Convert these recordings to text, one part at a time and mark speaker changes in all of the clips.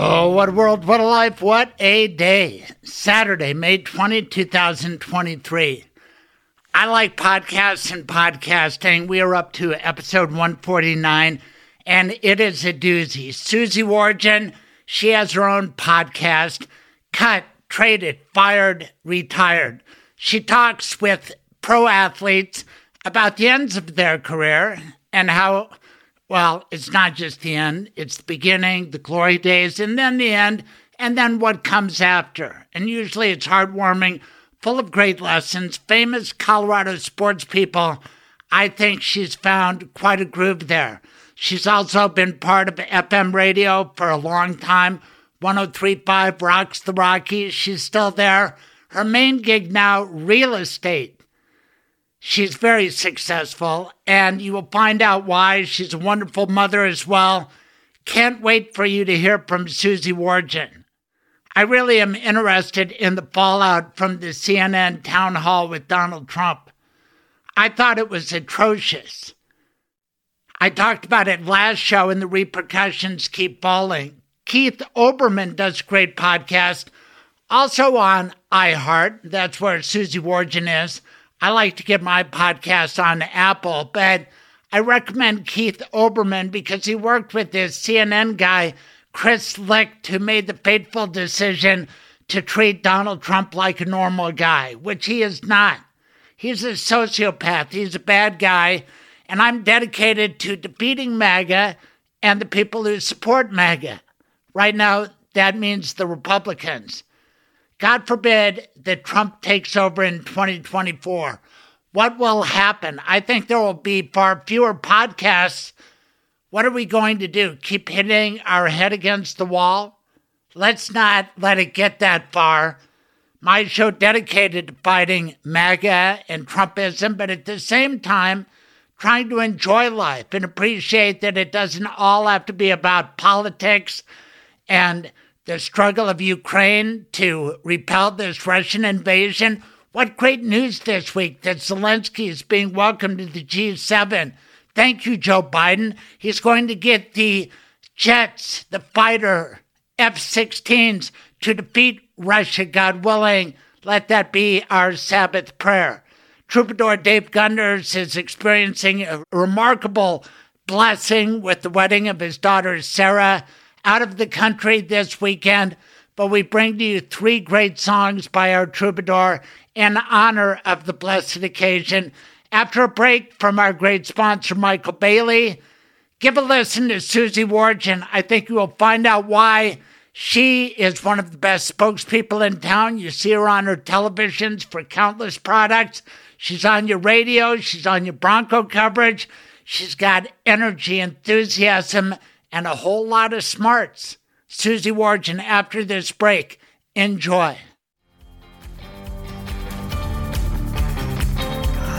Speaker 1: Oh, what a world, what a life, what a day. Saturday, May 20, 2023. I like podcasts and podcasting. We are up to episode 149, and it is a doozy. Susie Wargin, she has her own podcast, Cut, Traded, Fired, Retired. She talks with pro athletes about the ends of their career and how well, it's not just the end, it's the beginning, the glory days, and then the end, and then what comes after. And usually it's heartwarming, full of great lessons. Famous Colorado sports people, I think she's found quite a groove there. She's also been part of FM radio for a long time. 1035 Rocks the Rockies. She's still there. Her main gig now, real estate. She's very successful, and you will find out why. She's a wonderful mother as well. Can't wait for you to hear from Susie Wargin. I really am interested in the fallout from the CNN town hall with Donald Trump. I thought it was atrocious. I talked about it last show, and the repercussions keep falling. Keith Olbermann does a great podcast, also on iHeart. That's where Susie Wargin is. I like to get my podcast on Apple, but I recommend Keith Olbermann because he worked with this CNN guy, Chris Licht, who made the fateful decision to treat Donald Trump like a normal guy, which he is not. He's a sociopath, he's a bad guy, and I'm dedicated to defeating MAGA and the people who support MAGA. Right now, that means the Republicans. God forbid that Trump takes over in 2024. What will happen? I think there will be far fewer podcasts. What are we going to do? Keep hitting our head against the wall? Let's not let it get that far. My show dedicated to fighting MAGA and Trumpism, but at the same time, trying to enjoy life and appreciate that it doesn't all have to be about politics and the struggle of Ukraine to repel this Russian invasion. What great news this week that Zelensky is being welcomed to the G7. Thank you, Joe Biden. He's going to get the jets, the fighter F 16s to defeat Russia, God willing. Let that be our Sabbath prayer. Troubadour Dave Gunders is experiencing a remarkable blessing with the wedding of his daughter Sarah out of the country this weekend, but we bring to you three great songs by our troubadour in honor of the blessed occasion. After a break from our great sponsor, Michael Bailey, give a listen to Susie Wargin. I think you will find out why she is one of the best spokespeople in town. You see her on her televisions for countless products. She's on your radio, she's on your Bronco coverage. She's got energy, enthusiasm, and a whole lot of smarts. Susie Wargin, after this break, enjoy.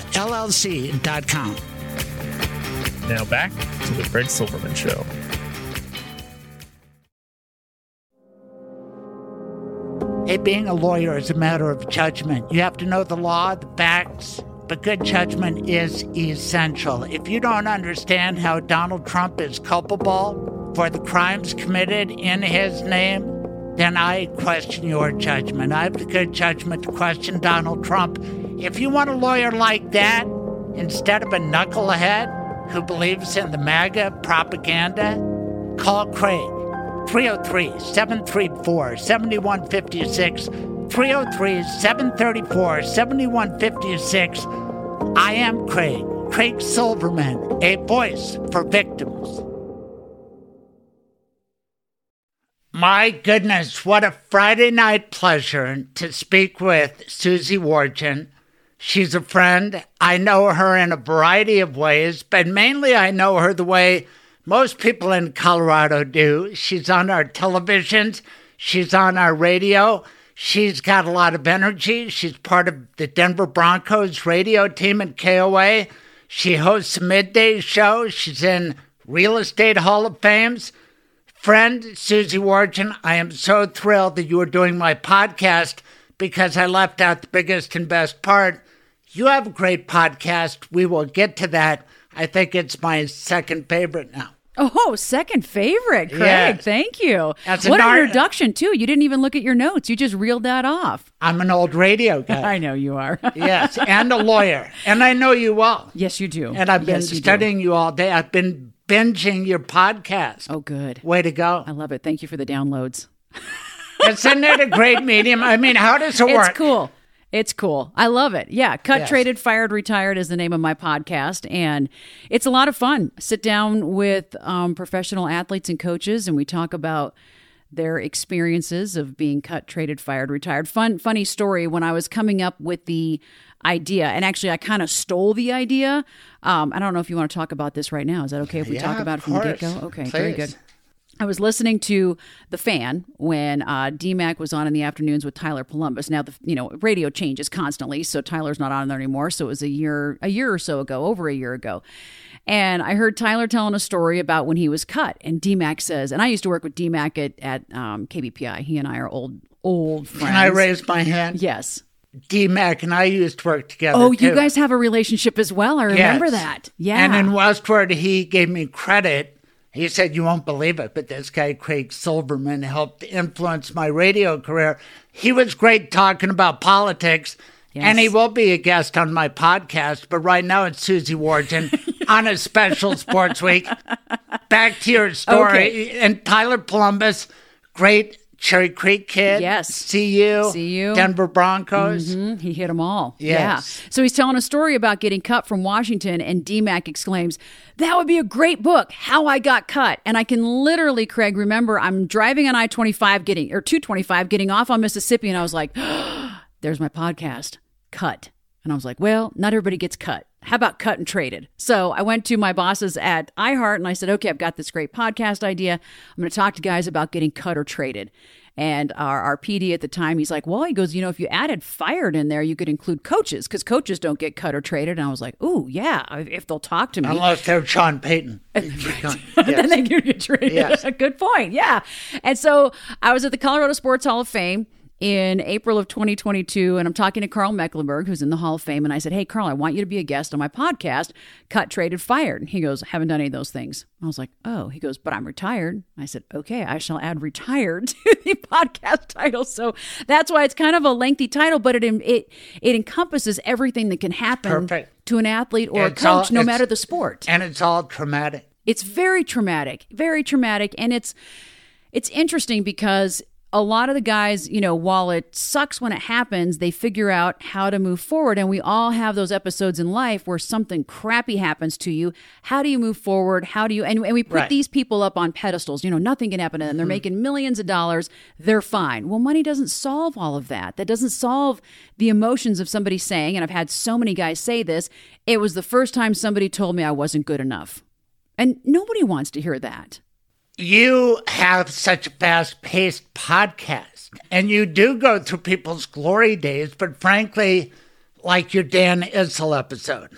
Speaker 1: mblawllc.com.
Speaker 2: Now back to the Craig Silverman Show.
Speaker 1: Hey, being a lawyer is a matter of judgment. You have to know the law, the facts, but good judgment is essential. If you don't understand how Donald Trump is culpable for the crimes committed in his name, then I question your judgment. I have the good judgment to question Donald Trump. If you want a lawyer like that, instead of a knucklehead who believes in the MAGA propaganda, call Craig. 303 734 7156. 303 734 7156. I am Craig, Craig Silverman, a voice for victims. My goodness, what a Friday night pleasure to speak with Susie Wargin. She's a friend. I know her in a variety of ways, but mainly I know her the way most people in Colorado do. She's on our televisions, she's on our radio. She's got a lot of energy. She's part of the Denver Broncos radio team at KOA. She hosts a midday show. She's in Real Estate Hall of Fames. Friend Susie Wargin, I am so thrilled that you are doing my podcast because I left out the biggest and best part. You have a great podcast. We will get to that. I think it's my second favorite now.
Speaker 3: Oh, second favorite, Craig.
Speaker 1: Yes.
Speaker 3: Thank you.
Speaker 1: That's a
Speaker 3: what an
Speaker 1: nar-
Speaker 3: introduction, too. You didn't even look at your notes. You just reeled that off.
Speaker 1: I'm an old radio guy.
Speaker 3: I know you are.
Speaker 1: yes, and a lawyer. And I know you well.
Speaker 3: yes, you do.
Speaker 1: And I've been
Speaker 3: Yes, you
Speaker 1: studying you all day. I've been binging your podcast.
Speaker 3: Oh, good.
Speaker 1: Way to go.
Speaker 3: I love it. Thank you for the downloads.
Speaker 1: Isn't it a great medium? I mean, how does it
Speaker 3: It's
Speaker 1: work?
Speaker 3: It's cool. It's cool. I love it. Yeah. Cut,
Speaker 1: Yes.
Speaker 3: Traded, Fired, Retired is the name of my podcast. And it's a lot of fun. Sit down with um, professional athletes and coaches, and we talk about their experiences of being cut, traded, fired, retired. Fun, funny story. When I was coming up with the idea, and actually, I kind of stole the idea. Um, I don't know if you want to talk about this right now. Is that okay if we
Speaker 1: Yeah,
Speaker 3: talk about it from the get go? Okay, very good. I was listening to the fan when uh, DMAC was on in the afternoons with Tyler Polumbus. Now the you know radio changes constantly, so Tyler's not on there anymore. So it was a year a year or so ago, over a year ago, and I heard Tyler telling a story about when he was cut. And DMAC says, and I used to work with DMAC at at um, KBPI. He and I are old old friends.
Speaker 1: Can I raise my hand?
Speaker 3: Yes.
Speaker 1: D-Mac and I used to work together.
Speaker 3: Oh, you
Speaker 1: too.
Speaker 3: guys have a relationship as well. I remember
Speaker 1: Yes.
Speaker 3: that. Yeah.
Speaker 1: And in Westword, he gave me credit. He said, You won't believe it, but this guy, Craig Silverman, helped influence my radio career. He was great talking about politics. And he will be a guest on my podcast, but right now it's Susie Wargin on a special Sports Week. Back to your story.
Speaker 3: Okay.
Speaker 1: And Tyler Columbus, great Cherry Creek kid.
Speaker 3: Yes.
Speaker 1: CU.
Speaker 3: CU.
Speaker 1: Denver Broncos.
Speaker 3: Mhm, He hit them all.
Speaker 1: Yes.
Speaker 3: Yeah. So he's telling a story about getting cut from Washington, and DMAC exclaims, That would be a great book, How I Got Cut. And I can literally, Craig, remember I'm driving on I 25 getting, or 225 getting off on Mississippi, and I was like, There's my podcast, Cut. And I was like, Well, not everybody gets cut. How about cut and traded? So I went to my bosses at iHeart and I said, okay, I've got this great podcast idea. I'm going to talk to guys about getting cut or traded. And our, our PD at the time, he's like, well, he goes, you know, if you added fired in there, you could include coaches because coaches don't get cut or traded. And I was like, ooh, yeah, if they'll talk to me.
Speaker 1: Unless they're Sean Payton.
Speaker 3: then
Speaker 1: Yes.
Speaker 3: they can get traded.
Speaker 1: Yes.
Speaker 3: Good point. Yeah. And so I was at the Colorado Sports Hall of Fame in April of 2022, and I'm talking to Karl Mecklenburg, who's in the Hall of Fame. And I said, Hey, Karl, I want you to be a guest on my podcast, Cut, Traded, Fired. And he goes, Haven't done any of those things. I was like, Oh, he goes, But I'm retired. I said, Okay, I shall add retired to the podcast title. So that's why it's kind of a lengthy title, but it it it encompasses everything that can happen
Speaker 1: Perfect.
Speaker 3: to an athlete or
Speaker 1: It's
Speaker 3: a coach,
Speaker 1: all-
Speaker 3: no matter the sport.
Speaker 1: And it's all traumatic.
Speaker 3: It's very traumatic, very traumatic, and it's it's interesting because a lot of the guys, you know, while it sucks when it happens, they figure out how to move forward. And we all have those episodes in life where something crappy happens to you. How do you move forward? How do you, and, and we put
Speaker 1: Right.
Speaker 3: these people up on pedestals. You know, nothing can happen to them. They're mm-hmm. making millions of dollars. They're fine. Well, money doesn't solve all of that. That doesn't solve the emotions of somebody saying, and I've had so many guys say this, it was the first time somebody told me I wasn't good enough. And nobody wants to hear that.
Speaker 1: You have such a fast paced podcast and you do go through people's glory days, but frankly, like your Dan Issel episode,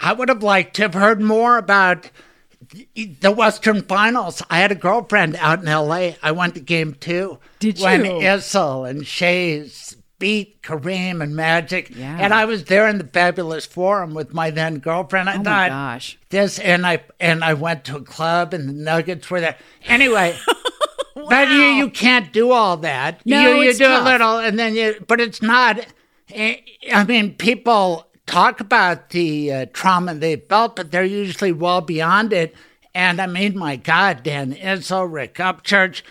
Speaker 1: I would have liked to have heard more about the Western Finals. I had a girlfriend out in L.A. I went to Game Two.
Speaker 3: Did
Speaker 1: when
Speaker 3: you?
Speaker 1: When Issel and Shays beat Kareem and Magic,
Speaker 3: Yeah.
Speaker 1: and I was there in the Fabulous Forum with my then girlfriend. I
Speaker 3: Oh my
Speaker 1: thought,
Speaker 3: gosh.
Speaker 1: this, and I and I went to a club, and the Nuggets were there. Anyway. But you, you can't do all that.
Speaker 3: No,
Speaker 1: you you do
Speaker 3: tough.
Speaker 1: a little, and then you. But it's not. eh, I mean, people talk about the uh, trauma they felt, but they're usually well beyond it. And I mean, my God, Dan Issel, Rick Upchurch,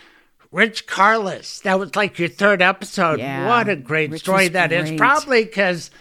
Speaker 1: Rich Karlis. That was like your third episode.
Speaker 3: Yeah,
Speaker 1: What a great
Speaker 3: Rich
Speaker 1: story that is.
Speaker 3: great.
Speaker 1: Probably because.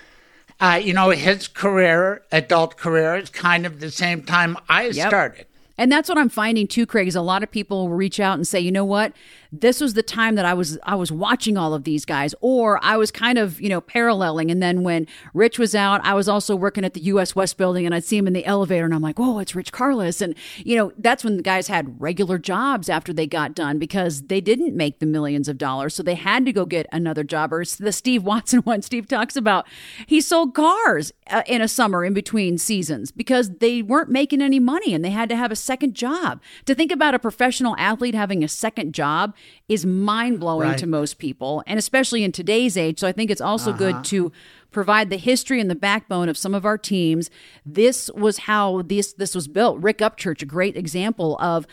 Speaker 1: Uh, you know, his career, adult career, is kind of the same time I
Speaker 3: Yep.
Speaker 1: started.
Speaker 3: And that's what I'm finding too, Craig, is a lot of people will reach out and say, you know what? This was the time that I was I was watching all of these guys, or I was kind of, you know, paralleling. And then when Rich was out, I was also working at the US West building and I'd see him in the elevator and I'm like, whoa, it's Rich Karlis. And, you know, that's when the guys had regular jobs after they got done because they didn't make the millions of dollars. So they had to go get another job. Or the Steve Watson one, Steve talks about, he sold cars uh, in a summer in between seasons because they weren't making any money and they had to have a second job. To think about a professional athlete having a second job is mind blowing
Speaker 1: Right.
Speaker 3: to most people, and especially in today's age. So I think it's also
Speaker 1: Uh-huh.
Speaker 3: good to provide the history and the backbone of some of our teams. This was how this this was built. Rick Upchurch, a great example of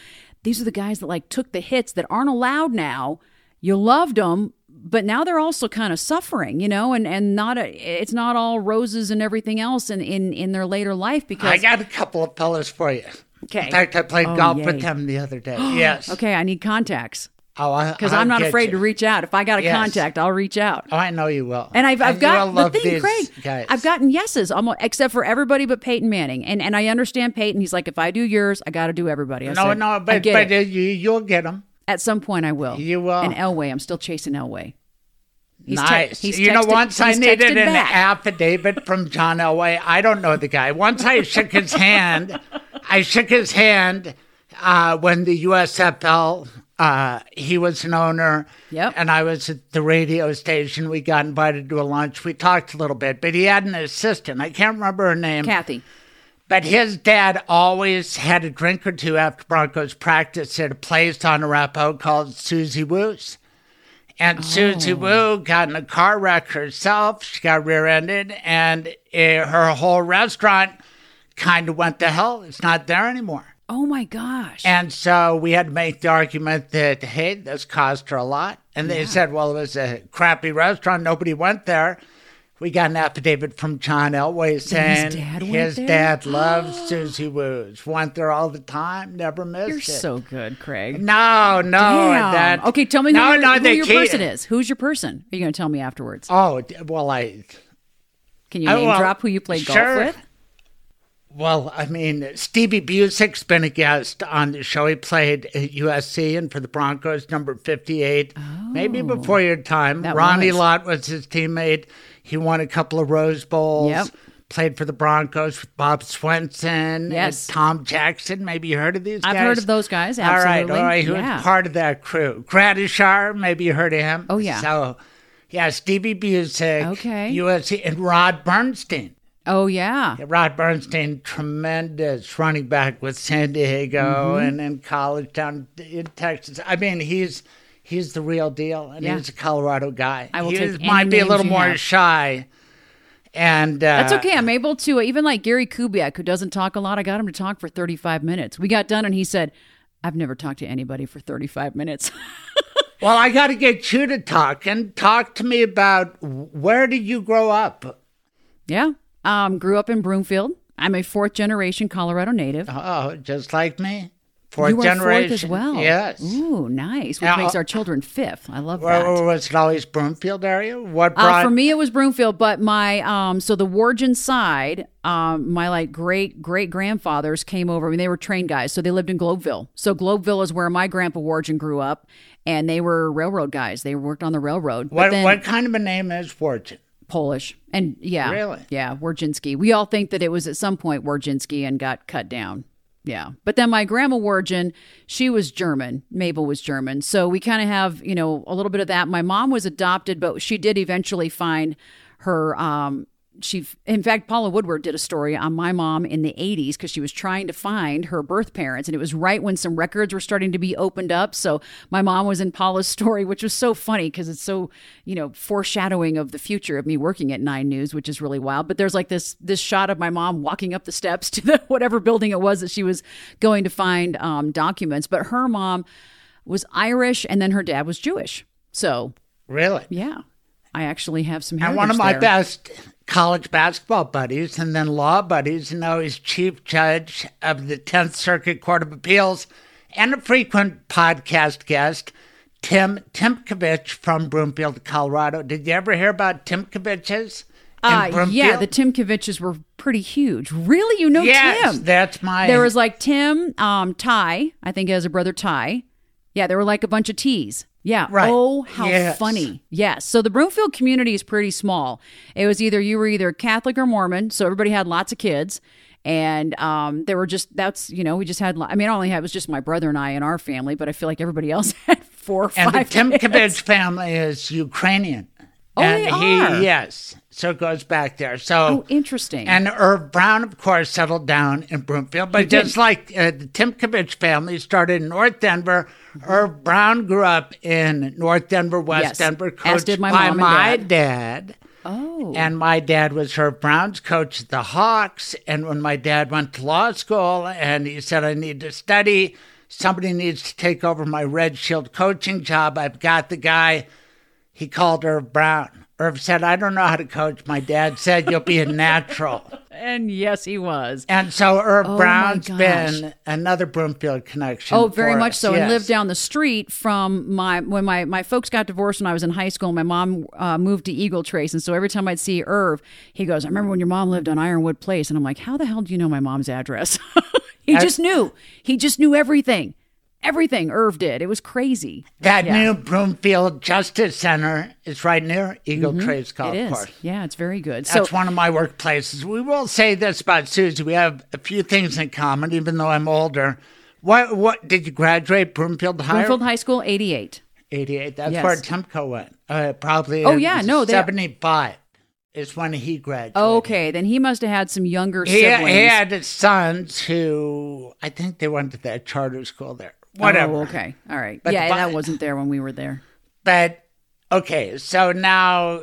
Speaker 3: these are the guys that like took the hits that aren't allowed now. You loved them, but now they're also kind of suffering, you know, and and not a, it's not all roses and everything else in in in their later life because
Speaker 1: I got a couple of fellas for you.
Speaker 3: Okay.
Speaker 1: In fact, I played
Speaker 3: Oh,
Speaker 1: golf
Speaker 3: yay.
Speaker 1: with them the other day. yes.
Speaker 3: okay, I need contacts
Speaker 1: Oh,
Speaker 3: because I'm not afraid to reach out. If I got a
Speaker 1: Yes.
Speaker 3: contact, I'll reach out.
Speaker 1: Oh, I know you will.
Speaker 3: And I've, I've
Speaker 1: you
Speaker 3: got
Speaker 1: will
Speaker 3: the thing,
Speaker 1: these
Speaker 3: Craig.
Speaker 1: Guys.
Speaker 3: I've gotten yeses, almost except for everybody but Peyton Manning. And and I understand Peyton. He's like, if I do yours, I got to do everybody. I
Speaker 1: no,
Speaker 3: said,
Speaker 1: no, but but
Speaker 3: it.
Speaker 1: you you'll get them.
Speaker 3: at some point I will.
Speaker 1: You will.
Speaker 3: And Elway, I'm still chasing Elway. He's te-
Speaker 1: nice.
Speaker 3: he's
Speaker 1: you know,
Speaker 3: texted-
Speaker 1: once I needed an
Speaker 3: back.
Speaker 1: affidavit from John Elway. I don't know the guy. Once I shook his hand, I shook his hand uh, when the USFL. Uh, he was an owner,
Speaker 3: Yep.
Speaker 1: and I was at the radio station. We got invited to a lunch. We talked a little bit, but he had an assistant. I can't remember her name.
Speaker 3: Kathy.
Speaker 1: But his dad always had a drink or two after Broncos practice at a place on Arapahoe called Susie Woo's. And Susie Woo got in a car wreck herself. She got rear ended, and eh, her whole restaurant kind of went to hell. It's not there anymore.
Speaker 3: Oh my gosh.
Speaker 1: And so we had to make the argument that, hey, this cost her a lot. And they said, well, it was a crappy restaurant. Nobody went there. We got an affidavit from John Elway saying
Speaker 3: dad
Speaker 1: his dad loves Susie Woo's. Went there all the time, never missed
Speaker 3: You're
Speaker 1: it.
Speaker 3: so good, Craig.
Speaker 1: no, no. That,
Speaker 3: okay, tell me who,
Speaker 1: no,
Speaker 3: your,
Speaker 1: no,
Speaker 3: who your
Speaker 1: can't-
Speaker 3: person is. Who's your person? Are you going to tell me afterwards?
Speaker 1: Oh, well, I.
Speaker 3: Can you name
Speaker 1: well,
Speaker 3: drop who you played
Speaker 1: sure.
Speaker 3: golf with?
Speaker 1: Well, I mean, Stevie Busick's been a guest on the show. He played at USC and for the Broncos, number 58. Maybe oh. before your time.
Speaker 3: Oh.
Speaker 1: Ronnie
Speaker 3: was.
Speaker 1: Lott was his teammate. He won a couple of Rose Bowls.
Speaker 3: Yep.
Speaker 1: Played for the Broncos with Bob Swenson.
Speaker 3: Yes.
Speaker 1: and Tom Jackson. Maybe you heard of these guys?
Speaker 3: I've
Speaker 1: guys?
Speaker 3: heard of those guys,
Speaker 1: All right,
Speaker 3: absolutely.
Speaker 1: all right. He
Speaker 3: Yeah.
Speaker 1: was part of that crew. Gradishar, maybe you heard of him.
Speaker 3: Oh, yeah.
Speaker 1: So, yeah, Stevie Busick.
Speaker 3: Okay.
Speaker 1: USC, and Rod Bernstine.
Speaker 3: Oh, yeah.
Speaker 1: Rod Bernstine, tremendous running back with San Diego
Speaker 3: Mm-hmm.
Speaker 1: and in college down in Texas. I mean, he's he's the real deal, and
Speaker 3: Yeah.
Speaker 1: he's a Colorado guy.
Speaker 3: I will
Speaker 1: he
Speaker 3: take any
Speaker 1: might be a little more
Speaker 3: have.
Speaker 1: shy, and uh,
Speaker 3: That's okay. I'm able to, even like Gary Kubiak, who doesn't talk a lot, I got him to talk for 35 minutes. We got done and he said, I've never talked to anybody for 35 minutes.
Speaker 1: Well, I got to get you to talk and talk to me about where did you grow up?
Speaker 3: yeah. Um, grew up in Broomfield. I'm a fourth generation Colorado native.
Speaker 1: Oh, just like me, fourth
Speaker 3: you are
Speaker 1: generation
Speaker 3: fourth as well.
Speaker 1: Yes.
Speaker 3: Ooh, nice. Which
Speaker 1: Now,
Speaker 3: makes our children fifth. I love
Speaker 1: Where,
Speaker 3: that.
Speaker 1: was it always Broomfield area? What brought?
Speaker 3: Uh, for me, it was Broomfield, but my um, so the Wargin side, um, my like great great grandfathers came over. I mean, they were train guys, so they lived in Globeville. So Globeville is where my grandpa Wargin grew up, and they were railroad guys. They worked on the railroad.
Speaker 1: What
Speaker 3: then
Speaker 1: what kind of a name is Fortune?
Speaker 3: Polish, and yeah,
Speaker 1: Really?
Speaker 3: yeah, Warginski. We all think that it was at some point Warginski and got cut down. Yeah. But then my grandma Wargin, she was German. Mabel was German. So we kind of have, you know, a little bit of that. My mom was adopted, but she did eventually find her um she, in fact, Paula Woodward did a story on my mom in the 80s because she was trying to find her birth parents. And it was right when some records were starting to be opened up. So my mom was in Paula's story, which was so funny because it's so, you know, foreshadowing of the future of me working at Nine News, which is really wild. But there's like this, this shot of my mom walking up the steps to the whatever building it was that she was going to find um, documents. But her mom was Irish and then her dad was Jewish. So,
Speaker 1: Really?
Speaker 3: yeah, I actually have some
Speaker 1: And one of my
Speaker 3: there.
Speaker 1: best college basketball buddies and then law buddies, you know, he's chief judge of the 10th Circuit Court of Appeals and a frequent podcast guest, Tim Tymkovich from Broomfield, Colorado. Did you ever hear about Tymkoviches? in
Speaker 3: Uh, yeah, the Tymkoviches were pretty huge. Really? You know
Speaker 1: yes,
Speaker 3: Tim?
Speaker 1: that's my.
Speaker 3: There was like Tim, um, Ty, I think he has a brother Ty. Yeah, there were like a bunch of T's. Yeah.
Speaker 1: Right.
Speaker 3: Oh, how
Speaker 1: Yes.
Speaker 3: funny. Yes. So the Broomfield community is pretty small. It was either you were either Catholic or Mormon, so everybody had lots of kids. And um, there were just that's you know we just had I mean I only had it was just my brother and I in our family, but I feel like everybody else had four or
Speaker 1: and the
Speaker 3: five. kids.
Speaker 1: Tymkovich family is Ukrainian.
Speaker 3: Oh,
Speaker 1: and
Speaker 3: they
Speaker 1: he,
Speaker 3: are?
Speaker 1: yes. So it goes back there. So
Speaker 3: Oh, interesting.
Speaker 1: And Irv Brown, of course, settled down in Broomfield. But
Speaker 3: did.
Speaker 1: just like uh, the Tymkovich family started in North Denver, Irv Brown grew up in North Denver, West
Speaker 3: Yes,
Speaker 1: Denver, coached
Speaker 3: did my
Speaker 1: by my
Speaker 3: dad.
Speaker 1: dad.
Speaker 3: oh,
Speaker 1: And my dad was Irv Brown's coach at the Hawks. And when my dad went to law school and he said, I need to study, somebody needs to take over my Red Shield coaching job. I've got the guy. He called Irv Brown. Irv said, I don't know how to coach. My dad said, You'll be a natural.
Speaker 3: And yes, he was.
Speaker 1: And so Irv
Speaker 3: Oh, my
Speaker 1: Brown's
Speaker 3: gosh.
Speaker 1: been another Broomfield connection.
Speaker 3: Oh, very
Speaker 1: for
Speaker 3: much
Speaker 1: us,
Speaker 3: so, and lived down the street from my when my my folks got divorced when I was in high school. My mom uh, moved to Eagle Trace, and so every time I'd see Irv, he goes, "I remember when your mom lived on Ironwood Place," and I'm like, "How the hell do you know my mom's address?" he just knew. He just knew everything. Everything Irv did. It was crazy.
Speaker 1: That
Speaker 3: Yeah.
Speaker 1: new Broomfield Justice Center is right near Eagle Trace Golf
Speaker 3: Mm-hmm. It is.
Speaker 1: Course.
Speaker 3: Yeah, it's very good. So
Speaker 1: one of my workplaces. We will say this about Susie. We have a few things in common, even though I'm older. What what did you graduate Broomfield High?
Speaker 3: Broomfield High School, 88.
Speaker 1: 88. That's
Speaker 3: Yes.
Speaker 1: where Timko went. Uh, probably.
Speaker 3: Oh,
Speaker 1: in
Speaker 3: yeah, no, they-
Speaker 1: 75 is when he graduated.
Speaker 3: Okay, then he must have had some younger
Speaker 1: He,
Speaker 3: siblings.
Speaker 1: he had sons who I think they went to that charter school there. Whatever.
Speaker 3: Oh, okay. All right.
Speaker 1: But
Speaker 3: yeah, that wasn't there when we were there.
Speaker 1: But okay, so now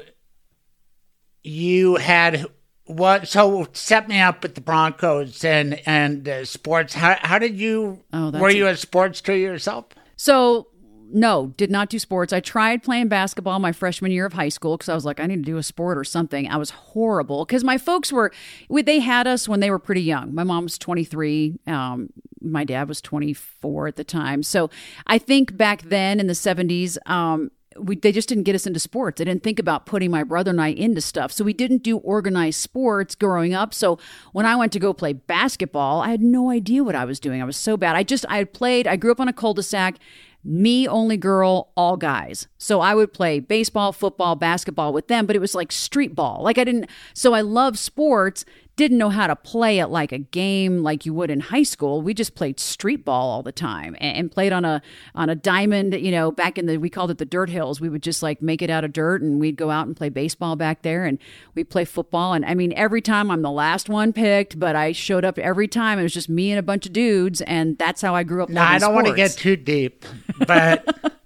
Speaker 1: you had what? So set me up with the Broncos and and uh, sports. How how did you?
Speaker 3: Oh, that's
Speaker 1: were
Speaker 3: a-
Speaker 1: you a sports to yourself?
Speaker 3: So, no, did not do sports. I tried playing basketball my freshman year of high school because I was like, I need to do a sport or something. I was horrible because my folks were, they had us when they were pretty young. My mom was 23. Um, my dad was 24 at the time. So I think back then in the 70s, um, we, they just didn't get us into sports. They didn't think about putting my brother and I into stuff. So we didn't do organized sports growing up. So when I went to go play basketball, I had no idea what I was doing. I was so bad. I just, I had played, I grew up on a cul-de-sac me only girl all guys. So i would play baseball football basketball with them but it was like street ball. Like i didn't so i love sports didn't know how to play it like a game like you would in high school. We just played street ball all the time and, played on a on a diamond you know back in the we called it the dirt hills. We would just like make it out of dirt and we'd go out and play baseball back there and we'd play football. And i mean every time i'm the last one picked but i showed up every time it was just me and a bunch of dudes and that's how i grew up
Speaker 1: No, I don't want to get too deep, but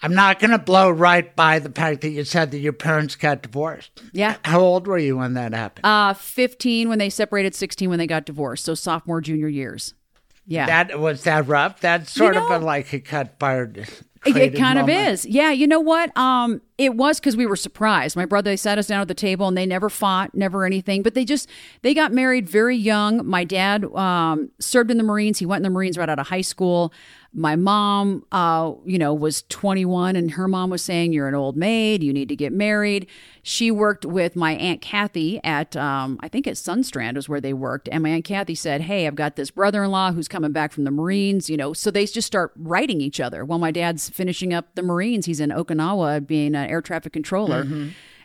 Speaker 1: I'm not going to blow right by the fact that you said that your parents got divorced.
Speaker 3: Yeah.
Speaker 1: How old were you when that happened?
Speaker 3: Uh, 15 when they separated, 16 when they got divorced. So sophomore, junior years. Yeah.
Speaker 1: that was that rough. That's sort
Speaker 3: know-
Speaker 1: of a, like a cut fired.
Speaker 3: It- it kind of is. Yeah. You know what? Um, it was because we were surprised. My brother, they sat us down at the table and they never fought, never anything, but they just, they got married very young. My dad, um, served in the Marines. He went in the Marines right out of high school. My mom, uh, you know, was 21 and her mom was saying, you're an old maid. You need to get married. She worked with my Aunt Kathy at, um, I think at Sundstrand was where they worked. And my Aunt Kathy said, Hey, I've got this brother in law who's coming back from the Marines, you know. So they just start writing each other. While my dad's finishing up the Marines, he's in Okinawa being an air traffic controller.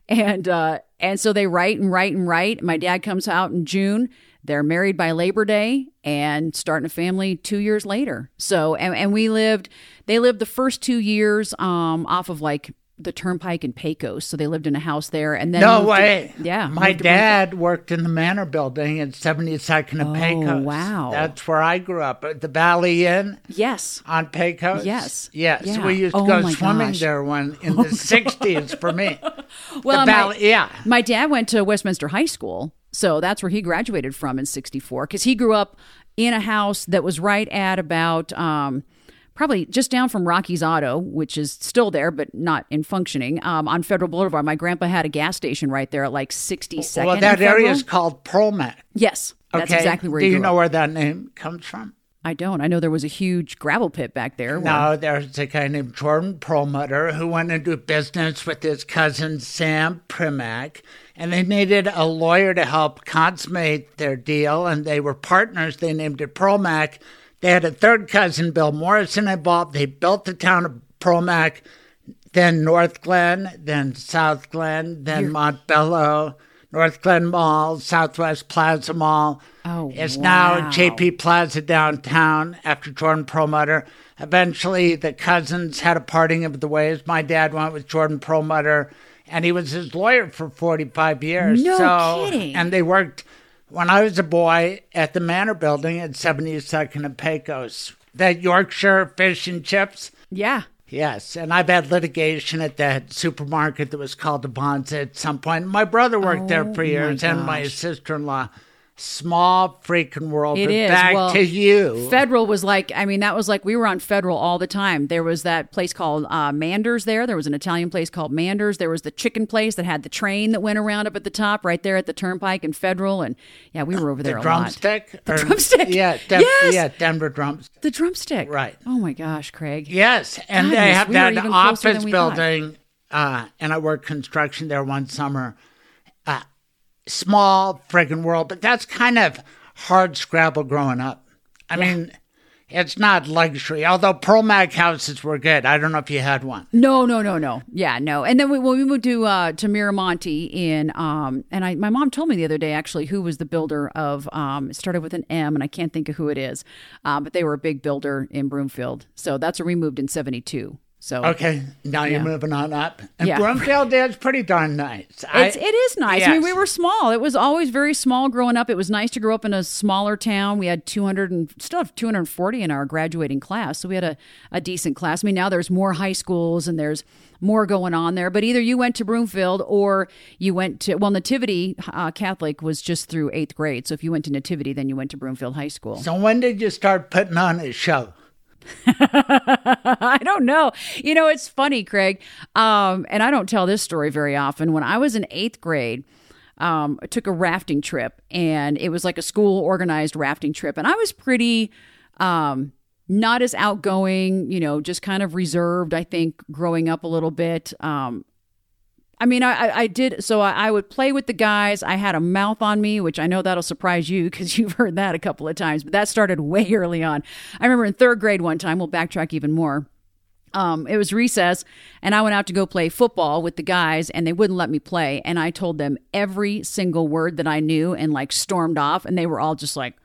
Speaker 3: And, uh, and so they write and write and write. My dad comes out in June. They're married by Labor Day and starting a family two years later. So, and, and we lived, they lived the first two years um, off of like the Turnpike in Pecos. So they lived in a house there, and then
Speaker 1: No
Speaker 3: moved to-
Speaker 1: way.
Speaker 3: yeah,
Speaker 1: My
Speaker 3: to
Speaker 1: dad worked in the Manor Building at 72nd and
Speaker 3: Oh,
Speaker 1: Pecos.
Speaker 3: wow.
Speaker 1: That's where I grew up. At the Valley Inn
Speaker 3: Yes.
Speaker 1: on Pecos.
Speaker 3: Yes.
Speaker 1: Yes.
Speaker 3: Yeah.
Speaker 1: We used to
Speaker 3: Oh,
Speaker 1: go swimming
Speaker 3: gosh.
Speaker 1: there when in the 60s for me.
Speaker 3: Well,
Speaker 1: the
Speaker 3: my-
Speaker 1: Valley, yeah.
Speaker 3: My dad went to Westminster High School, so that's where he graduated from in '64 because he grew up in a house that was right at about um, probably just down from Rocky's Auto, which is still there but not in functioning um, on Federal Boulevard. My grandpa had a gas station right there at like 62nd.
Speaker 1: Well, that area is called Perl-Mack.
Speaker 3: yes, that's
Speaker 1: Okay.
Speaker 3: exactly where
Speaker 1: Do
Speaker 3: he
Speaker 1: you know
Speaker 3: up.
Speaker 1: where that name comes from?
Speaker 3: I don't. I know there was a huge gravel pit back there. where-
Speaker 1: No, there's a guy named Jordan Perlmutter who went into business with his cousin Sam Primack, and they needed a lawyer to help consummate their deal, and they were partners. They named it Perl-Mack. They had a third cousin, Bill Morrison, involved. They built the town of Promac, then Northglenn, then Southglenn, then Montbello, Northglenn Mall, Southwest Plaza Mall.
Speaker 3: Oh,
Speaker 1: it's
Speaker 3: wow.
Speaker 1: now JP Plaza downtown after Jordan Perlmutter. Eventually, the cousins had a parting of the ways. My dad went with Jordan Perlmutter, and he was his lawyer for 45 years.
Speaker 3: No
Speaker 1: so,
Speaker 3: kidding.
Speaker 1: And they worked when I was a boy at the Manor Building at 72nd and Pecos. That Yorkshire fish and chips.
Speaker 3: yeah.
Speaker 1: Yes, and I've had litigation at that supermarket that was called the Bonds at some point. My brother worked there
Speaker 3: Oh,
Speaker 1: for years, and my sister-in-law. Small freaking world.
Speaker 3: It is.
Speaker 1: back
Speaker 3: Well,
Speaker 1: to you.
Speaker 3: Federal was like, I mean, that was like we were on Federal all the time. There was that place called uh, Manders there. There was an Italian place called Manders. There was the chicken place that had the train that went around up at the top right there at the Turnpike and Federal. And yeah, we were over there
Speaker 1: the
Speaker 3: a
Speaker 1: drumstick.
Speaker 3: The
Speaker 1: Or-
Speaker 3: drumstick.
Speaker 1: Yeah, Den-
Speaker 3: Yes!
Speaker 1: yeah, Denver
Speaker 3: drumstick. The drumstick.
Speaker 1: Right.
Speaker 3: Oh my gosh, Craig.
Speaker 1: Yes, and they have
Speaker 3: we
Speaker 1: that office building, uh, and I worked construction there one summer. Uh, small friggin' world, but that's kind of hard scrabble growing up. I mean, it's not luxury. Although Perl-Mack houses were good. I don't know if you had one.
Speaker 3: No, no, no, no. Yeah, no. And then we, when we moved to uh, to Miramonte in, um, and I, my mom told me the other day actually who was the builder of. Um, it started with an M, and I can't think of who it is, um, but they were a big builder in Broomfield. So that's where we moved in '72. So
Speaker 1: Okay, now you're moving on up. And
Speaker 3: Yeah.
Speaker 1: Broomfield is pretty darn nice. I-
Speaker 3: It's, it is nice. I mean, we were small. It was always very small growing up. It was nice to grow up in a smaller town. We had 200 and still have 240 in our graduating class. So we had a, a decent class. I mean, now there's more high schools and there's more going on there. But either you went to Broomfield or you went to, well, Nativity uh, Catholic was just through eighth grade. So if you went to Nativity, then you went to Broomfield High School.
Speaker 1: So when did you start putting on a show?
Speaker 3: I don't know. You know, it's funny, Craig. Um, and I don't tell this story very often. When I was in eighth grade, um, I took a rafting trip, and it was like a school organized rafting trip, and I was pretty. Um, not as outgoing, you know, just kind of reserved, I think, growing up a little bit. Um, I mean, I, I- did. So I, I would play with the guys. I had a mouth on me, which I know that'll surprise you because you've heard that a couple of times. But that started way early on. I remember in third grade one time. We'll backtrack even more. Um, it was recess, and I went out to go play football with the guys, and they wouldn't let me play. And I told them every single word that I knew, and like stormed off. And they were all just like,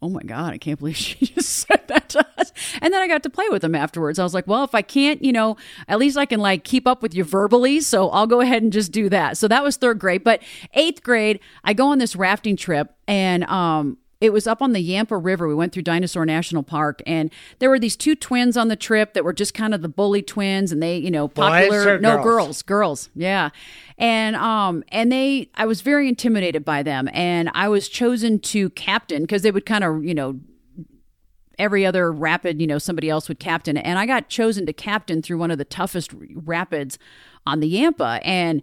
Speaker 3: oh my god i can't believe she just said that to us. And then i got to play with them afterwards. I was like well if i can't you know at least i can like keep up with you verbally so i'll go ahead and just do that. So that was third grade. But eighth grade i go on this rafting trip and um it was up on the Yampa River. We went through Dinosaur National Park, and there were these two twins on the trip that were just kind of the bully twins, and they, you know, popular. no
Speaker 1: girls?
Speaker 3: girls, girls, yeah. And um, and they, I was very intimidated by them, and I was chosen to captain because they would kind of, you know, every other rapid, you know, somebody else would captain. And I got chosen to captain through one of the toughest rapids on the Yampa. And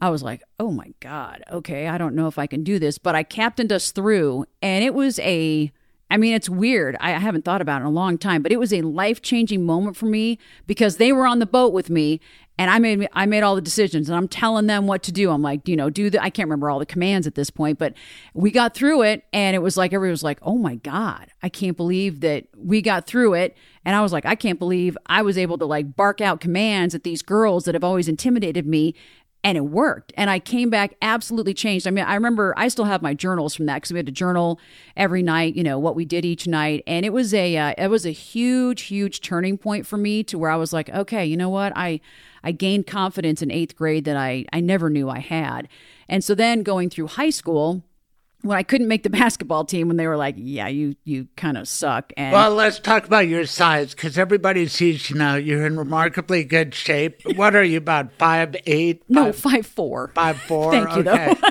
Speaker 3: I was like, oh my God, okay, I don't know if I can do this. But I captained us through, and it was a, I mean, it's weird. I haven't thought about it in a long time, but it was a life changing moment for me because they were on the boat with me. And I made I made all the decisions, and I'm telling them what to do. I'm like, you know, do the. I can't remember all the commands at this point, but we got through it, and it was like everyone was like, "Oh my god, I can't believe that we got through it." And I was like, "I can't believe I was able to like bark out commands at these girls that have always intimidated me." And it worked. And I came back absolutely changed. I mean, I remember I still have my journals from that because we had to journal every night, you know, what we did each night. And it was a, uh, it was a huge, huge turning point for me to where I was like, okay, you know what? I, I gained confidence in eighth grade that I, I never knew I had. And so then going through high school, when I couldn't make the basketball team, when they were like, "Yeah, you you kind of suck," and
Speaker 1: Well, let's talk about your size because everybody sees you now. You're in remarkably good shape. What are you about five eight?
Speaker 3: no, five four.
Speaker 1: five four.
Speaker 3: Thank you, though.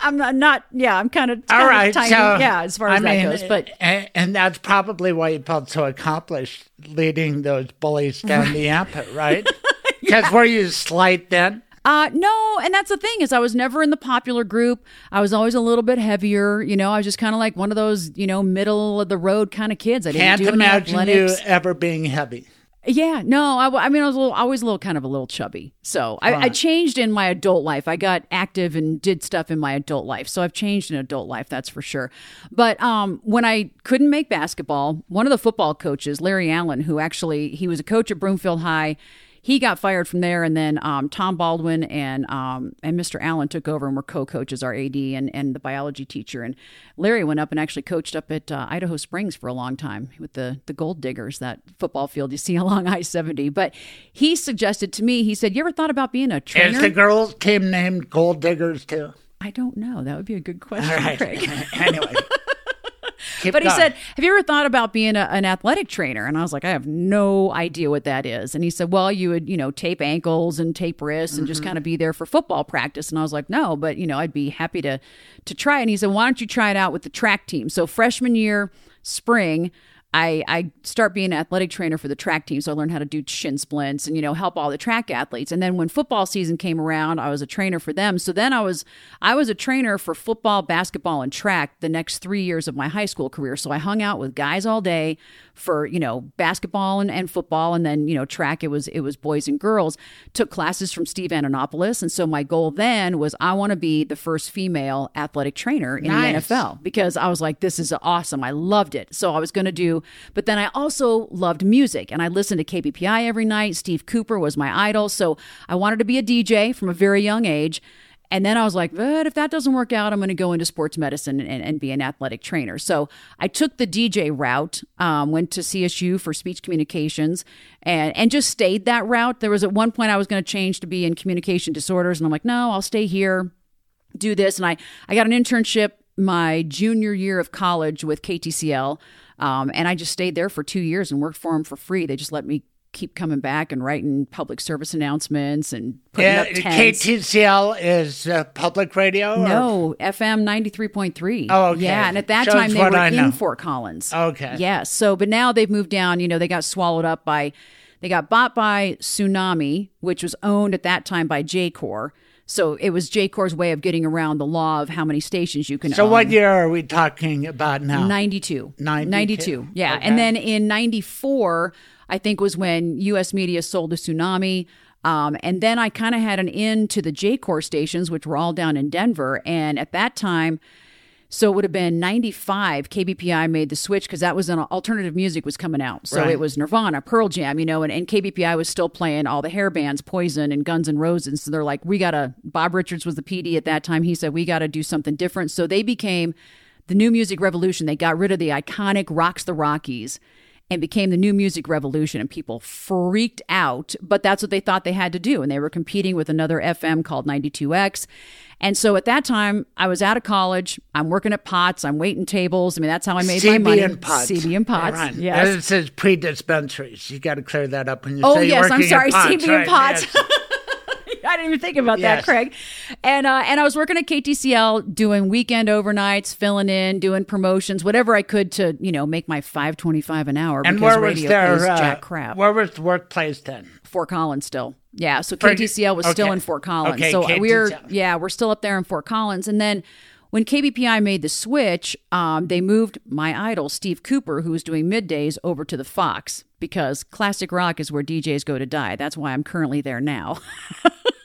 Speaker 3: I'm not, not yeah, I'm kind of
Speaker 1: All right,
Speaker 3: tiny,
Speaker 1: so
Speaker 3: yeah, as far as
Speaker 1: I
Speaker 3: that
Speaker 1: mean,
Speaker 3: goes. But
Speaker 1: and, and that's probably why you felt so accomplished leading those bullies down the Yampa, right? Because were you slight then?
Speaker 3: Uh, no, and that's the thing is I was never in the popular group. I was always a little bit heavier. You know, I was just kind of like one of those, you know, middle of the road kind of kids. I didn't
Speaker 1: Can't imagine you ever being heavy.
Speaker 3: Yeah, no, I mean, I was a little, always a little kind of a little chubby. So I, I changed in my adult life. I got active and did stuff in my adult life. So I've changed in adult life, that's for sure. But um, when I couldn't make basketball, one of the football coaches, Larry Allen, who actually he was a coach at Broomfield High. He got fired from there, and then um, Tom Baldwin and um, and Mr. Allen took over and were co-coaches, our AD and, and the biology teacher. And Larry went up and actually coached up at uh, Idaho Springs for a long time with the the Gold Diggers, that football field you see along I seventy. But he suggested to me, he said, "You ever thought about being a trainer?"
Speaker 1: Is
Speaker 3: trainer?"
Speaker 1: the girls' team named Gold Diggers too?
Speaker 3: I don't know. That would be a good question,
Speaker 1: All right.
Speaker 3: Craig.
Speaker 1: anyway. Keep
Speaker 3: But he
Speaker 1: going.
Speaker 3: said, Have you ever thought about being a, an athletic trainer? And I was like, I have no idea what that is. And he said, Well, you would, you know, tape ankles and tape wrists and
Speaker 1: Mm-hmm.
Speaker 3: just kind of be there for football practice. And I was like, No, but, you know, I'd be happy to, to try. And he said, Why don't you try it out with the track team? So, freshman year, spring, I, I start being an athletic trainer for the track team. So I learned how to do shin splints and, you know, help all the track athletes. And then when football season came around, I was a trainer for them. So then I was, I was a trainer for football, basketball, and track the next three years of my high school career. So I hung out with guys all day for, you know, basketball and, and football. And then, you know, track, it was, it was boys and girls took classes from Steve Ananopoulos. And so my goal then was I want to be the first female athletic trainer in
Speaker 1: Nice.
Speaker 3: the NFL because I was like, this is awesome. I loved it. So I was going to do, but then I also loved music and I listened to KBPI every night. Steve Cooper was my idol. So I wanted to be a DJ from a very young age. And then I was like, but if that doesn't work out, I'm going to go into sports medicine and, and be an athletic trainer. So I took the DJ route, um, went to CSU for speech communications, and and just stayed that route. There was at one point I was going to change to be in communication disorders, and I'm like, no, I'll stay here do this and i i got an internship my junior year of college with ktcl um, and i just stayed there for two years and worked for them for free they just let me keep coming back and writing public service announcements and putting
Speaker 1: Yeah,
Speaker 3: up tents.
Speaker 1: KTCL is uh, public radio? or-
Speaker 3: No, FM 93.3.
Speaker 1: Oh, okay.
Speaker 3: Yeah, and at that
Speaker 1: Shows
Speaker 3: time they were
Speaker 1: I know.
Speaker 3: in Fort Collins.
Speaker 1: Okay.
Speaker 3: Yes. So, but now they've moved down, you know, they got swallowed up by, they got bought by Tsunami, which was owned at that time by Jacor. So it was Jacor's way of getting around the law of how many stations you can
Speaker 1: So
Speaker 3: own.
Speaker 1: what year are we talking about now?
Speaker 3: 92.
Speaker 1: 92.
Speaker 3: 92. Yeah.
Speaker 1: Okay.
Speaker 3: And then in 94, I think was when US Media sold to Tsunami. Um, and then I kind of had an in to the Jacor stations, which were all down in Denver. And at that time, so it would have been 95 KBPI made the switch because that was an alternative music was coming out. So
Speaker 1: Right.
Speaker 3: it was Nirvana, Pearl Jam, you know, and, and KBPI was still playing all the hair bands, Poison and Guns N' Roses. So they're like, we got to, Bob Richards was the PD at that time. He said, we got to do something different. So they became the new music revolution. They got rid of the iconic Rocks the Rockies and became the new music revolution and people freaked out but that's what they thought they had to do and they were competing with another fm called 92x and so at that time i was out of college i'm working at Potts i'm waiting tables i mean that's how i made my
Speaker 1: CB
Speaker 3: money
Speaker 1: and Potts.
Speaker 3: cb and Potts
Speaker 1: Right.
Speaker 3: yes
Speaker 1: It says pre-dispensaries. You got to clear that up when you
Speaker 3: Oh
Speaker 1: say you're
Speaker 3: yes, I'm sorry, CB and
Speaker 1: right,
Speaker 3: Potts.
Speaker 1: yes.
Speaker 3: I didn't even think about
Speaker 1: Yes.
Speaker 3: that, Craig. And uh, and I was working at KTCL doing weekend overnights, filling in, doing promotions, whatever I could to you know make my five twenty five an hour.
Speaker 1: And where was their uh,
Speaker 3: jack crap.
Speaker 1: Where was the workplace then?
Speaker 3: Fort Collins still. Yeah, so KTCL was still in Fort Collins.
Speaker 1: Okay,
Speaker 3: so we're yeah, we're still up there in Fort Collins. And then when KBPI made the switch, um, they moved my idol Steve Cooper, who was doing middays, over to the Fox because classic rock is where DJs go to die. That's why I'm currently there now.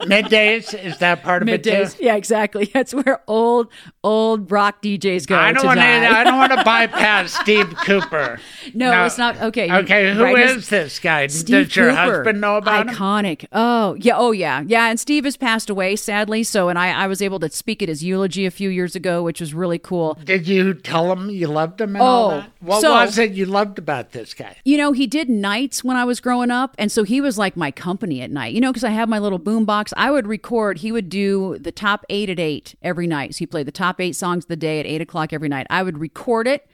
Speaker 1: Middays is that part of it too?
Speaker 3: Yeah, exactly. That's where old old rock DJs go.
Speaker 1: I don't want to. I don't want to bypass Steve Cooper.
Speaker 3: No, it's not okay.
Speaker 1: Okay, who is
Speaker 3: right, his-
Speaker 1: this guy?
Speaker 3: Steve
Speaker 1: Does your
Speaker 3: Cooper.
Speaker 1: husband know about him?
Speaker 3: Iconic. Oh yeah. Oh yeah. Yeah. And Steve has passed away sadly. So and I I was able to speak at his eulogy a few years ago, which was really cool.
Speaker 1: Did you tell him you loved him and all
Speaker 3: Oh?
Speaker 1: What
Speaker 3: so-
Speaker 1: was it you loved about this guy?
Speaker 3: You know, he did nights when I was growing up, and so he was like my company at night. You know, because I have my little boom I would record. He would do the top eight at eight every night. So he played the top eight songs of the day at eight o'clock every night. I would record it.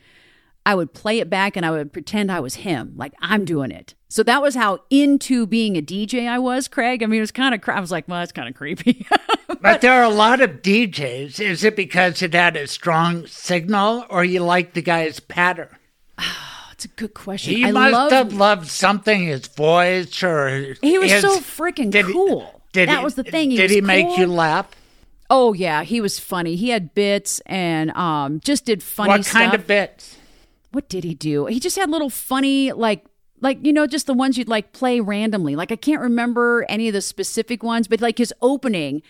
Speaker 3: I would play it back, and I would pretend I was him, like I'm doing it. So that was how into being a DJ I was, Craig. I mean, it was kind of. I was like, well, that's kind of creepy.
Speaker 1: But there are a lot of DJs. Is it because it had a strong signal, or you like the guy's pattern?
Speaker 3: It's a good question.
Speaker 1: He
Speaker 3: I
Speaker 1: must
Speaker 3: love,
Speaker 1: have loved something, his voice, or
Speaker 3: He was
Speaker 1: his-
Speaker 3: so freaking
Speaker 1: did he-
Speaker 3: cool.
Speaker 1: Did
Speaker 3: that
Speaker 1: he,
Speaker 3: was the thing. He
Speaker 1: did he make
Speaker 3: cool.
Speaker 1: you laugh?
Speaker 3: Oh yeah, he was funny. He had bits and um just did funny
Speaker 1: what
Speaker 3: stuff.
Speaker 1: kind of bits?
Speaker 3: what did he do? He just had little funny like like you know just the ones you'd like play randomly. Like I can't remember any of the specific ones, but like his opening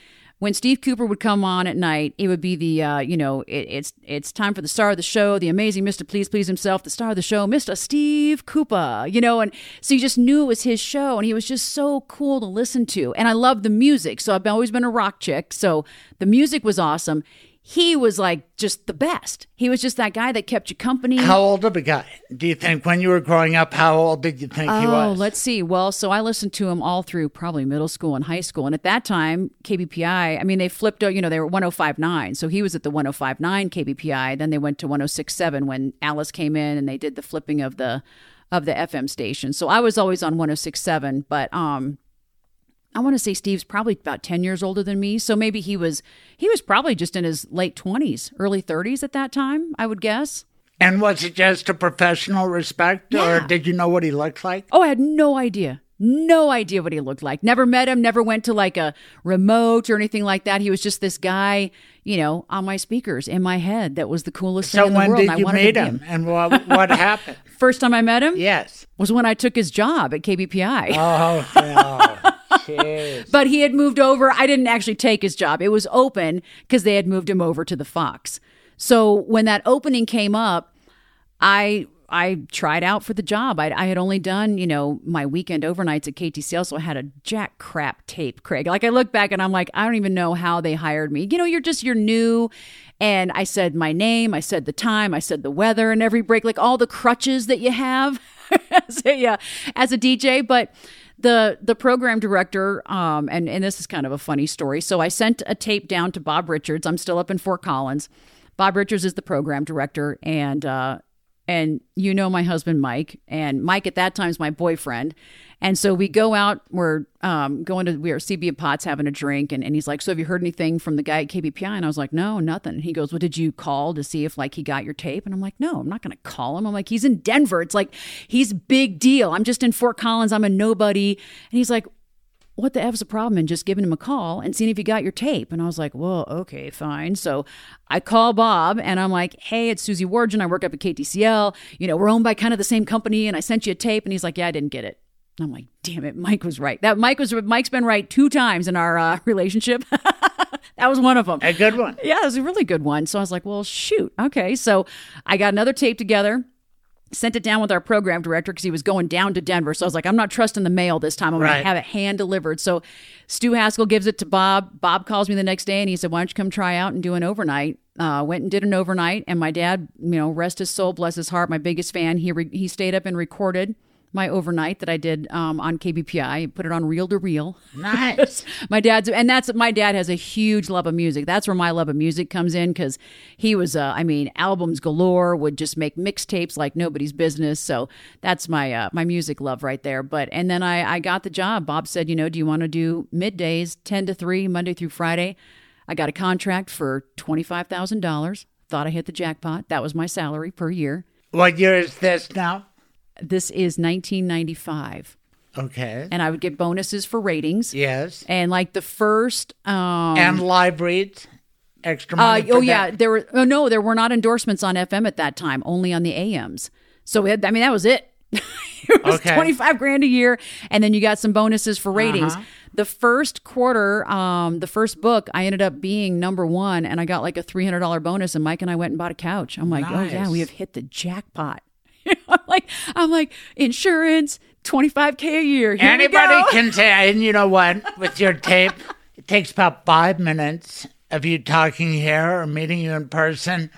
Speaker 3: when Steve Cooper would come on at night, it would be the uh, you know it, it's it's time for the star of the show, the amazing Mister Please Please himself, the star of the show, Mister Steve Cooper. You know, and so you just knew it was his show, and he was just so cool to listen to. And I loved the music, so I've always been a rock chick. So the music was awesome. He was like just the best. He was just that guy that kept you company.
Speaker 1: How old of a guy do you think when you were growing up? How old did you think he was?
Speaker 3: Oh, let's see. Well, so I listened to him all through probably middle school and high school. And at that time, KBPI, I mean, they flipped, you know, they were 1059. So he was at the 1059 KBPI. Then they went to 1067 when Alice came in and they did the flipping of the of the FM station. So I was always on 1067, but um I want to say Steve's probably about 10 years older than me. So maybe he was he was probably just in his late 20s, early 30s at that time, I would guess.
Speaker 1: and was it just a professional respect, or did you know what he looked like?
Speaker 3: Oh, I had no idea. No idea what he looked like. Never met him, never went to like a remote or anything like that. He was just this guy, you know, on my speakers in my head that was the coolest
Speaker 1: So
Speaker 3: thing in the
Speaker 1: when
Speaker 3: world. and I
Speaker 1: did you meet
Speaker 3: be
Speaker 1: him, and what what happened?
Speaker 3: First time I met him
Speaker 1: Yes.
Speaker 3: was when I took his job at KBPI.
Speaker 1: Oh no.
Speaker 3: But he had moved over. I didn't actually take his job. It was open because they had moved him over to the Fox. So when that opening came up, I I tried out for the job. I, I had only done you know my weekend overnights at KTCL, so I had a jack crap tape, Craig. Like I look back and I'm like, I don't even know how they hired me. You know, you're just you're new. And I said my name, I said the time, I said the weather, and every break, like all the crutches that you have as a, uh, as a DJ. But the the program director um and and this is kind of a funny story. So i sent a tape down to bob richards. I'm still up in fort collins. Bob richards is the program director and uh and you know my husband mike. And mike at that time is my boyfriend and so we go out we're um going to we are cb and potts having a drink and, and he's like so have you heard anything from the guy at kbpi and i was like no nothing he goes well did you call to see if like he got your tape and i'm like no i'm not gonna call him i'm like he's in denver it's like he's big deal i'm just in fort collins i'm a nobody and he's like what the F's the problem in just giving him a call and seeing if you got your tape? And I was like, well, okay, fine. So I call Bob and I'm like, hey, it's Susie Wargin. I work up at KTCL. You know, we're owned by kind of the same company and I sent you a tape. And he's like, yeah, I didn't get it. I'm like, damn it, Mike was right. That Mike was Mike's been right two times in our uh, relationship. that was one of them.
Speaker 1: A good one.
Speaker 3: Yeah, it was a really good one. So I was like, well, shoot. Okay. So I got another tape together, sent it down with our program director because he was going down to Denver. So I was like, I'm not trusting the mail this time. I'm going to have it hand delivered. So Stu Haskell gives it to Bob. Bob calls me the next day and he said, why don't you come try out and do an overnight? Uh, went and did an overnight. And my dad, you know, rest his soul, bless his heart, my biggest fan, he, re- he stayed up and recorded my overnight that I did um, on KBPI, put it on reel to reel.
Speaker 1: Nice.
Speaker 3: my dad's and that's my dad has a huge love of music. That's where my love of music comes in because he was uh, i mean albums galore would just make mixtapes like nobody's business. So that's my uh, my music love right there. But and then i i got the job. Bob said you know do you want to do middays 10 to 3 monday through friday? I got a contract for $25000 thought i hit the jackpot. That was my salary per year.
Speaker 1: What year is this now?
Speaker 3: This is 1995
Speaker 1: Okay.
Speaker 3: and i would get bonuses for ratings
Speaker 1: Yes.
Speaker 3: and like the first um
Speaker 1: And live reads. Extra
Speaker 3: Uh,
Speaker 1: money. for
Speaker 3: oh yeah,
Speaker 1: that?
Speaker 3: there were. Oh no, there were not endorsements on FM at that time. Only on the AMs. So we had. I mean, that was it. it was
Speaker 1: Okay.
Speaker 3: twenty five grand a year, and then you got some bonuses for ratings. The first quarter, um, the first book, I ended up being number one, and I got like a three hundred dollar bonus. And Mike and I went and bought a couch. I'm like, oh yeah, we have hit the jackpot. I'm like, I'm like insurance, twenty five k a year. Here
Speaker 1: Anybody can say, and you know what? With your tape, it takes about five minutes of you talking here or meeting you in person.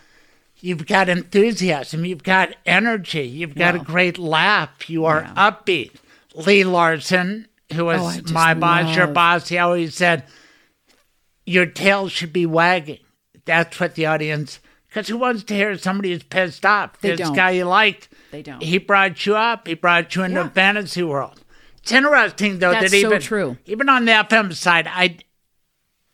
Speaker 1: You've got enthusiasm. You've got energy. You've got a great laugh. You are upbeat. Lee Larson, who
Speaker 3: Oh,
Speaker 1: was
Speaker 3: just
Speaker 1: my boss, your boss, he always said, your tail should be wagging. That's what the audience, because who wants to hear somebody who's pissed off?
Speaker 3: They
Speaker 1: this
Speaker 3: don't.
Speaker 1: guy you liked.
Speaker 3: They don't.
Speaker 1: He brought you up. He brought you into
Speaker 3: Yeah.
Speaker 1: a fantasy world. It's interesting though
Speaker 3: That's
Speaker 1: that
Speaker 3: so
Speaker 1: even
Speaker 3: true.
Speaker 1: even on the FM side, I,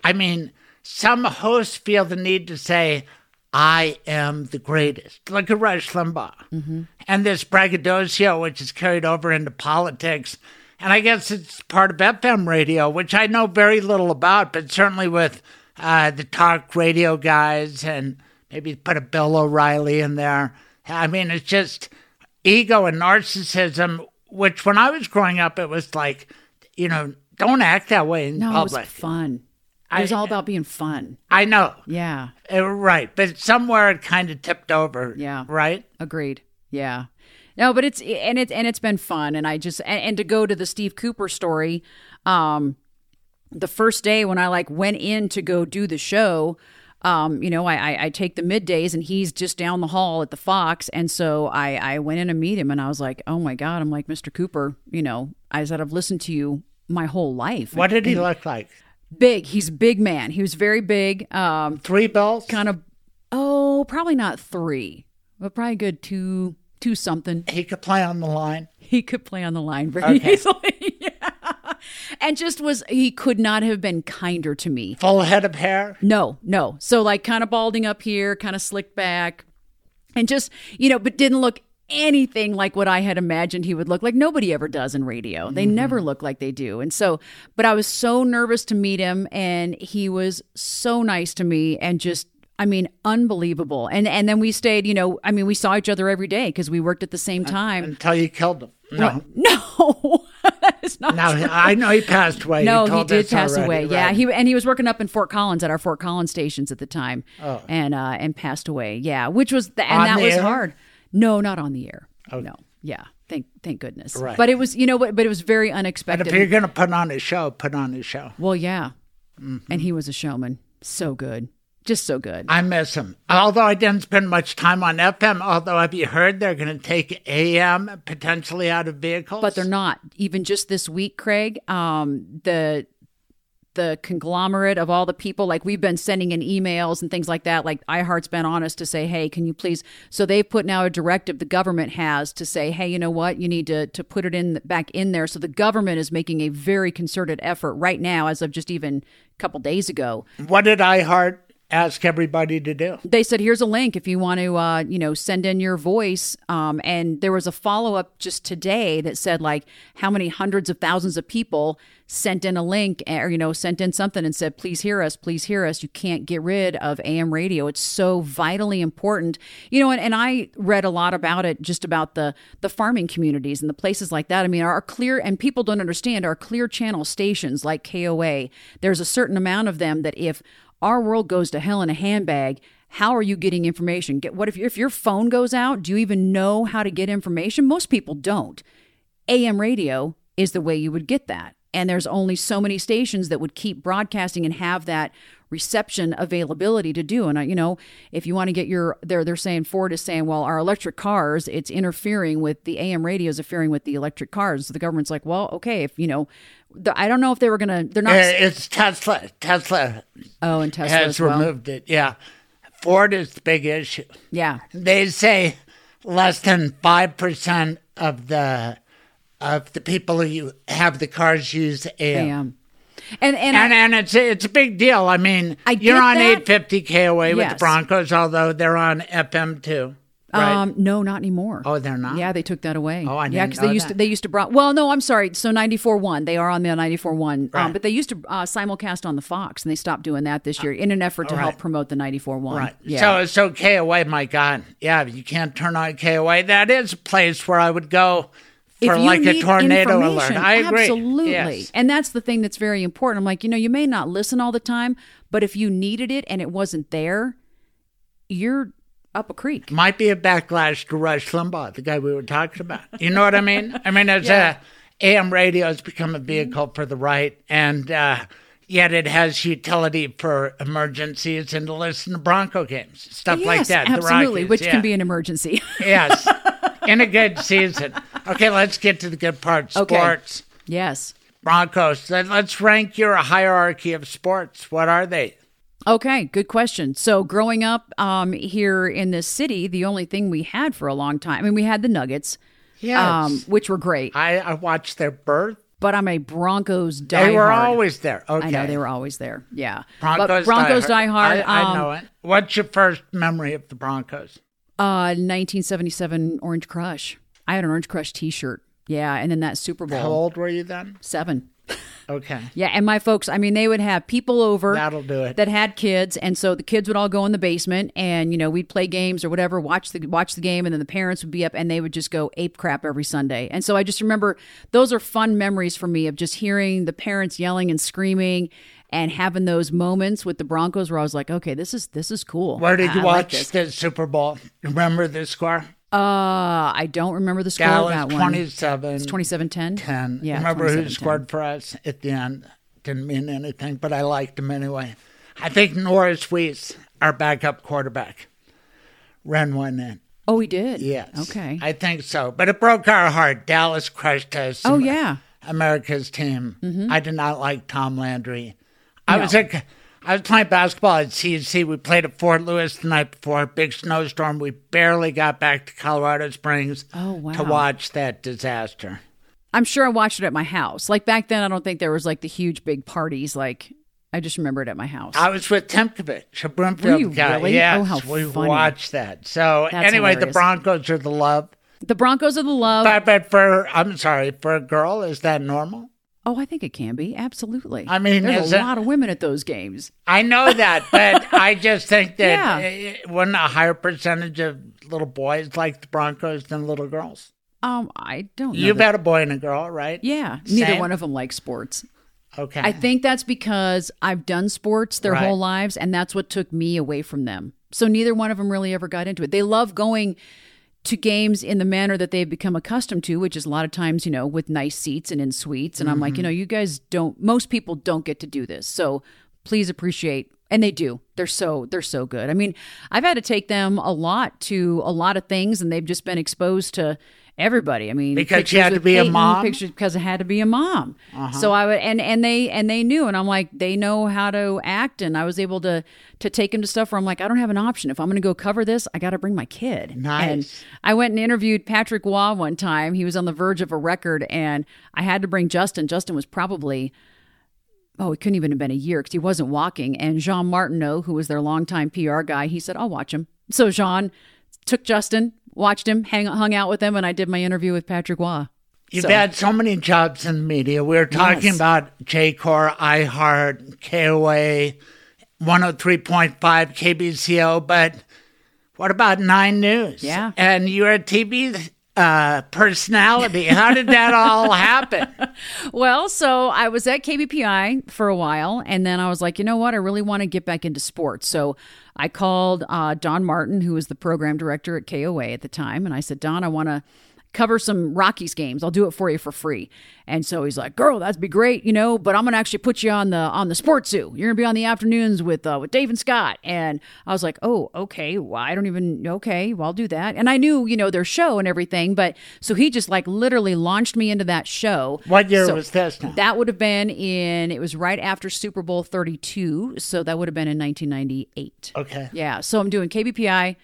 Speaker 1: I mean, some hosts feel the need to say, "I am the greatest," like a Rush Limbaugh,
Speaker 3: Mm-hmm.
Speaker 1: and this braggadocio, which is carried over into politics. And I guess it's part of FM radio, which I know very little about, but certainly with uh, the talk radio guys and maybe put a Bill O'Reilly in there. I mean, it's just ego and narcissism, which when I was growing up, it was like, you know, don't act that way in public.
Speaker 3: No, it was fun. It was
Speaker 1: I-
Speaker 3: all about being fun.
Speaker 1: I know.
Speaker 3: Yeah.
Speaker 1: Uh, right. But somewhere it kind of tipped over.
Speaker 3: Yeah.
Speaker 1: Right?
Speaker 3: Agreed. Yeah. No, but it's and it's and it's been fun, and I just and, and to go to the Steve Cooper story, um, the first day when I like went in to go do the show, um, you know, I, I I take the middays and he's just down the hall at the Fox, and so I I went in to meet him, and I was like, oh my god, I'm like Mr. Cooper, you know, I said I've listened to you my whole life.
Speaker 1: What did he look like?
Speaker 3: Big. He's a big man. He was very big. Um,
Speaker 1: Three bills?
Speaker 3: kind of. Oh, probably not three, but probably good two two something
Speaker 1: He could play on the line.
Speaker 3: he could play on the line very
Speaker 1: Okay.
Speaker 3: easily. yeah. And just was he could not have been kinder to me.
Speaker 1: Full head of hair.
Speaker 3: No, no. So like kind of balding up here, kind of slicked back. And just, you know, but didn't look anything like what I had imagined he would look like. Nobody ever does in radio. They mm-hmm. never look like they do. And so, but I was so nervous to meet him and he was so nice to me and just I mean, unbelievable. And and then we stayed, you know, I mean, we saw each other every day because we worked at the same time.
Speaker 1: Until you killed him. No.
Speaker 3: No, is not
Speaker 1: Now,
Speaker 3: true.
Speaker 1: I know he passed away.
Speaker 3: No, he did pass
Speaker 1: already,
Speaker 3: away. Yeah, he and he was working up in Fort Collins at our Fort Collins stations at the time, and uh, and passed away. Yeah, which was the, and
Speaker 1: On
Speaker 3: that
Speaker 1: the
Speaker 3: was
Speaker 1: air?
Speaker 3: hard. No, not on the air. Oh. No, yeah, thank thank goodness.
Speaker 1: Right.
Speaker 3: But it was you know what, but it was very
Speaker 1: But
Speaker 3: unexpected.
Speaker 1: if you're going to put on a show, put on a show.
Speaker 3: well, yeah,
Speaker 1: Mm-hmm.
Speaker 3: and he was a showman, so good, just so good.
Speaker 1: I miss him. Although I didn't spend much time on FM, although have you heard they're going to take AM potentially out of vehicles?
Speaker 3: but they're not even just this week craig um the the conglomerate of all the people like we've been sending in emails and things like that like iheart's been on us to say hey can you please so they've put now a directive the government has to say hey you know what you need to to put it in back in there so the government is making a very concerted effort right now as of just even a couple days ago
Speaker 1: What did iHeart ask everybody to do?
Speaker 3: they said here's a link if you want to uh, you know send in your voice. Um, and there was a follow-up just today that said like how many hundreds of thousands of people sent in a link or you know sent in something and said please hear us please hear us. You can't get rid of am radio. It's so vitally important. You know and, and i read a lot about it just about the the farming communities and the places like that. I mean our clear and people don't understand our clear channel stations like koa there's a certain amount of them that if our world goes to hell in a handbag. How are you getting information? Get what if, if your phone goes out do you even know how to get information? Most people don't. Am radio is the way you would get that. And there's only so many stations that would keep broadcasting and have that reception availability to do and I, you know if you want to get your they're they're saying ford is saying well our electric cars it's interfering with the am radio is interfering with the electric cars so the government's like well okay if you know the, i don't know if they were gonna they're not
Speaker 1: It's Tesla. Tesla
Speaker 3: oh and tesla
Speaker 1: has
Speaker 3: as well.
Speaker 1: removed it. Yeah. Ford is the big issue.
Speaker 3: yeah
Speaker 1: They say less than 5% of the of the people who have the cars use AM.
Speaker 3: am and and, I-
Speaker 1: And and it's it's a big deal. I mean,
Speaker 3: I
Speaker 1: you're on
Speaker 3: that.
Speaker 1: 850 KOA with the Broncos, although they're on FM too. Right?
Speaker 3: Um, no, not anymore.
Speaker 1: Oh, they're not?
Speaker 3: Yeah, they took that away.
Speaker 1: Oh, I
Speaker 3: yeah,
Speaker 1: didn't
Speaker 3: they used
Speaker 1: that.
Speaker 3: to they used to bro- Well, no, I'm sorry. So 94.1, they are on the 94.1,
Speaker 1: Right.
Speaker 3: um, but they used to uh, simulcast on the Fox, and they stopped doing that this year in an effort to help promote the 94.1.
Speaker 1: Right.
Speaker 3: Yeah.
Speaker 1: So so KOA, my God, yeah, you can't turn on KOA. That is a place where I would go for
Speaker 3: you
Speaker 1: like a tornado alert. I agree.
Speaker 3: Absolutely.
Speaker 1: Yes.
Speaker 3: And that's the thing that's very important. I'm like, you know, you may not listen all the time, but if you needed it and it wasn't there, you're up a creek.
Speaker 1: Might be a backlash to Rush Limbaugh, the guy we were talking about. You know what I mean? I mean, as
Speaker 3: Yeah.
Speaker 1: a AM radio has become a vehicle for the right, and uh, yet it has utility for emergencies and to listen to Bronco games, stuff like that.
Speaker 3: absolutely,
Speaker 1: Rockies,
Speaker 3: which
Speaker 1: yeah.
Speaker 3: can be an emergency.
Speaker 1: yes, in a good season. Okay, let's get to the good part.
Speaker 3: Okay.
Speaker 1: Sports.
Speaker 3: yes.
Speaker 1: Broncos. Let- Let's rank your hierarchy of sports. What are they?
Speaker 3: Okay, good question. So, growing up um, here in this city, the only thing we had for a long time, I mean, we had the Nuggets,
Speaker 1: Yes.
Speaker 3: um, which were great,
Speaker 1: I, I watched their birth.
Speaker 3: but I'm a Broncos diehard.
Speaker 1: They were always there. Okay.
Speaker 3: I know they were always there. Yeah,
Speaker 1: Broncos,
Speaker 3: but Broncos
Speaker 1: diehard.
Speaker 3: diehard.
Speaker 1: I, I
Speaker 3: um,
Speaker 1: know it. What's your first memory of the Broncos?
Speaker 3: Uh, 1977 Orange Crush. I had an Orange Crush T-shirt. Yeah, and then that Super Bowl
Speaker 1: How old were you then?
Speaker 3: seven.
Speaker 1: Okay.
Speaker 3: Yeah, and my folks, I mean, they would have people over
Speaker 1: That'll do it.
Speaker 3: that had kids, and so the kids would all go in the basement, and you know we'd play games or whatever, watch the watch the game, and then the parents would be up, and they would just go ape crap every Sunday. And so I just remember those are fun memories for me of just hearing the parents yelling and screaming, and having those moments with the Broncos where I was like, okay, this is this is cool.
Speaker 1: Where did you
Speaker 3: I
Speaker 1: watch
Speaker 3: this.
Speaker 1: the Super Bowl? Remember the score?
Speaker 3: Uh, I don't remember the score of that one.
Speaker 1: 27
Speaker 3: It's 27-10?
Speaker 1: 10.
Speaker 3: Yeah,
Speaker 1: Remember who
Speaker 3: 27-10.
Speaker 1: scored for us at the end? Didn't mean anything, but I liked him anyway. I think Norris Weese, our backup quarterback, ran one in.
Speaker 3: Oh, he did.
Speaker 1: Yes.
Speaker 3: Okay.
Speaker 1: I think so. But it broke our heart. Dallas crushed us.
Speaker 3: oh yeah.
Speaker 1: America's team. I did not like Tom Landry. I
Speaker 3: No.
Speaker 1: was at, I was playing basketball at CC. We played at Fort Lewis the night before, a big snowstorm. We barely got back to Colorado Springs
Speaker 3: Oh, wow.
Speaker 1: to watch that disaster.
Speaker 3: I'm sure I watched it at my house. Like back then, I don't think there was like the huge big parties. Like I just remember it at my house.
Speaker 1: I was with Tymkovich, a
Speaker 3: you
Speaker 1: guy.
Speaker 3: really?
Speaker 1: Oh, yes,
Speaker 3: Oh, how
Speaker 1: we
Speaker 3: funny.
Speaker 1: watched that. So
Speaker 3: That's
Speaker 1: anyway, the. Broncos are the love.
Speaker 3: the Broncos are the love.
Speaker 1: But, but for I'm sorry, for a girl, is that normal?
Speaker 3: Oh, I think it can be absolutely.
Speaker 1: I mean,
Speaker 3: there's a lot of women at those games.
Speaker 1: I know that, but I just think that
Speaker 3: Yeah.
Speaker 1: uh, wouldn't a higher percentage of little boys like the Broncos than little girls?
Speaker 3: Um, I don't. know
Speaker 1: You've
Speaker 3: that-
Speaker 1: had a boy and a girl, right?
Speaker 3: yeah. Neither one of them like sports.
Speaker 1: Okay.
Speaker 3: I think that's because I've done sports their
Speaker 1: Right.
Speaker 3: whole lives, and that's what took me away from them. So neither one of them really ever got into it. They love going to games in the manner that they've become accustomed to, which is a lot of times, you know, with nice seats and in suites. And I'm like,
Speaker 1: Mm-hmm.
Speaker 3: you know, you guys don't, most people don't get to do this. So please appreciate, and they do. They're so, they're so good. I mean, I've had to take them a lot to a lot of things, and they've just been exposed to everybody. I mean,
Speaker 1: Because you had to be a mom?
Speaker 3: Pictures because I had to be a mom.
Speaker 1: Uh-huh.
Speaker 3: So I would, and and they and they knew, and I'm like, they know how to act, and I was able to to take them to stuff where I'm like, I don't have an option. If I'm going to go cover this, I got to bring my kid.
Speaker 1: Nice.
Speaker 3: And I went and interviewed Patrick Roy one time. He was on the verge of a record, and I had to bring Justin. Justin was probably. Oh, it couldn't even have been a year because he wasn't walking. And Jean Martineau, who was their longtime PR guy, he said, I'll watch him. So Jean took Justin, watched him, hang, hung out with him, and I did my interview with Patrick Roy.
Speaker 1: You've
Speaker 3: So-
Speaker 1: had so many jobs in the media. We are talking
Speaker 3: Yes.
Speaker 1: about Jacor, iHeart, KOA, 103.5, KBCO, but what about Nine News?
Speaker 3: Yeah.
Speaker 1: And you're a TV uh, personality. How did that all happen?
Speaker 3: Well, so I was at KBPI for a while, and then I was like, you know what? I really want to get back into sports. So I called uh, Don Martin, who was the program director at KOA at the time, and I said, Don, I want to cover some Rockies games. I'll do it for you for free. And so he's like, "Girl, that'd be great, you know, but I'm going to actually put you on the on the sports zoo. You're going to be on the afternoons with uh, with Dave and Scott." And I was like, "Oh, okay. Well, I don't even okay, well, I'll do that." And I knew, you know, their show and everything, but so he just like literally launched me into that show.
Speaker 1: What year
Speaker 3: So
Speaker 1: was this now?
Speaker 3: That would have been in it was right after Super Bowl 32, so that would have been in 1998.
Speaker 1: Okay.
Speaker 3: Yeah. So I'm doing KBPI,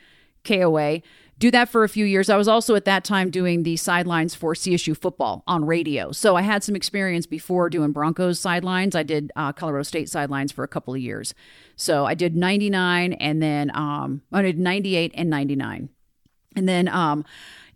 Speaker 3: KOA. Do that for a few years. I was also at that time doing the sidelines for CSU football on radio. So I had some experience before doing Broncos sidelines. I did uh, Colorado State sidelines for a couple of years. So I did 99 and then um, I did 98 and 99. And then um,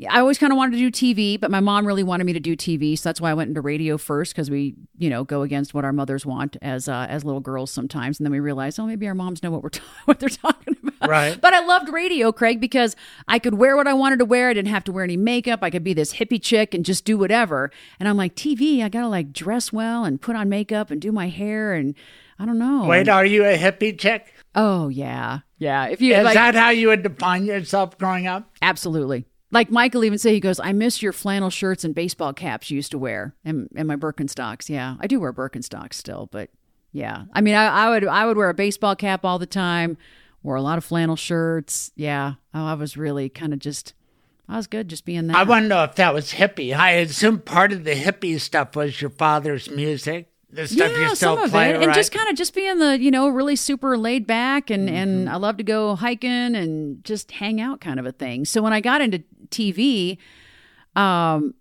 Speaker 3: I always kind of wanted to do TV, but my mom really wanted me to do TV, so that's why I went into radio first because we, you know, go against what our mothers want as uh, as little girls sometimes, and then we realize, oh, maybe our moms know what we're what they're talking about.
Speaker 1: Right.
Speaker 3: But I loved radio, Craig, because I could wear what I wanted to wear. I didn't have to wear any makeup. I could be this hippie chick and just do whatever. And I'm like, TV, I gotta like dress well and put on makeup and do my hair and I don't know.
Speaker 1: Wait, are you a hippie chick?
Speaker 3: Oh yeah, yeah. If you
Speaker 1: Is
Speaker 3: like,
Speaker 1: that how you would define yourself growing up?
Speaker 3: Absolutely. Like Michael even say, he goes, I miss your flannel shirts and baseball caps you used to wear and, and my Birkenstocks. Yeah, I do wear Birkenstocks still, but yeah. I mean, I, I would I would wear a baseball cap all the time, wore a lot of flannel shirts. Yeah, oh, I was really kind of just, I was good just being that.
Speaker 1: I want to know if that was hippie. I assume part of the hippie stuff was your father's music, the stuff
Speaker 3: yeah,
Speaker 1: you still
Speaker 3: some of
Speaker 1: play,
Speaker 3: it,
Speaker 1: right?
Speaker 3: and just kind of just being the you know really super laid back, and and
Speaker 1: Mm-hmm.
Speaker 3: I love to go hiking and just hang out kind of a thing. So when I got into TV, um,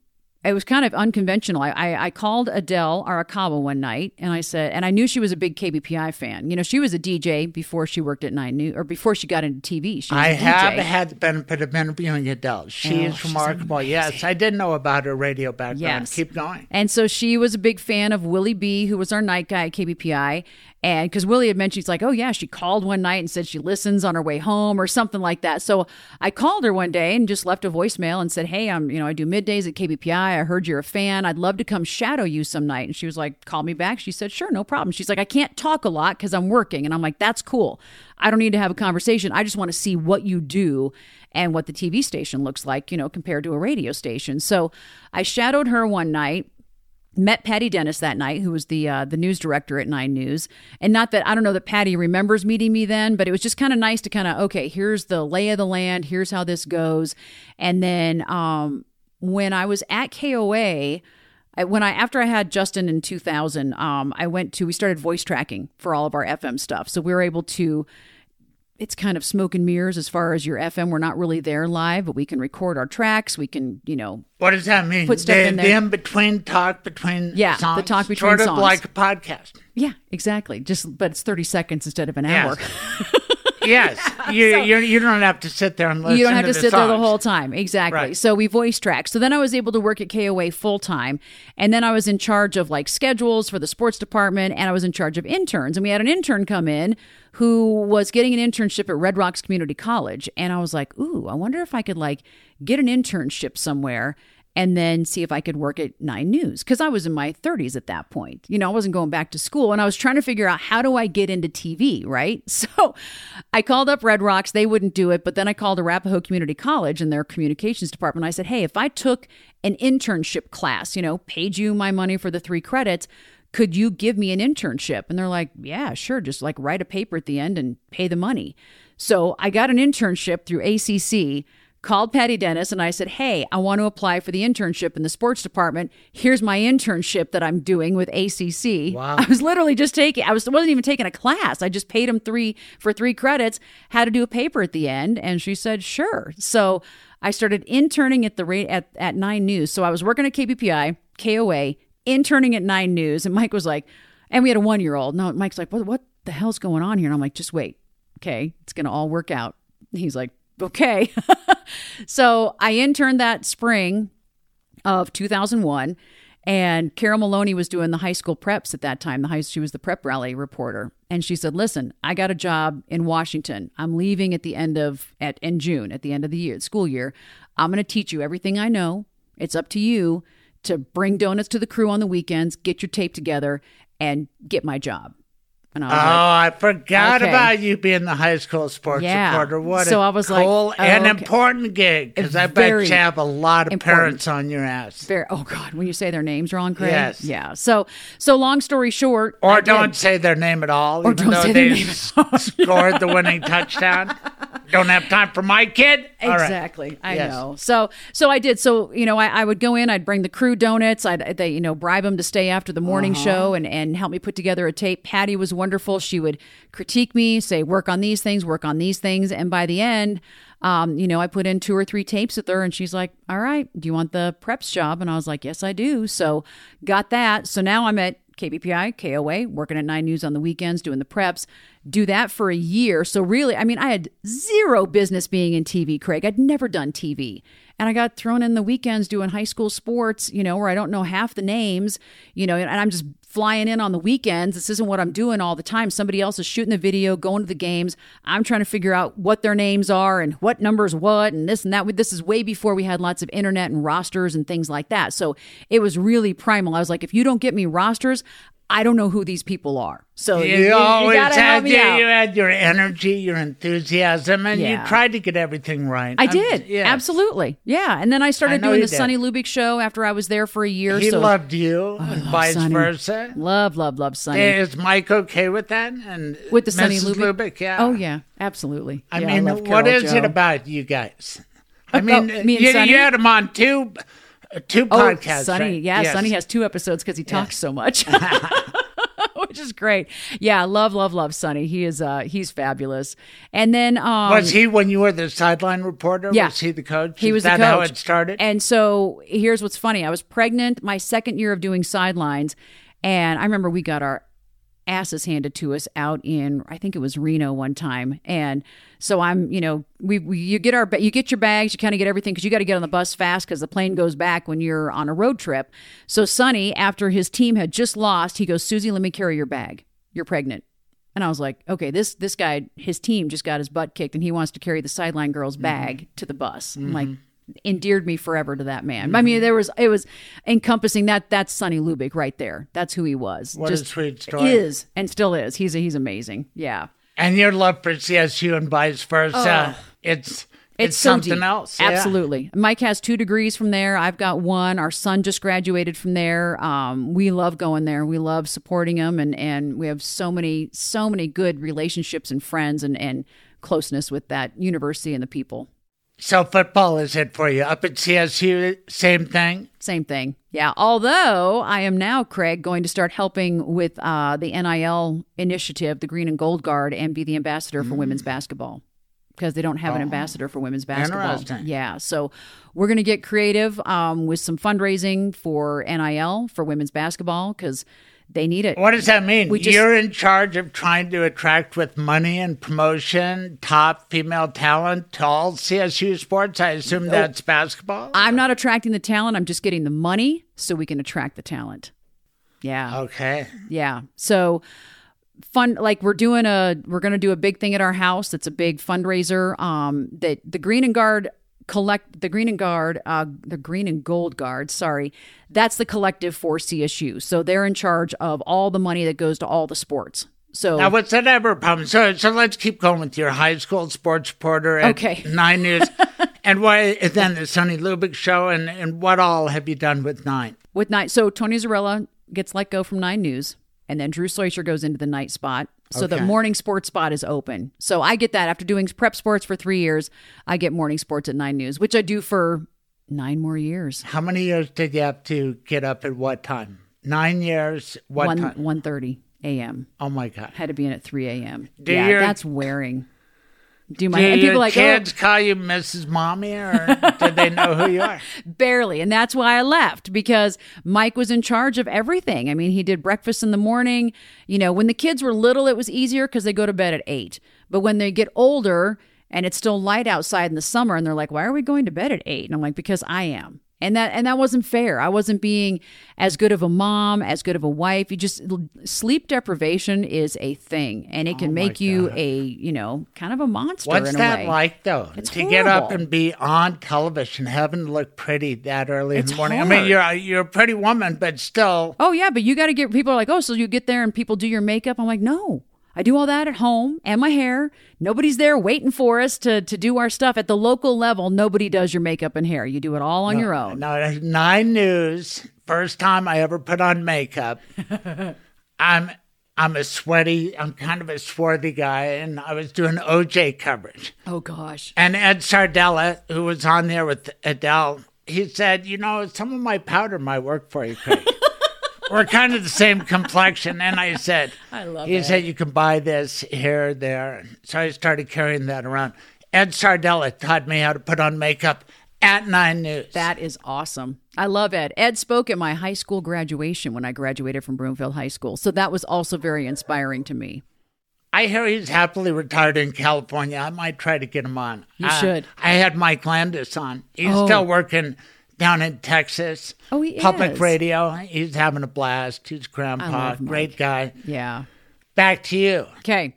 Speaker 3: it was kind of unconventional. I, I, I called Adele Arakawa one night and I said, and I knew she was a big KBPI fan. You know, she was a DJ before she worked at Nine News or before she got into TV.
Speaker 1: I
Speaker 3: a
Speaker 1: have had the benefit of interviewing Adele. She
Speaker 3: Oh,
Speaker 1: is remarkable. Yes, I did know about her radio background.
Speaker 3: Yes.
Speaker 1: Keep going.
Speaker 3: And so she was a big fan of Willie B, who was our night guy at KBPI. And because Willie had mentioned, she's like, oh, yeah, she called one night and said she listens on her way home or something like that. So I called her one day and just left a voicemail and said, hey, I'm, you know, I do middays at KBPI. I heard you're a fan. I'd love to come shadow you some night. And she was like, call me back. She said, sure, no problem. She's like, I can't talk a lot because I'm working. And I'm like, that's cool. I don't need to have a conversation. I just want to see what you do and what the TV station looks like, you know, compared to a radio station. So I shadowed her one night met Patty Dennis that night, who was the uh, the news director at Nine News. And not that I don't know that Patty remembers meeting me then, but it was just kind of nice to kind of okay, here's the lay of the land, here's how this goes. And then um, when I was at KOA. I, when I after I had Justin in 2000, um, I went to we started voice tracking for all of our FM stuff, so we were able to it's kind of smoke and mirrors as far as your FM. We're not really there live, but we can record our tracks. We can, you know,
Speaker 1: What does that mean?
Speaker 3: Put stuff
Speaker 1: the,
Speaker 3: in
Speaker 1: the
Speaker 3: there.
Speaker 1: in between talk between
Speaker 3: Yeah, the talk between
Speaker 1: sort of like a podcast.
Speaker 3: yeah, exactly. Just but it's 30 seconds instead of an hour.
Speaker 1: Yes. You, you you don't have to sit there and listen.
Speaker 3: you don't have to,
Speaker 1: the
Speaker 3: sit there the whole time. Exactly.
Speaker 1: Right.
Speaker 3: So we voice track. So then I was able to work at KOA full time. And then I was in charge of like schedules for the sports department and I was in charge of interns. And we had an intern come in who was getting an internship at Red Rocks Community College. And I was like, ooh, I wonder if I could like get an internship somewhere and then see if I could work at Nine News because I was in my 30s at that point. You know, I wasn't going back to school and I was trying to figure out how do I get into TV, right? So I called up Red Rocks, they wouldn't do it, but then I called Arapahoe Community College and their communications department. I said, "Hey, if I took an internship class, you know, paid you my money for the 3 credits, could you give me an internship?" And they're like, "Yeah, sure, just like write a paper at the end and pay the money." So I got an internship through ACC called Patty Dennis and I said, Hey, I want to apply for the internship in the sports department. Here's my internship that I'm doing with ACC.
Speaker 1: Wow.
Speaker 3: I was literally just taking, I was, wasn't even taking a class. I just paid him three for three credits, had to do a paper at the end. And she said, Sure. So I started interning at the rate at, at Nine News. So I was working at KBPI, KOA, interning at Nine News. And Mike was like, and we had a one year old. No, Mike's like, what, what the hell's going on here? And I'm like, just wait. Okay. It's going to all work out. He's like, okay. so I interned that spring of 2001 and Carol Maloney was doing the high school preps at that time. The high she was the prep rally reporter, and she said, "Listen, I got a job in Washington. I'm leaving at the end of at in June, at the end of the year, school year. I'm going to teach you everything I know. It's up to you to bring donuts to the crew on the weekends, get your tape together, and get my job." And I
Speaker 1: Oh,
Speaker 3: like,
Speaker 1: I forgot
Speaker 3: Okay.
Speaker 1: about you being the high school sports
Speaker 3: Yeah.
Speaker 1: reporter. What
Speaker 3: So
Speaker 1: a
Speaker 3: I was like,
Speaker 1: cool
Speaker 3: oh,
Speaker 1: and
Speaker 3: okay.
Speaker 1: important gig because I bet you have a lot of
Speaker 3: important.
Speaker 1: parents on your ass.
Speaker 3: Very, oh God, when you say their names wrong, Craig.
Speaker 1: Yes.
Speaker 3: Yeah. So, so long story short,
Speaker 1: Or
Speaker 3: I
Speaker 1: don't say their name at all,
Speaker 3: Or
Speaker 1: even
Speaker 3: don't
Speaker 1: though
Speaker 3: say their
Speaker 1: they
Speaker 3: name
Speaker 1: s- scored the winning touchdown. Don't have time for my kid. All right.
Speaker 3: Exactly. I
Speaker 1: Yes.
Speaker 3: know. So, so I did. So, you know, I, I would go in, I'd bring the crew donuts. I'd, they, you know, bribe them to stay after the morning
Speaker 1: Uh-huh.
Speaker 3: show and, and help me put together a tape. Patty was wonderful. She would critique me, say, work on these things, work on these things. And by the end, um, you know, I put in two or three tapes with her and she's like, all right, do you want the preps job? And I was like, yes, I do. So got that. So now I'm at KBPI, KOA, working at Nine News on the weekends, doing the preps, do that for a year. So, really, I mean, I had zero business being in TV, Craig. I'd never done TV. And I got thrown in the weekends doing high school sports, you know, where I don't know half the names, you know, and I'm just flying in on the weekends. This isn't what I'm doing all the time. Somebody else is shooting the video, going to the games. I'm trying to figure out what their names are and what numbers what and this and that. This is way before we had lots of internet and rosters and things like that. So it was really primal. I was like, if you don't get me rosters, I don't know who these people are. So you,
Speaker 1: You, always had
Speaker 3: me
Speaker 1: you, you had your energy, your enthusiasm, and
Speaker 3: Yeah.
Speaker 1: you tried to get everything right.
Speaker 3: I
Speaker 1: I'm-
Speaker 3: did.
Speaker 1: yes.
Speaker 3: Absolutely. Yeah. And then I started
Speaker 1: know
Speaker 3: doing the
Speaker 1: did.
Speaker 3: Sonny Lubick show after I was there for a year.
Speaker 1: He
Speaker 3: so
Speaker 1: loved you, and
Speaker 3: love
Speaker 1: vice
Speaker 3: Sonny.
Speaker 1: versa.
Speaker 3: love, love, love Sonny.
Speaker 1: Is Mike okay with that? And
Speaker 3: With the Sonny Lubick?
Speaker 1: Lubick, yeah.
Speaker 3: Oh, yeah. Absolutely.
Speaker 1: I
Speaker 3: Yeah,
Speaker 1: mean,
Speaker 3: love
Speaker 1: what is it about you guys? I mean,
Speaker 3: me and
Speaker 1: you, you had him on two, uh, two
Speaker 3: Oh,
Speaker 1: podcasts.
Speaker 3: Sonny.
Speaker 1: right?
Speaker 3: Yeah,
Speaker 1: Yes.
Speaker 3: Sonny has two episodes because he talks so much. Which is great. Yeah, love, love, love Sonny. He is uh he's fabulous. And then um
Speaker 1: Was he when you were the sideline reporter?
Speaker 3: Yeah.
Speaker 1: Was he the coach?
Speaker 3: He
Speaker 1: Is
Speaker 3: was
Speaker 1: that
Speaker 3: the coach.
Speaker 1: how it started?
Speaker 3: And so here's what's funny. I was pregnant my second year of doing sidelines, and I remember we got our asses handed to us out in I think it was Reno one time. And so I'm, you know, we, we you get our you get your bags, you kind of get everything because you got to get on the bus fast because the plane goes back when you're on a road trip. So Sonny, after his team had just lost, he goes, Susie, let me carry your bag. You're pregnant. And I was like, okay, this this guy, his team just got his butt kicked, and he wants to carry the sideline girl's
Speaker 1: Mm-hmm.
Speaker 3: bag to the bus. I'm like, endeared me forever to that man. I
Speaker 1: Mm-hmm.
Speaker 3: mean, there was it was encompassing that. That's Sonny Lubick right there. That's who he was.
Speaker 1: What a
Speaker 3: just
Speaker 1: sweet story.
Speaker 3: Is and still is. He's he's amazing. Yeah.
Speaker 1: and your love for CSU and vice versa. It's it's,
Speaker 3: so
Speaker 1: something else. yeah.
Speaker 3: Absolutely. Mike has two degrees from there. I've got one. Our son just graduated from there. Um, we love going there. We love supporting him, and and we have so many so many good relationships and friends and and closeness with that university and the people.
Speaker 1: So football is it for you? Up at CSU, same thing.
Speaker 3: Same thing. Yeah. Although I am now, Craig, going to start helping with uh, the NIL initiative, the Green and Gold Guard, and be the ambassador for women's basketball because they don't have an ambassador for women's basketball.
Speaker 1: Interesting.
Speaker 3: Yeah. So we're going to get creative um, with some fundraising for NIL for women's basketball because they need it.
Speaker 1: What does that mean?
Speaker 3: We just-
Speaker 1: You're in charge of trying to attract with money and promotion top female talent to all CSU sports. I assume that's basketball.
Speaker 3: I'm not attracting the talent. I'm just getting the money so we can attract the talent. Yeah.
Speaker 1: okay.
Speaker 3: Yeah. So fun like we're doing a we're going to do a big thing at our house that's a big fundraiser um that the Green and Guard collect the Green and Guard uh the Green and Gold Guard, sorry. That's the collective for CSU. So they're in charge of all the money that goes to all the sports. So
Speaker 1: Now, what's that ever problem? So, so let's keep going with your high school sports reporter at
Speaker 3: Okay.
Speaker 1: Nine News. and why then the Sonny Lubick show, and, and what all have you done with Nine?
Speaker 3: with nine so Tony Zarrella gets let go from 9 News and then Drew Soicher goes into the night spot. So the morning sports spot is open. So I get that after doing prep sports for 3 years, I get morning sports at 9 News, which I do for 9 more years.
Speaker 1: How many years did you have to get up at what time? Nine years. What
Speaker 3: One
Speaker 1: time?
Speaker 3: one thirty a.m.
Speaker 1: Oh my God.
Speaker 3: Had to be in at three a.m.
Speaker 1: Do
Speaker 3: yeah,
Speaker 1: your-
Speaker 3: that's wearing. Do my
Speaker 1: Do
Speaker 3: and people like
Speaker 1: kids
Speaker 3: oh,
Speaker 1: call you Mrs. Mommy, or did they know who you are?
Speaker 3: barely, and that's why I left because Mike was in charge of everything. I mean, he did breakfast in the morning. You know, when the kids were little, it was easier because they go to bed at eight. But when they get older and it's still light outside in the summer, and they're like, "Why are we going to bed at 8? And I'm like, "Because I am." And that and that wasn't fair. I wasn't being as good of a mom, as good of a wife. You just sleep deprivation is a thing, and it can oh make you a you know kind of a monster.
Speaker 1: What's
Speaker 3: in a
Speaker 1: that
Speaker 3: way.
Speaker 1: like, though?
Speaker 3: It's
Speaker 1: to get up and be on television, having to look pretty that early in
Speaker 3: It's
Speaker 1: the morning. I mean, you're a, you're a pretty woman, but still,
Speaker 3: Oh yeah, but you got to get people are like, oh, so you get there and people do your makeup. I'm like, no, I do all that at home and my hair. Nobody's there waiting for us to to do our stuff at the local level. Nobody does your makeup and hair. You do it all on your own.
Speaker 1: No, nine news. First time I ever put on makeup. I'm I'm a sweaty. I'm kind of a swarthy guy, and I was doing OJ coverage.
Speaker 3: Oh gosh.
Speaker 1: And Ed Sardella, who was on there with Adele, he said, "You know, some of my powder might work for you, Craig. We're kind of the same complexion." And I said,
Speaker 3: I love
Speaker 1: He
Speaker 3: Ed.
Speaker 1: said, "You can buy this here, there." So I started carrying that around. Ed Sardella taught me how to put on makeup at Nine News.
Speaker 3: That is awesome. I love Ed. Ed spoke at my high school graduation when I graduated from Broomfield High School. So that was also very inspiring to me.
Speaker 1: I hear he's happily retired in California. I might try to get him on.
Speaker 3: You
Speaker 1: Uh,
Speaker 3: should.
Speaker 1: I had Mike Landess on. He's
Speaker 3: Oh.
Speaker 1: still working down in Texas.
Speaker 3: Oh, he
Speaker 1: Public
Speaker 3: is.
Speaker 1: radio. He's having a blast. He's grandpa. Great guy.
Speaker 3: Yeah.
Speaker 1: Back to you.
Speaker 3: Okay.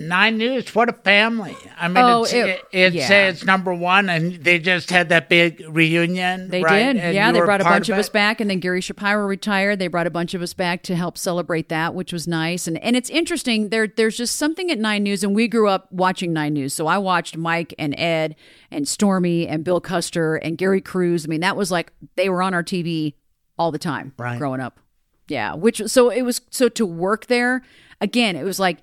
Speaker 1: Nine News, what a family! I mean,
Speaker 3: Oh,
Speaker 1: it's,
Speaker 3: it-
Speaker 1: it, it's
Speaker 3: yeah.
Speaker 1: number one, and they just had that big reunion.
Speaker 3: They
Speaker 1: right?
Speaker 3: did.
Speaker 1: And
Speaker 3: yeah, they brought a bunch of, us back and then Gary Shapiro retired. They brought a bunch of us back to help celebrate that, which was nice. And and it's interesting. There there's just something at 9 News and we grew up watching 9 News. So I watched Mike and Ed and Stormy and Bill Custer and Gary Cruz. I mean, that was like they were on our TV all the time
Speaker 1: Right.
Speaker 3: growing up. Yeah, which so it was so to work there again, it was like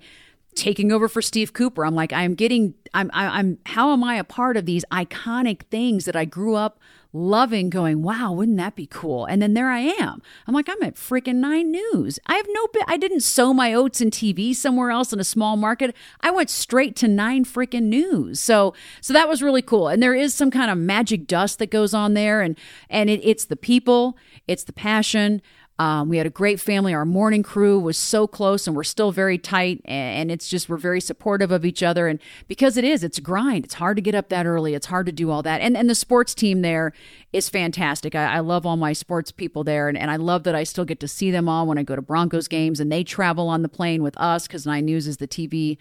Speaker 3: taking over for Steve Cooper. I'm like, I'm getting, I'm, I'm, how am I a part of these iconic things that I grew up loving? Going, wow, wouldn't that be cool? And then there I am. I'm like, I'm at freaking Nine News. I have no. I didn't sow my oats in TV somewhere else in a small market. I went straight to Nine freaking News. So, so that was really cool. And there is some kind of magic dust that goes on there, and and it, it's the people, it's the passion. Um, we had a great family. Our morning crew was so close, and we're still very tight. And, it's just we're very supportive of each other. And because it is, it's grind. It's hard to get up that early. It's hard to do all that. And and the sports team there is fantastic. I, I love all my sports people there, and, and I love that I still get to see them all when I go to Broncos games, and they travel on the plane with us because Nine News is the TV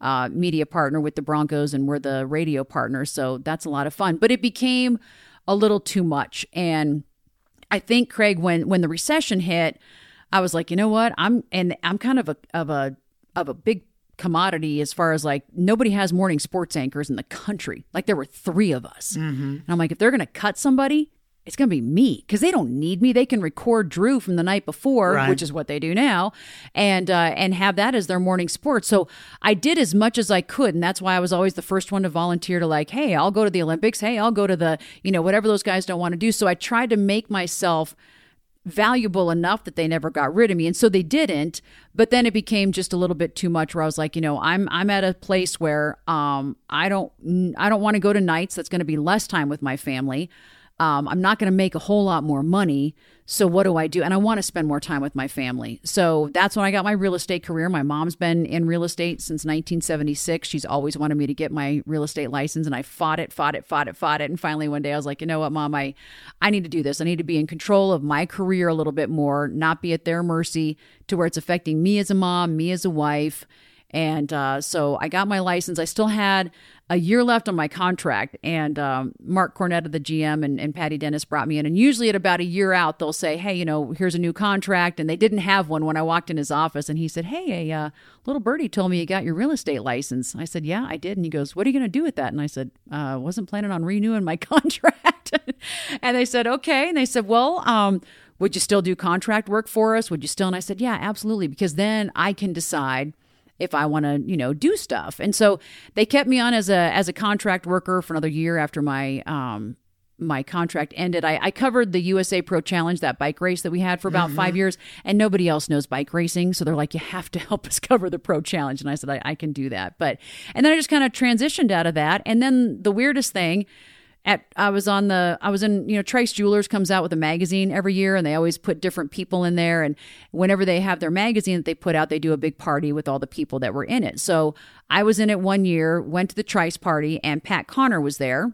Speaker 3: uh, media partner with the Broncos, and we're the radio partner. So that's a lot of fun. But it became a little too much, and I think Craig, when when the recession hit, I was like, you know what, I'm and I'm kind of a of a of a big commodity as far as like nobody has morning sports anchors in the country. Like there were three of us, mm-hmm. and I'm like, if they're gonna cut somebody. It's gonna be me because they don't need me. They can record Drew from the night before,
Speaker 1: Right.
Speaker 3: which is what they do now, and uh, and have that as their morning sport. So I did as much as I could, and that's why I was always the first one to volunteer to like, hey, I'll go to the Olympics. Hey, I'll go to the you know whatever those guys don't want to do. So I tried to make myself valuable enough that they never got rid of me and so they didn't but then it became just a little bit too much where I was like you know I'm I'm at a place where um I don't I don't want to go to nights that's going to be less time with my family um, I'm not going to make a whole lot more money. So what do I do? And I want to spend more time with my family. So that's when I got my real estate career. My mom's been in real estate since 1976. She's always wanted me to get my real estate license, and I fought it, fought it, fought it, fought it. And finally, one day, I was like, you know what, mom, I, I need to do this. I need to be in control of my career a little bit more, not be at their mercy to where it's affecting me as a mom, me as a wife. And uh, so I got my license. I still had a year left on my contract. And um, Mark Cornetta, the GM, and, and Patty Dennis brought me in. And usually at about a year out, they'll say, hey, you know, here's a new contract. And they didn't have one when I walked in his office. And he said, hey, a uh, little birdie told me you got your real estate license. I said, yeah, I did. And he goes, what are you going to do with that? And I said, uh, wasn't planning on renewing my contract. and they said, okay. And they said, well, um, would you still do contract work for us? Would you still? And I said, yeah, absolutely. Because then I can decide if I want to, you know, do stuff. And so they kept me on as a as a contract worker for another year after my um my contract ended. I, I covered the USA Pro Challenge, that bike race that we had for about five years, and nobody else knows bike racing. So they're like, you have to help us cover the Pro Challenge. And I said, I, I can do that. But and then I just kind of transitioned out of that. And then the weirdest thing at I was on the I was in you know Trice Jewelers comes out with a magazine every year and they always put different people in there and whenever they have their magazine that they put out they do a big party with all the people that were in it. So I was in it one year, went to the Trice party and Pat Connor was there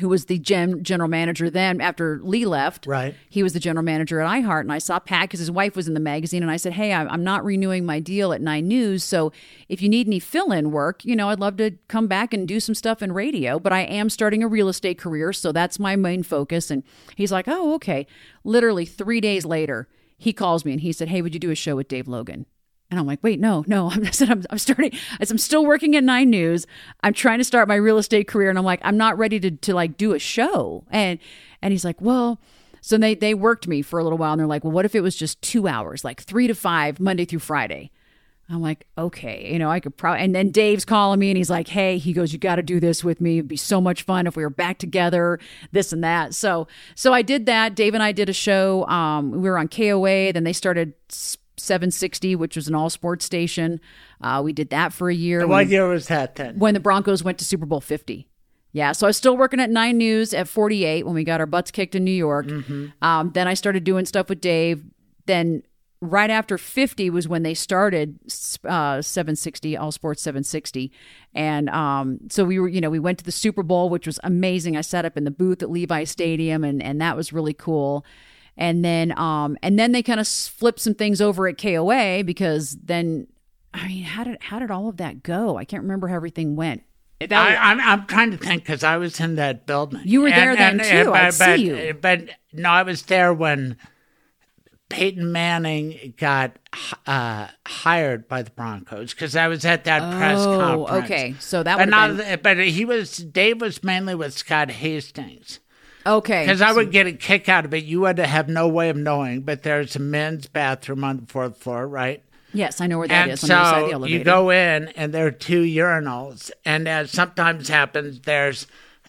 Speaker 3: who was the gen- general manager then after Lee left.
Speaker 1: Right.
Speaker 3: He was the general manager at iHeart. And I saw Pat because his wife was in the magazine. And I said, Hey, I'm I'm not renewing my deal at Nine News. So if you need any fill in work, you know, I'd love to come back and do some stuff in radio. But I am starting a real estate career. So that's my main focus. And he's like, Oh, okay. Literally three days later, he calls me and he said, Hey, would you do a show with Dave Logan? And I'm like, wait, no, no. I said, I'm, I'm starting. I I'm still working at Nine News. I'm trying to start my real estate career, and I'm like, I'm not ready to to like do a show. And and he's like, well, so they they worked me for a little while, and they're like, well, what if it was just two hours, like three to five, Monday through Friday? I'm like, okay, you know, I could probably. And then Dave's calling me, and he's like, hey, he goes, you got to do this with me. It'd be so much fun if we were back together, this and that. So so I did that. Dave and I did a show. Um, we were on KOA. Then they started. 760, which was an all sports station. Uh, we did that for a year.
Speaker 1: What
Speaker 3: when,
Speaker 1: year was that then?
Speaker 3: when the Broncos went to Super Bowl 50. Yeah, so I was still working at Nine News at 48 when we got our butts kicked in New York. Um, then I started doing stuff with Dave. Then right after 50 was when they started uh, 760 All Sports 760, and um, so we were, you know, we went to the Super Bowl, which was amazing. I sat up in the booth at Levi Stadium, and and that was really cool. And then um, and then they kind of flipped some things over at KOA because then. I mean, how did how did all of that go? I can't remember how everything went. Was-
Speaker 1: I, I'm, I'm trying to think because I was in that building.
Speaker 3: You were there then, too.
Speaker 1: but,
Speaker 3: I'd see
Speaker 1: but,
Speaker 3: you.
Speaker 1: But no, I was there when Peyton Manning got uh, hired by the Broncos because I was at that press
Speaker 3: Oh,
Speaker 1: conference.
Speaker 3: okay. So that
Speaker 1: But not,
Speaker 3: been
Speaker 1: but he was Dave was mainly with Scott Hastings
Speaker 3: okay.
Speaker 1: because I would get a kick out of it. You would have no way of knowing, but there's a men's bathroom on the fourth floor, right?
Speaker 3: yes, I know where that
Speaker 1: and
Speaker 3: is on the side the
Speaker 1: so
Speaker 3: elevator.
Speaker 1: you go in, and there are two urinals, and as sometimes happens, there's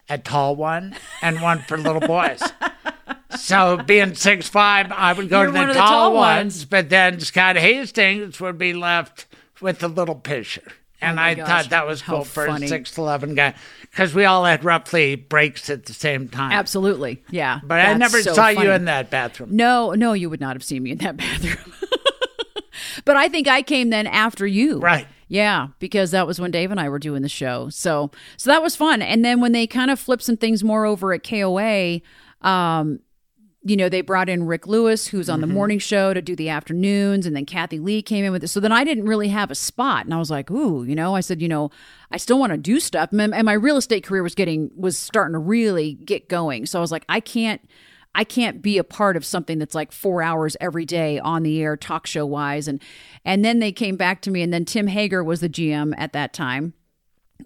Speaker 1: a tall one and one for little boys. so being six five, I would go
Speaker 3: You're
Speaker 1: to the
Speaker 3: of the
Speaker 1: tall,
Speaker 3: tall
Speaker 1: ones,
Speaker 3: ones.
Speaker 1: but then Scott Hastings would be left with the little pitcher. And
Speaker 3: Oh
Speaker 1: I
Speaker 3: gosh,
Speaker 1: thought that was cool for
Speaker 3: funny.
Speaker 1: a six eleven guy because we all had roughly breaks at the same time.
Speaker 3: Absolutely, yeah.
Speaker 1: But I never
Speaker 3: so
Speaker 1: saw you in that bathroom.
Speaker 3: No, no, you would not have seen me in that bathroom. but I think I came then after you.
Speaker 1: Right.
Speaker 3: Yeah, because that was when Dave and I were doing the show. So so that was fun. And then when they kind of flipped some things more over at KOA, um, you know, they brought in Rick Lewis, who's on the mm-hmm. morning show to do the afternoons, and then Kathy Lee came in with it. So then I didn't really have a spot, and I was like, "Ooh," you know. I said, "You know, I still want to do stuff," and and my real estate career was getting was starting to really get going. So I was like, "I can't." I can't be a part of something that's like four hours every day on the air, talk show wise. And and then they came back to me, and then Tim Hager was the GM at that time,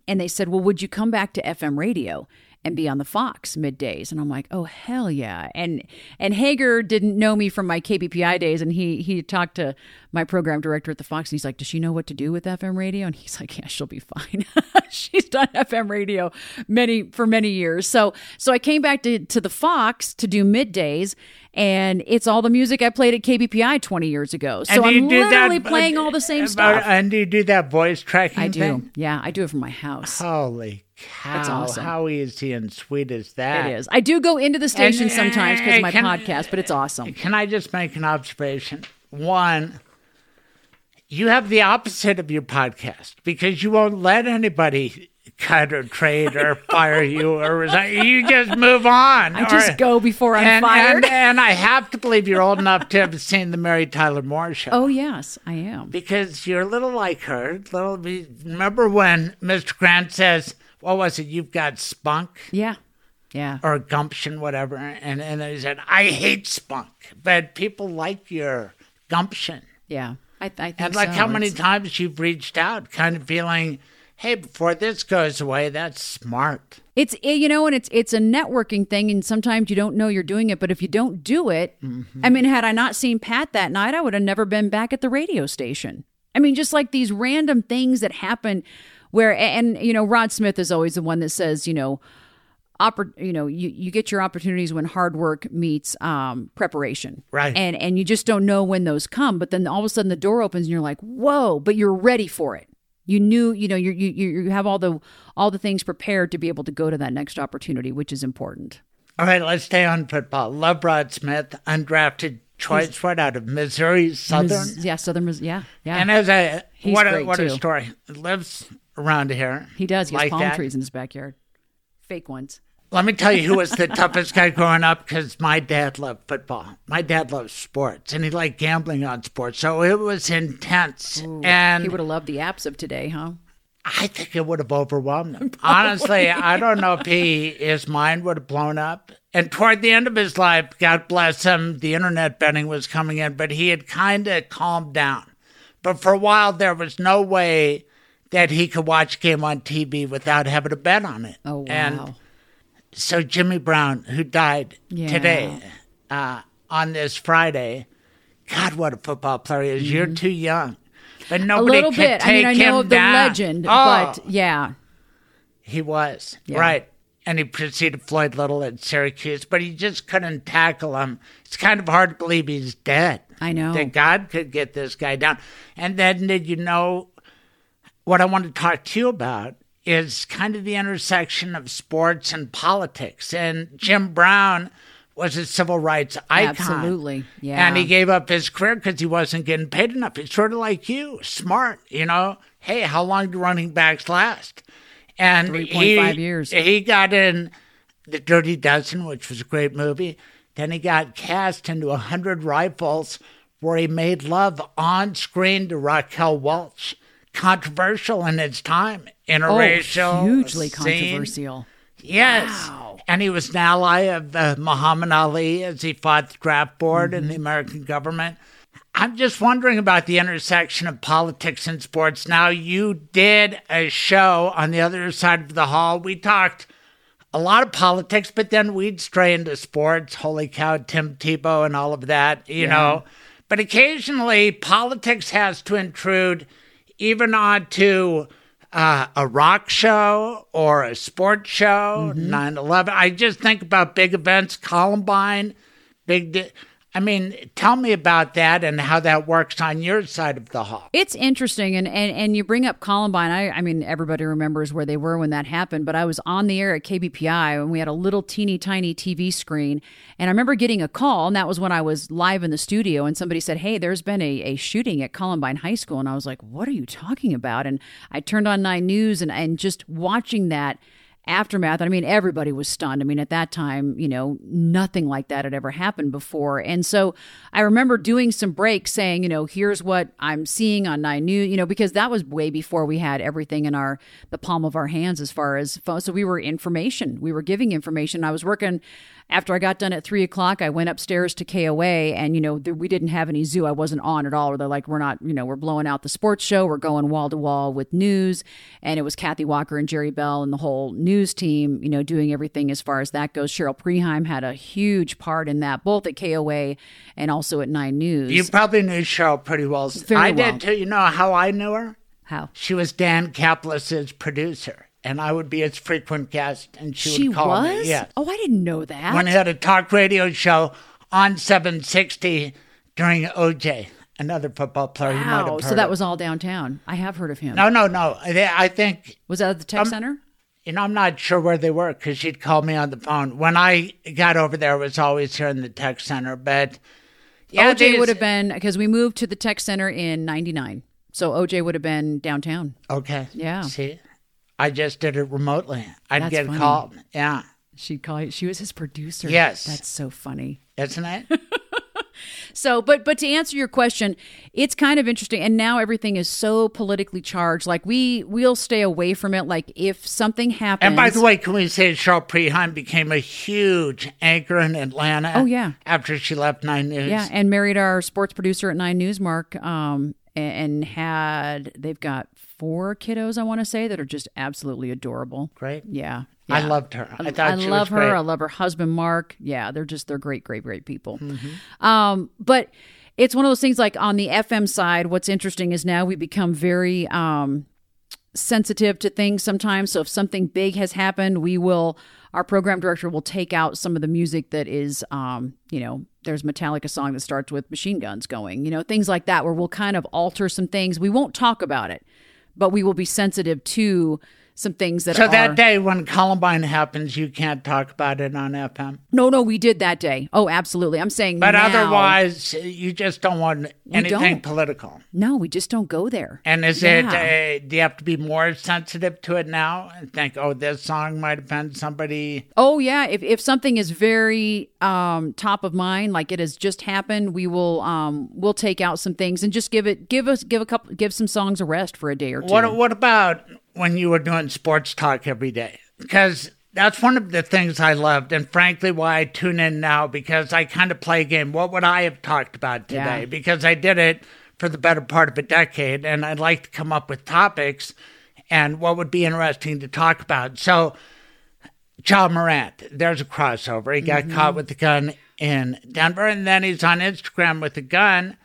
Speaker 3: and they said, "Well, would you come back to FM radio and be on the Fox middays?" And I'm like, "Oh hell yeah!" And and Hager didn't know me from my KBPI days, and he he talked to my program director at the Fox, and he's like, "Does she know what to do with FM radio?" And he's like, "Yeah, she'll be fine. She's done FM radio many for many years." So so I came back to to the Fox to do middays. And it's all the music I played at KBPI 20 years ago. So I'm literally
Speaker 1: that-
Speaker 3: playing all the same
Speaker 1: uh,
Speaker 3: stuff.
Speaker 1: And do you do that voice tracking
Speaker 3: I do.
Speaker 1: thing?
Speaker 3: Yeah, I do it from my house.
Speaker 1: Holy cow!
Speaker 3: That's awesome.
Speaker 1: How easy and sweet is that?
Speaker 3: It is. I do go into the station
Speaker 1: And-
Speaker 3: sometimes because of my
Speaker 1: can-
Speaker 3: podcast, but it's awesome.
Speaker 1: Can I just make an observation? One, you have the opposite of your podcast because you won't let anybody cut or trade or fire you or resign. You just move on.
Speaker 3: I just
Speaker 1: or-
Speaker 3: go before I'm
Speaker 1: and,
Speaker 3: fired.
Speaker 1: And, and I have to believe you're old enough to have seen the Mary Tyler Moore show.
Speaker 3: oh yes, I am.
Speaker 1: because you're a little like her. Little. Remember when Mr. Grant says, "What was it? You've got spunk."
Speaker 3: Yeah, yeah.
Speaker 1: or gumption, whatever. And and he said, I hate spunk, but people like your gumption.
Speaker 3: Yeah, I, I think
Speaker 1: And like
Speaker 3: so.
Speaker 1: how many
Speaker 3: It's-
Speaker 1: times you've reached out, kind of feeling, hey, before this goes away, that's smart.
Speaker 3: It's you know, and it's it's a networking thing, and sometimes you don't know you're doing it. But if you don't do it,
Speaker 1: Mm-hmm.
Speaker 3: I mean, had I not seen Pat that night, I would have never been back at the radio station. I mean, just like these random things that happen, where and you know, Rod Smith is always the one that says, you know. Oppor- you know you, you get your opportunities when hard work meets um, preparation
Speaker 1: Right.
Speaker 3: and and you just don't know when those come but then all of a sudden the door opens and you're like whoa but you're ready for it you knew you know you you you have all the all the things prepared to be able to go to that next opportunity which is important
Speaker 1: All right, let's stay on football. Love Rod Smith, undrafted choice, what out of Missouri Southern.
Speaker 3: yeah southern Mis- yeah yeah
Speaker 1: And as a
Speaker 3: He's
Speaker 1: what a what a story. Lives around here.
Speaker 3: he does he has palm
Speaker 1: that.
Speaker 3: trees in his backyard fake ones
Speaker 1: Let me tell you who was the toughest guy growing up because my dad loved football. My dad loved sports and he liked gambling on sports. So it was intense. and
Speaker 3: he would have loved the apps of today huh
Speaker 1: I think it would have overwhelmed him. Honestly, I don't know if he his mind would have blown up. And toward the end of his life, God bless him, the internet betting was coming in, but he had kind of calmed down. But for a while, there was no way that he could watch a game on TV without having to bet on it.
Speaker 3: oh wow
Speaker 1: And so Jimmy Brown, who died
Speaker 3: Yeah.
Speaker 1: today uh, on this Friday, God, what a football player he is! You're too young, but
Speaker 3: Mm-hmm. a
Speaker 1: nobody
Speaker 3: little
Speaker 1: could
Speaker 3: bit
Speaker 1: take
Speaker 3: i mean i know
Speaker 1: him
Speaker 3: of the
Speaker 1: down.
Speaker 3: legend
Speaker 1: Oh,
Speaker 3: but yeah
Speaker 1: he was
Speaker 3: Yeah.
Speaker 1: right, and he preceded Floyd Little at Syracuse, but he just couldn't tackle him. It's kind of hard to believe he's dead.
Speaker 3: I know.
Speaker 1: that God could get this guy down. And then did you know what I want to talk to you about is kind of the intersection of sports and politics. And Jim Brown was a civil rights icon.
Speaker 3: Absolutely, yeah.
Speaker 1: And he gave up his career because he wasn't getting paid enough. He's sort of like you, smart, you know. Hey, how long do running backs last? And
Speaker 3: 3.5
Speaker 1: he-
Speaker 3: years.
Speaker 1: He got in The Dirty Dozen, which was a great movie. Then he got cast into A Hundred Rifles, where he made love on screen to Raquel Welch. Controversial in its time, interracial,
Speaker 3: oh, hugely
Speaker 1: scene.
Speaker 3: controversial.
Speaker 1: Yes.
Speaker 3: Wow.
Speaker 1: And he was an ally of uh, Muhammad Ali as he fought the draft board and the
Speaker 3: Mm-hmm.
Speaker 1: American government. I'm just wondering about the intersection of politics and sports. Now, you did a show on the other side of the hall. We talked a lot of politics, but then we'd stray into sports. Holy cow, Tim Tebow and all of that, you know. But occasionally, politics has to intrude even onto uh, a rock show or a sports show, 9 11. I just think about big events, Columbine, big. Di- I mean, tell me about that and how that works on your side of the hall.
Speaker 3: It's interesting, and, and and you bring up Columbine. I I mean, everybody remembers where they were when that happened. But I was on the air at KBPI, and we had a little teeny tiny TV screen, and I remember getting a call, and that was when I was live in the studio, and somebody said, "Hey, there's been a, a shooting at Columbine High School," and I was like, "What are you talking about?" And I turned on Nine News, and and just watching that aftermath. I mean, everybody was stunned. I mean, at that time, you know, nothing like that had ever happened before. And so I remember doing some breaks saying, you know, here's what I'm seeing on Nine News, you know, because that was way before we had everything in our the palm of our hands as far as. So we were information. We were giving information. I was working after I got done at three o'clock, I went upstairs to KOA, and you know th- we didn't have any zoo. I wasn't on at all. Or they're like, we're not, you know, we're blowing out the sports show. We're going wall to wall with news, and it was Kathy Walker and Jerry Bell and the whole news team, you know, doing everything as far as that goes. Cheryl Preheim had a huge part in that, both at KOA and also at Nine News.
Speaker 1: You probably knew Cheryl pretty well.
Speaker 3: Very
Speaker 1: I
Speaker 3: well.
Speaker 1: did too. You know how I knew her?
Speaker 3: How
Speaker 1: She was Dan Caplis's producer, and I would be his frequent guest, and she,
Speaker 3: she
Speaker 1: would call
Speaker 3: was?
Speaker 1: me. Yes.
Speaker 3: Oh, I didn't know that.
Speaker 1: when he had a talk radio show on 760 during OJ, another football player you might have
Speaker 3: wow. So that
Speaker 1: of.
Speaker 3: was all downtown. I have heard of him.
Speaker 1: No, no, no. I, I think,
Speaker 3: Was that at the tech center?
Speaker 1: you know, I'm not sure where they were because she'd call me on the phone. When I got over there, it was always here in the tech center. But yeah,
Speaker 3: OJ
Speaker 1: these-
Speaker 3: would have been because we moved to the tech center in '99, so OJ would have been downtown.
Speaker 1: Okay.
Speaker 3: Yeah.
Speaker 1: See, I just did it remotely. I'd
Speaker 3: That's
Speaker 1: get
Speaker 3: funny.
Speaker 1: a call. Yeah.
Speaker 3: She'd call. She was his producer.
Speaker 1: Yes.
Speaker 3: that's so funny.
Speaker 1: Isn't it?
Speaker 3: So, but but to answer your question, it's kind of interesting. And now everything is so politically charged. Like we we'll stay away from it. Like if something happens.
Speaker 1: And by the way, can we say Cheryl Preheim became a huge anchor in Atlanta?
Speaker 3: Oh, yeah.
Speaker 1: After she left Nine News.
Speaker 3: yeah, and married our sports producer at Nine News, Mark. Um, and had they've got four kiddos. I want to say that are just absolutely adorable.
Speaker 1: Great.
Speaker 3: Yeah.
Speaker 1: I loved her. I
Speaker 3: I,
Speaker 1: thought she was
Speaker 3: love her.
Speaker 1: great.
Speaker 3: I love her husband, Mark. Yeah, they're just they're great, great, great people.
Speaker 1: Mm-hmm.
Speaker 3: Um, but it's one of those things. Like on the FM side, what's interesting is now we become very um, sensitive to things sometimes. So if something big has happened, we will. Our program director will take out some of the music that is, um, you know, there's Metallica song that starts with machine guns going, you know, things like that, where we'll kind of alter some things. We won't talk about it, but we will be sensitive to some things that
Speaker 1: So
Speaker 3: are.
Speaker 1: that day when Columbine happens, you can't talk about it on FM.
Speaker 3: No, no, we did that day. Oh, absolutely. I'm saying,
Speaker 1: But
Speaker 3: now-
Speaker 1: otherwise, you just don't want anything
Speaker 3: don't.
Speaker 1: political.
Speaker 3: no, we just don't go there.
Speaker 1: And is
Speaker 3: Yeah.
Speaker 1: it? Uh, do you have to be more sensitive to it now and think, oh, this song might offend somebody?
Speaker 3: Oh yeah, if if something is very um, top of mind, like it has just happened, we will um, we'll take out some things and just give it give us give a couple give some songs a rest for a day or two.
Speaker 1: What What about when you were doing sports talk every day? Because that's one of the things I loved, and frankly, why I tune in now because I kind of play a game. What would I have talked about today?
Speaker 3: Yeah.
Speaker 1: Because I did it for the better part of a decade, and I'd like to come up with topics and what would be interesting to talk about. So, John Morant, there's a crossover. He got caught mm-hmm. with the gun in Denver, and then he's on Instagram with the gun.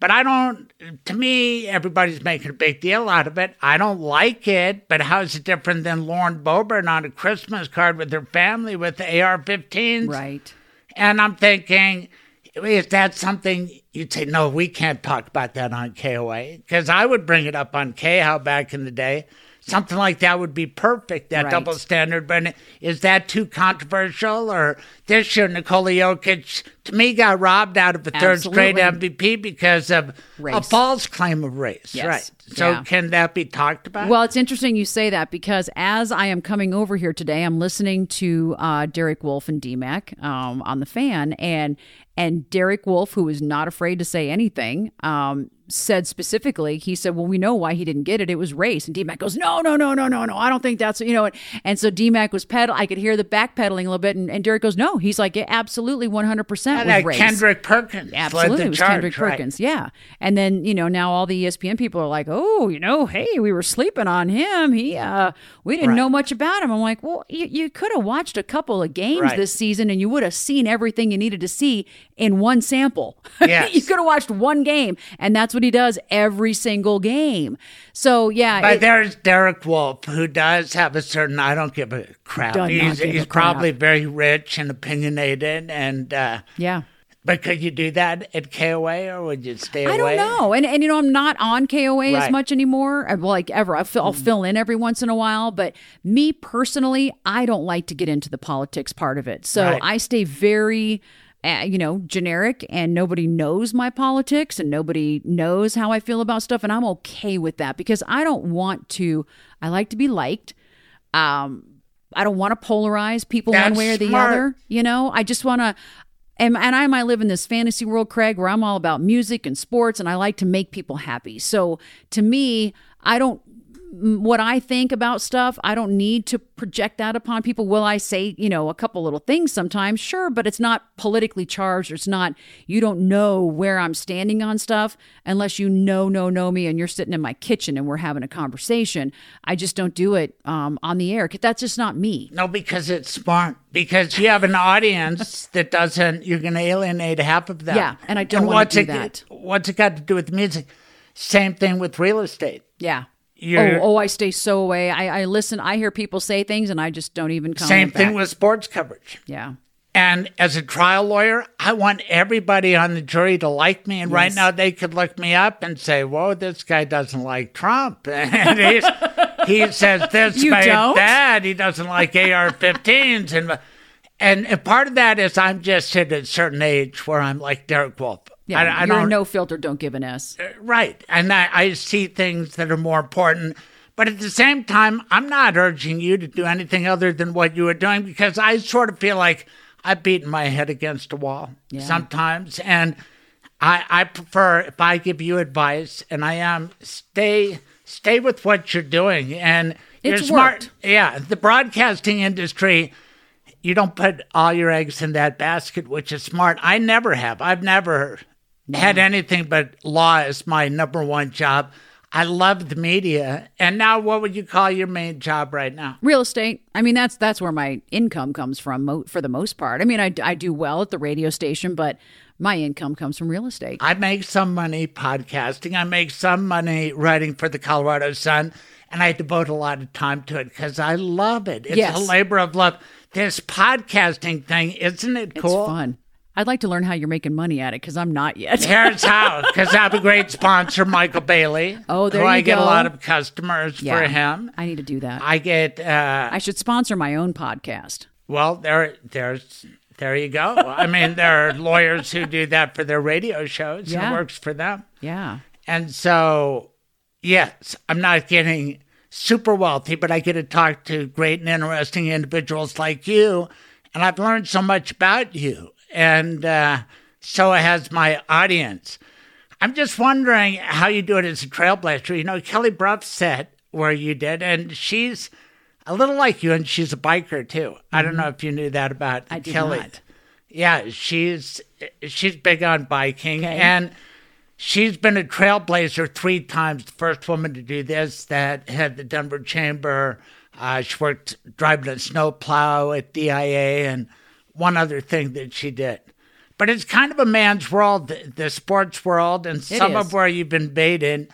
Speaker 1: But I don't, to me, everybody's making a big deal out of it. I don't like it, but how is it different than Lauren Boebert on a Christmas card with her family with the AR 15s?
Speaker 3: right?
Speaker 1: And I'm thinking, is that something you'd say, no, we can't talk about that on KOA? Because I would bring it up on KHOW back in the day. Something like that would be perfect, that
Speaker 3: Right.
Speaker 1: double standard. But is that too controversial? Or this year, Nikola Jokic, to me, got robbed out of a third straight MVP because of a false claim of race.
Speaker 3: Yes.
Speaker 1: Right. So
Speaker 3: Yeah.
Speaker 1: can that be talked about?
Speaker 3: Well, it's interesting you say that because as I am coming over here today, I'm listening to uh, Derek Wolfe and DMAC um, on the fan, and and Derek Wolfe, who was not afraid to say anything, um, said specifically, he said, "Well, we know why he didn't get it. It was race." And DMAC goes, "No, no, no, no, no, no. I don't think that's you know." And, and so DMAC was pedal. I could hear the backpedaling a little bit, and, and Derek goes, "No." He's like, yeah, "Absolutely, 100 percent
Speaker 1: And
Speaker 3: was
Speaker 1: that
Speaker 3: race."
Speaker 1: Kendrick Perkins.
Speaker 3: Absolutely, it was
Speaker 1: charge,
Speaker 3: Kendrick
Speaker 1: right.
Speaker 3: Perkins. Yeah, and then you know now all the ESPN people are like, oh, you know, hey, we were sleeping on him. He, uh, we didn't
Speaker 1: Right.
Speaker 3: know much about him. I'm like, well, you, you could have watched a couple of games
Speaker 1: Right.
Speaker 3: this season, and you would have seen everything you needed to see in one sample.
Speaker 1: Yes.
Speaker 3: you could have watched one game, and that's what he does every single game. So yeah,
Speaker 1: But
Speaker 3: it-
Speaker 1: there's Derek Wolfe, who does have a certain I don't give a crap.
Speaker 3: Not
Speaker 1: He's,
Speaker 3: a
Speaker 1: he's
Speaker 3: crap.
Speaker 1: probably very rich and opinionated. And uh,
Speaker 3: yeah.
Speaker 1: but could you do that at KOA or would you stay away?
Speaker 3: I don't know, and and you know I'm not on KOA as
Speaker 1: Right. Mm-hmm.
Speaker 3: much anymore. uh, well, Like ever, I'll fill, I'll fill in every once in a while. But me personally, I don't like to get into the politics part of it, so
Speaker 1: Right.
Speaker 3: I stay very. Uh, you know, generic, and nobody knows my politics, and nobody knows how I feel about stuff, and I'm okay with that because I don't want to. I like to be liked. Um, I don't want to polarize people one way or the
Speaker 1: smart.
Speaker 3: other. You know, I just want to. And, and I might live in this fantasy world, Craig, where I'm all about music and sports, and I like to make people happy. So to me, I don't. What I think about stuff, I don't need to project that upon people. Will I say, you know, a couple little things sometimes? Sure, but it's not politically charged. Or it's not, you don't know where I'm standing on stuff unless you know, know, know me and you're sitting in my kitchen and we're having a conversation. I just don't do it um, on the air. that's just not me.
Speaker 1: No, because it's smart. Because you have an audience that doesn't, you're going to alienate half of them.
Speaker 3: Yeah, and I don't wanna do
Speaker 1: it,
Speaker 3: that.
Speaker 1: What's it got to do with music? Same thing with real estate.
Speaker 3: Yeah.
Speaker 1: You're-
Speaker 3: oh, oh, I stay so away. I, I listen. I hear people say things, and I just don't even comment.
Speaker 1: Same thing
Speaker 3: back.
Speaker 1: with sports coverage.
Speaker 3: yeah.
Speaker 1: And as a trial lawyer, I want everybody on the jury to like me. And right now, they could look me up and say, "Whoa, this guy doesn't like Trump." And he's, he says this
Speaker 3: You don't?
Speaker 1: that. He doesn't like AR-15s, and and and part of that is I'm just at a certain age where I'm like Derek Wolfe.
Speaker 3: Yeah,
Speaker 1: I, I
Speaker 3: you're
Speaker 1: don't
Speaker 3: no filter. Don't give an S.
Speaker 1: Uh, right, and I, I see things that are more important. But at the same time, I'm not urging you to do anything other than what you are doing because I sort of feel like I've beaten my head against a wall
Speaker 3: Yeah.
Speaker 1: sometimes, and I I prefer if I give you advice, and I am stay stay with what you're doing, and you're
Speaker 3: It's
Speaker 1: smart.
Speaker 3: worked.
Speaker 1: Yeah, the broadcasting industry you don't put all your eggs in that basket, which is smart. I never have. I've never had mm-hmm. anything but law as my number one job. I love the media. And now, what would you call your main job right now?
Speaker 3: Real estate. I mean, that's that's where my income comes from mo- for the most part. I mean, I, I do well at the radio station, but my income comes from real estate.
Speaker 1: I make some money podcasting. I make some money writing for the Colorado Sun, and I devote a lot of time to it because I love it. It's
Speaker 3: Yes.
Speaker 1: a labor of love. This podcasting thing, isn't it cool?
Speaker 3: It's fun. I'd like to learn how you're making money at it because I'm not yet.
Speaker 1: Here's how, because I have a great sponsor, Michael Bailey.
Speaker 3: Oh, there you go.
Speaker 1: who I
Speaker 3: you
Speaker 1: get a lot of customers for him.
Speaker 3: I need to do that.
Speaker 1: I get uh,
Speaker 3: I should sponsor my own podcast.
Speaker 1: well, there, there's, there you go. I mean, there are lawyers who do that for their radio shows. and
Speaker 3: Yeah.
Speaker 1: It works for them.
Speaker 3: Yeah.
Speaker 1: And so, yes, I'm not getting super wealthy, but I get to talk to great and interesting individuals like you. And I've learned so much about you. And uh, so has my audience. I'm just wondering how you do it as a trailblazer. You know, Kelly Brough said where you did, and she's a little like you, and she's a biker too. I don't know if you knew that about
Speaker 3: I
Speaker 1: Kelly. Yeah, she's she's big on biking, and she's been a trailblazer three times. The first woman to do this that had the Denver Chamber. Uh, she worked driving a snowplow at DIA, and one other thing that she did. But it's kind of a man's world, the, the sports world, and some
Speaker 3: is.
Speaker 1: of where you've been baited.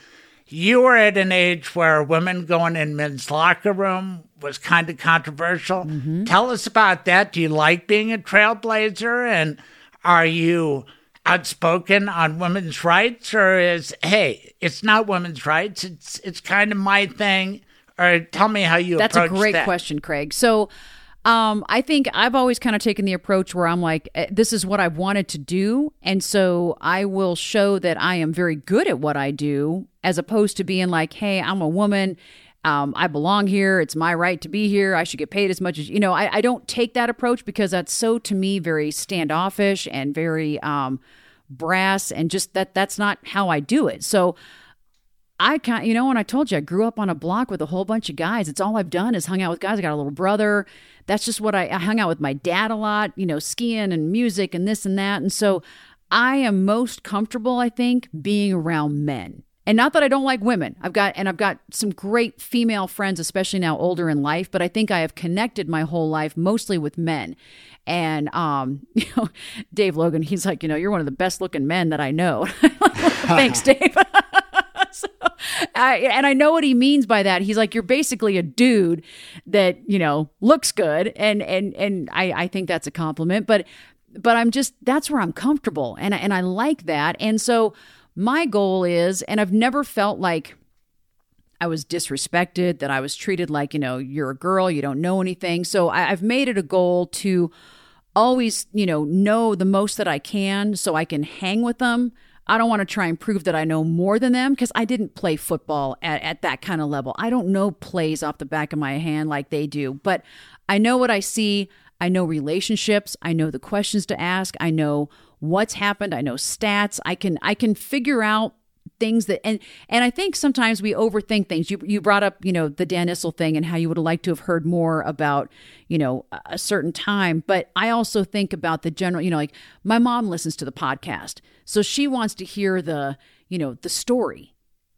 Speaker 1: You were at an age where women going in men's locker room was kind of controversial. Mm-hmm. Tell us about that. Do you like being a trailblazer? And are you outspoken on women's rights? Or is, hey, it's not women's rights, it's, it's kind of my thing? Or tell me how you
Speaker 3: That's a great
Speaker 1: that.
Speaker 3: question, Craig. So, um, I think I've always kind of taken the approach where I'm like, eh, this is what I've wanted to do. And so I will show that I am very good at what I do, as opposed to being like, hey, I'm a woman. Um, I belong here. It's my right to be here. I should get paid as much as, you know, I, I don't take that approach because that's so, to me, very standoffish and very um, brass and just that that's not how I do it. So, I can't, you know, when I told you I grew up on a block with a whole bunch of guys. It's all I've done is hung out with guys. I got a little brother. That's just what I, I hung out with my dad a lot, you know, skiing and music and this and that. And so I am most comfortable, I think, being around men. And not that I don't like women. I've got and I've got some great female friends, especially now older in life, but I think I have connected my whole life mostly with men. And um, you know, Dave Logan, he's like, you know, you're one of the best looking men that I know. Thanks, Dave. I, and I know what he means by that. He's like, you're basically a dude that you know looks good, and and and I I think that's a compliment. But but I'm just that's where I'm comfortable, and and I like that. And so my goal is, and I've never felt like. I was disrespected, that I was treated like, you know, you're a girl, you don't know anything. So I, I've made it a goal to always, you know, know the most that I can so I can hang with them. I don't want to try and prove that I know more than them because I didn't play football at, at that kind of level. I don't know plays off the back of my hand like they do, but I know what I see. I know relationships. I know the questions to ask. I know what's happened. I know stats. I can I can figure out things that and and I think sometimes we overthink things. You you brought up you know the Dan Issel thing and how you would have liked to have heard more about you know a- certain time, but I also think about the general. You know, like my mom listens to the podcast, so she wants to hear the you know the story.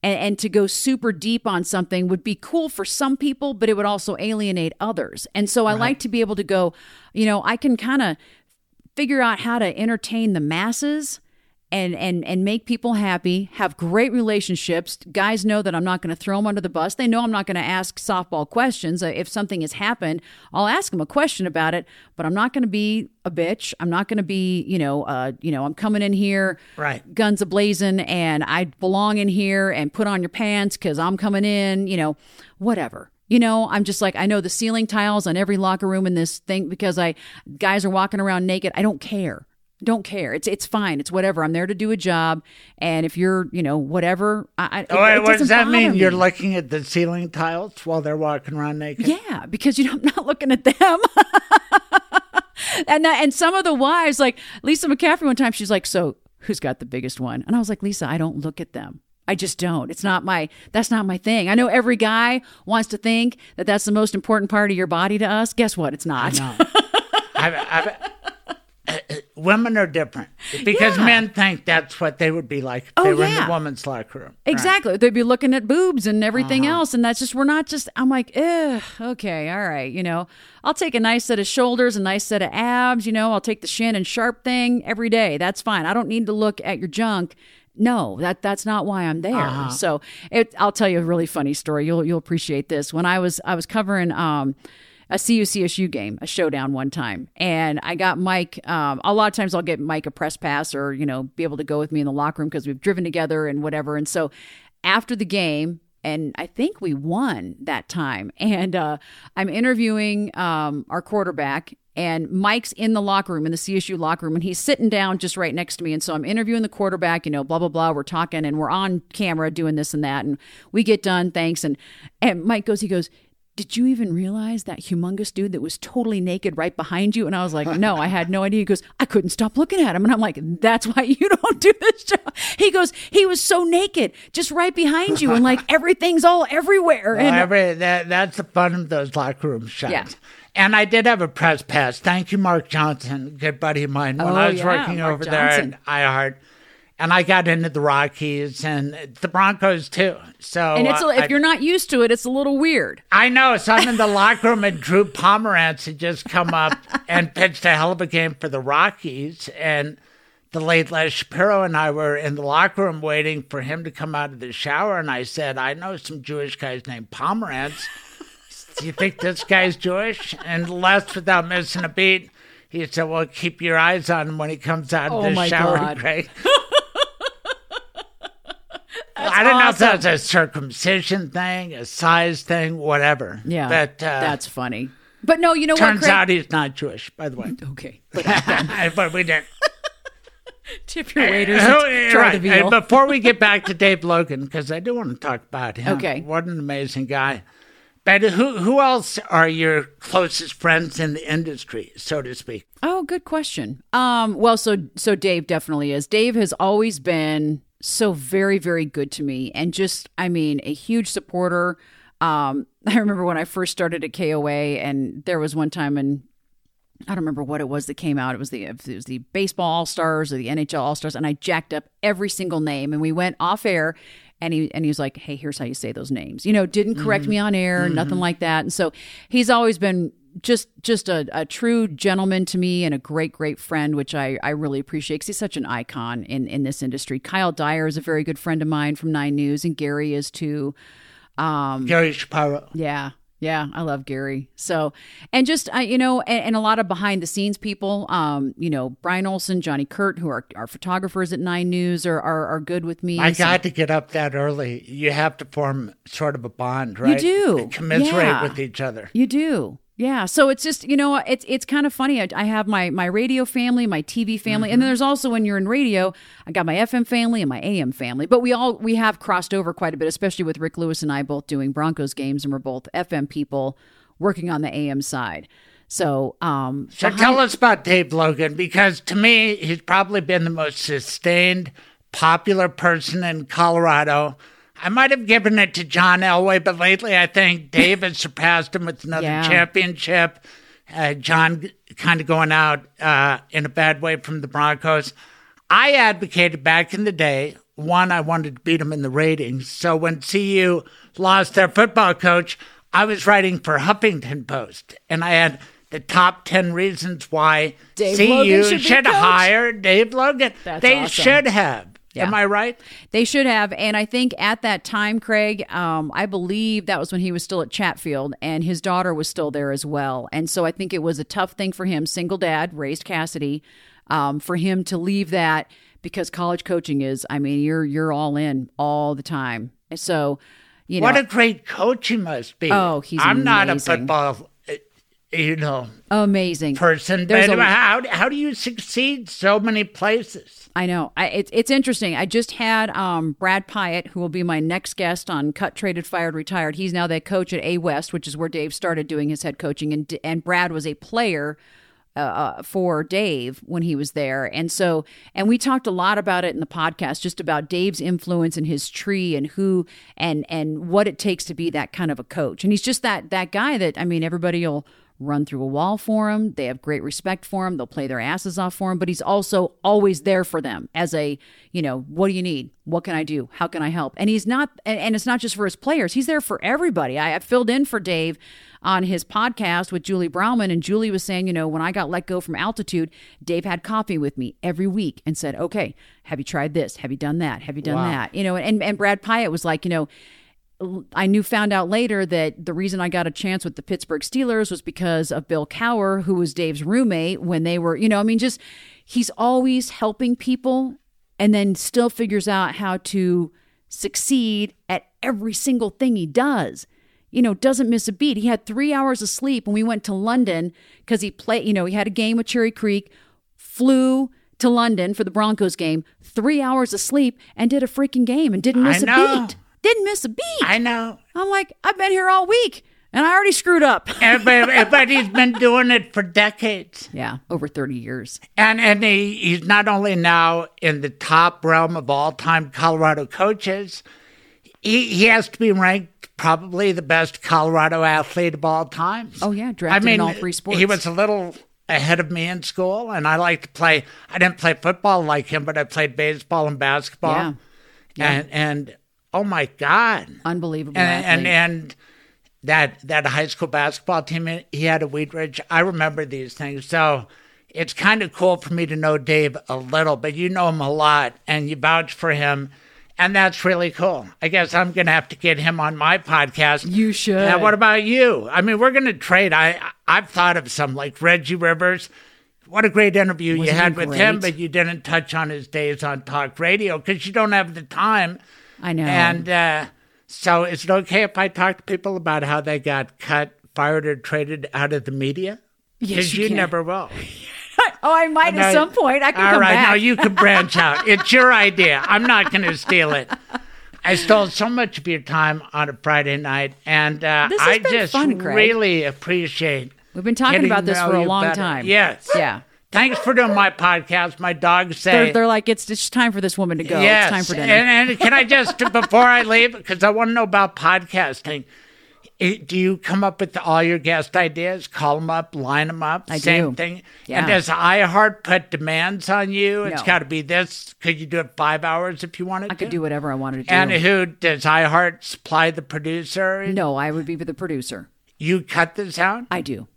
Speaker 3: And, and to go super deep on something would be cool for some people, but it would also alienate others. And so I like to be able to go, you know, I can kind of figure out how to entertain the masses and and and make people happy have great relationships guys know that i'm not going to throw them under the bus they know i'm not going to ask softball questions Uh, if something has happened i'll ask them a question about it but i'm not going to be a bitch i'm not going to be you know uh you know i'm coming in here
Speaker 1: Right.
Speaker 3: guns ablazing and i belong in here and put on your pants because i'm coming in you know whatever you know, I'm just like I know the ceiling tiles on every locker room in this thing because I guys are walking around naked. I don't care. Don't care. It's it's fine. It's whatever. I'm there to do a job, and if you're, you know, whatever. I, I,
Speaker 1: Oh, wait,
Speaker 3: it
Speaker 1: what does that mean?
Speaker 3: bother
Speaker 1: You're looking at the ceiling tiles while they're walking around naked?
Speaker 3: Yeah, because you know, I'm not looking at them. and that- and some of the wives, like Lisa McCaffrey, one time she's like, "So who's got the biggest one?" And I was like, "Lisa, I don't look at them. I just don't. It's not my. That's not my thing. I know every guy wants to think that that's the most important part of your body to us. Guess what? It's not.
Speaker 1: I've, I've, uh, uh, women are different because
Speaker 3: Yeah.
Speaker 1: men think that's what they would be like if
Speaker 3: Oh,
Speaker 1: they were in the woman's locker room.
Speaker 3: Exactly. They'd be looking at boobs and everything
Speaker 1: Uh-huh.
Speaker 3: else. And that's just, we're not just, I'm like, ugh, okay, all right. You know, I'll take a nice set of shoulders, a nice set of abs. You know, I'll take the Shannon Sharpe thing every day. That's fine. I don't need to look at your junk. No, that that's not why I'm there.
Speaker 1: Uh-huh.
Speaker 3: So it, I'll tell you a really funny story. You'll you'll appreciate this. When I was I was covering um, a CU CSU game, a showdown one time, and I got Mike. Um, a lot of times I'll get Mike a press pass or you know be able to go with me in the locker room because we've driven together and whatever. And so after the game, and I think we won that time. And uh, I'm interviewing um, our quarterback, and Mike's in the locker room, in the CSU locker room, and he's sitting down just right next to me. And so I'm interviewing the quarterback, you know, blah blah blah. We're talking, and we're on camera doing this and that, and we get done. Thanks. And and Mike goes, he goes. Did you even realize that humongous dude that was totally naked right behind you? And I was like, no, I had no idea. He goes, I couldn't stop looking at him. And I'm like, that's why you don't do this job. He goes, he was so naked, just right behind you, and like everything's all everywhere.
Speaker 1: Well,
Speaker 3: And
Speaker 1: every, that, that's the fun of those locker room shots.
Speaker 3: Yeah.
Speaker 1: And I did have a press pass. Thank you, Mark Johnson, good buddy of mine. When
Speaker 3: Oh,
Speaker 1: I was
Speaker 3: yeah,
Speaker 1: working
Speaker 3: Mark
Speaker 1: over there
Speaker 3: Johnson.
Speaker 1: at iHeart, and I got into the Rockies and the Broncos too. So
Speaker 3: and it's a,
Speaker 1: uh,
Speaker 3: if
Speaker 1: I-
Speaker 3: you're not used to it, it's a little weird.
Speaker 1: I know. So I'm in the locker room, and Drew Pomeranz had just come up and pitched a hell of a game for the Rockies. And the late Les Shapiro and I were in the locker room waiting for him to come out of the shower. And I said, I know some Jewish guys named Pomerantz. Do you think this guy's Jewish? And Les, without missing a beat, he said, Well, keep your eyes on him when he comes out
Speaker 3: Oh,
Speaker 1: of the shower,
Speaker 3: God.
Speaker 1: Greg. I don't know if that's a circumcision thing, a size thing, whatever.
Speaker 3: Yeah,
Speaker 1: But uh,
Speaker 3: that's funny. But no, you know what?
Speaker 1: turns out he's not Jewish, by the way.
Speaker 3: okay. But
Speaker 1: but we didn't.
Speaker 3: tip your waiters
Speaker 1: Oh,
Speaker 3: and try
Speaker 1: right.
Speaker 3: the veal.
Speaker 1: And before we get back to Dave Logan, because I do want to talk about him.
Speaker 3: Okay.
Speaker 1: What an amazing guy. But who who else are your closest friends in the industry, so to speak?
Speaker 3: Oh, good question. Um, well, so so Dave definitely is. Dave has always been so very very good to me, and just I mean a huge supporter. Um, I remember when I first started at KOA, and there was one time in I don't remember what it was that came out. It was the it was the baseball all stars or the NHL all stars, and I jacked up every single name. And we went off air, and he and he was like, "Hey, here's how you say those names." You know, didn't correct me on air, nothing like that. And so he's always been just just a, a true gentleman to me and a great great friend, which I I really appreciate because he's such an icon in in this industry. Kyle Dyer is a very good friend of mine from Nine News, and Gary is too.
Speaker 1: Gary Shapiro.
Speaker 3: Yeah. Yeah, I love Gary. So, and just uh, you know, and, and a lot of behind the scenes people, um, you know, Brian Olson, Johnny Kurt, who are, are photographers at Nine News, are are, are good with me.
Speaker 1: I
Speaker 3: So-
Speaker 1: got to get up that early. You have to form sort of a bond, right?
Speaker 3: You do.
Speaker 1: Commiserate
Speaker 3: Yeah.
Speaker 1: with each other.
Speaker 3: You do. Yeah. So it's just, you know, it's it's kind of funny. I, I have my my radio family, my TV family, and then there's also when you're in radio, I got my FM family and my AM family. But we all we have crossed over quite a bit, especially with Rick Lewis and I both doing Broncos games and we're both FM people working on the AM side. So, um
Speaker 1: So
Speaker 3: behind-
Speaker 1: tell us about Dave Logan, because to me, he's probably been the most sustained, popular person in Colorado. I might have given it to John Elway, but lately I think David surpassed him with another
Speaker 3: Yeah.
Speaker 1: championship. Uh, John kind of going out uh, in a bad way from the Broncos. I advocated back in the day. One, I wanted to beat him in the ratings. So when CU lost their football coach, I was writing for Huffington Post, and I had the top ten reasons why
Speaker 3: Dave
Speaker 1: CU
Speaker 3: Logan should
Speaker 1: should, hire Dave Logan.
Speaker 3: That's
Speaker 1: they
Speaker 3: awesome.
Speaker 1: should have.
Speaker 3: Yeah.
Speaker 1: Am I right?
Speaker 3: They should have. And I think at that time, Craig, um, I believe that was when he was still at Chatfield and his daughter was still there as well. And so I think it was a tough thing for him, single dad, raised Cassidy, um, for him to leave that because college coaching is, I mean, you're you're all in all the time. So, you know,
Speaker 1: What a great coach he must be.
Speaker 3: Oh, he's
Speaker 1: I'm not a
Speaker 3: amazing.
Speaker 1: football, you know,
Speaker 3: amazing
Speaker 1: person,
Speaker 3: There's
Speaker 1: but
Speaker 3: a-
Speaker 1: how how do you succeed so many places?
Speaker 3: I know. I, it's it's interesting. I just had um, Brad Pyatt, who will be my next guest on Cut, Traded, Fired, Retired. He's now the coach at A West, which is where Dave started doing his head coaching, and and Brad was a player uh, uh, for Dave when he was there, and so and we talked a lot about it in the podcast, just about Dave's influence and his tree and who and and what it takes to be that kind of a coach. And he's just that that guy that I mean, everybody will run through a wall for him. They have great respect for him. They'll play their asses off for him, but he's also always there for them as a, you know, what do you need? What can I do? How can I help? And he's not, and, and it's not just for his players. He's there for everybody. I, I filled in for Dave on his podcast with Julie Browman, and Julie was saying, you know, when I got let go from altitude, Dave had coffee with me every week and said, okay, have you tried this? Have you done that? Have you done that? You know, and, and Brad Pyatt was like, you know, I knew found out later that the reason I got a chance with the Pittsburgh Steelers was because of Bill Cowher, who was Dave's roommate when they were, you know, I mean, just he's always helping people and then still figures out how to succeed at every single thing he does. You know, doesn't miss a beat. He had three hours of sleep when we went to London because he played, you know, he had a game with Cherry Creek, flew to London for the Broncos game, three hours of sleep, and did a freaking game and didn't miss a beat. Didn't miss a beat.
Speaker 1: I know.
Speaker 3: I'm like, I've been here all week and I already screwed up.
Speaker 1: He's been doing it for decades.
Speaker 3: yeah, over 30 years.
Speaker 1: And and he, he's not only now in the top realm of all time Colorado coaches, he, he has to be ranked probably the best Colorado athlete of all time.
Speaker 3: Oh, yeah, drafted in all three sports.
Speaker 1: He was a little ahead of me in school, and I like to play. I didn't play football like him, but I played baseball and basketball.
Speaker 3: Yeah.
Speaker 1: And, and oh my God.
Speaker 3: Unbelievable.
Speaker 1: And, and, and that that high school basketball team he had a Wheat Ridge. I remember these things. So it's kind of cool for me to know Dave a little, but you know him a lot and you vouch for him. And that's really cool. I guess I'm going to have to get him on my podcast.
Speaker 3: You should.
Speaker 1: Now, what about you? I mean, we're going to trade. I I've thought of some like Reggie Rivers. What a great interview you
Speaker 3: Wasn't
Speaker 1: had
Speaker 3: he
Speaker 1: with him, but you didn't touch on his days on talk radio because you don't have the time.
Speaker 3: I know.
Speaker 1: And uh, so, is it okay if I talk to people about how they got cut, fired, or traded out of the media?
Speaker 3: Yes,
Speaker 1: Because
Speaker 3: you
Speaker 1: you,
Speaker 3: can.
Speaker 1: never will.
Speaker 3: oh, I might
Speaker 1: No,
Speaker 3: at some point. I can
Speaker 1: All
Speaker 3: come
Speaker 1: right,
Speaker 3: back.
Speaker 1: now you can branch out. It's your idea. I'm not going to steal it. I stole so much of your time on a Friday night, and uh, I just
Speaker 3: fun,
Speaker 1: really appreciate.
Speaker 3: We've been talking about this for a long
Speaker 1: better.
Speaker 3: time.
Speaker 1: Yes.
Speaker 3: Yeah.
Speaker 1: Thanks for doing my podcast. My dogs say
Speaker 3: They're, they're like, it's, it's time for this woman to go.
Speaker 1: Yes.
Speaker 3: It's time for dinner.
Speaker 1: And, and can I just, before I leave, because I want to know about podcasting, i- do you come up with all your guest ideas, call them up, line them up?
Speaker 3: I
Speaker 1: same
Speaker 3: do.
Speaker 1: thing.
Speaker 3: Yeah.
Speaker 1: And does iHeart put demands on you? It's
Speaker 3: No.
Speaker 1: got to be this. Could you do it five hours if you wanted to?
Speaker 3: I could do whatever I wanted to do.
Speaker 1: And who does iHeart supply the producer?
Speaker 3: no, I would be the producer.
Speaker 1: You cut this out?
Speaker 3: I do.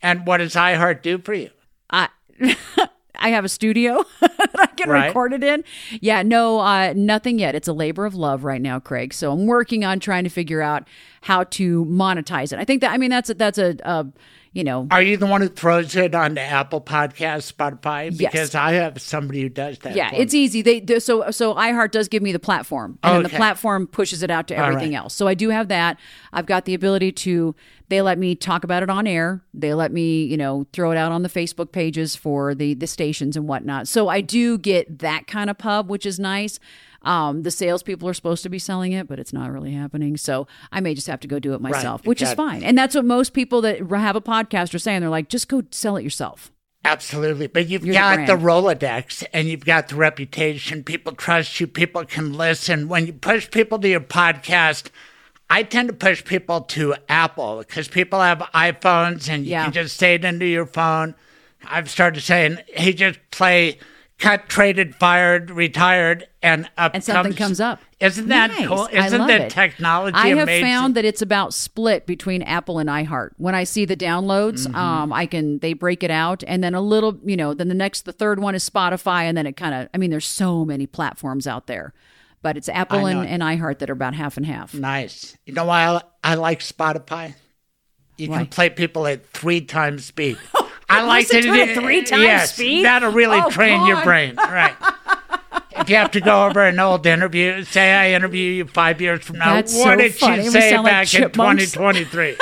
Speaker 1: And what does iHeart do for you?
Speaker 3: I I have a studio that I can
Speaker 1: Right.
Speaker 3: record it in. Yeah, no, uh, nothing yet. It's a labor of love right now, Craig. So I'm working on trying to figure out how to monetize it. I think that I mean that's a, that's a, a you know
Speaker 1: Are you the one who throws it onto Apple Podcast, Spotify?
Speaker 3: Yes.
Speaker 1: Because I have somebody who does that.
Speaker 3: yeah, it's
Speaker 1: me.
Speaker 3: easy. They so so iHeart does give me the platform, and then the platform pushes it out to everything
Speaker 1: right.
Speaker 3: else. So I do have that. I've got the ability to. They let me talk about it on air. They let me, you know, throw it out on the Facebook pages for the the stations and whatnot. So I do get that kind of pub, which is nice. Um, the salespeople are supposed to be selling it, but it's not really happening. So I may just have to go do it myself, which is fine. And that's what most people that have a podcast are saying. They're like, just go sell it yourself.
Speaker 1: Absolutely. But you've
Speaker 3: You're
Speaker 1: got the,
Speaker 3: brand.
Speaker 1: Rolodex and you've got the reputation. People trust you. People can listen. When you push people to your podcast, I tend to push people to Apple because people have iPhones and you
Speaker 3: Yeah.
Speaker 1: can just say it into your phone. I've started saying, hey, just play cut, traded, fired, retired, and up
Speaker 3: and something comes up.
Speaker 1: Isn't that
Speaker 3: Nice.
Speaker 1: cool? Isn't that
Speaker 3: it.
Speaker 1: technology
Speaker 3: I have
Speaker 1: amazing?
Speaker 3: found that it's about split between Apple and iHeart. When I see the downloads,
Speaker 1: Mm-hmm.
Speaker 3: um, I can they break it out, and then a little, you know, then the next, the third one is Spotify, and then it kind of. I mean, there's so many platforms out there, but it's Apple and, and iHeart that are about half and half.
Speaker 1: Nice. You know why I, I like Spotify? You
Speaker 3: Why?
Speaker 1: can play people at three times speed. I like
Speaker 3: to it at three times
Speaker 1: yes,
Speaker 3: speed?
Speaker 1: That'll really
Speaker 3: Oh,
Speaker 1: train your brain. Right. if you have to go over an old interview, say I interview you five years from now.
Speaker 3: That's
Speaker 1: what
Speaker 3: so
Speaker 1: did
Speaker 3: funny.
Speaker 1: she say
Speaker 3: sound like
Speaker 1: back in 2023?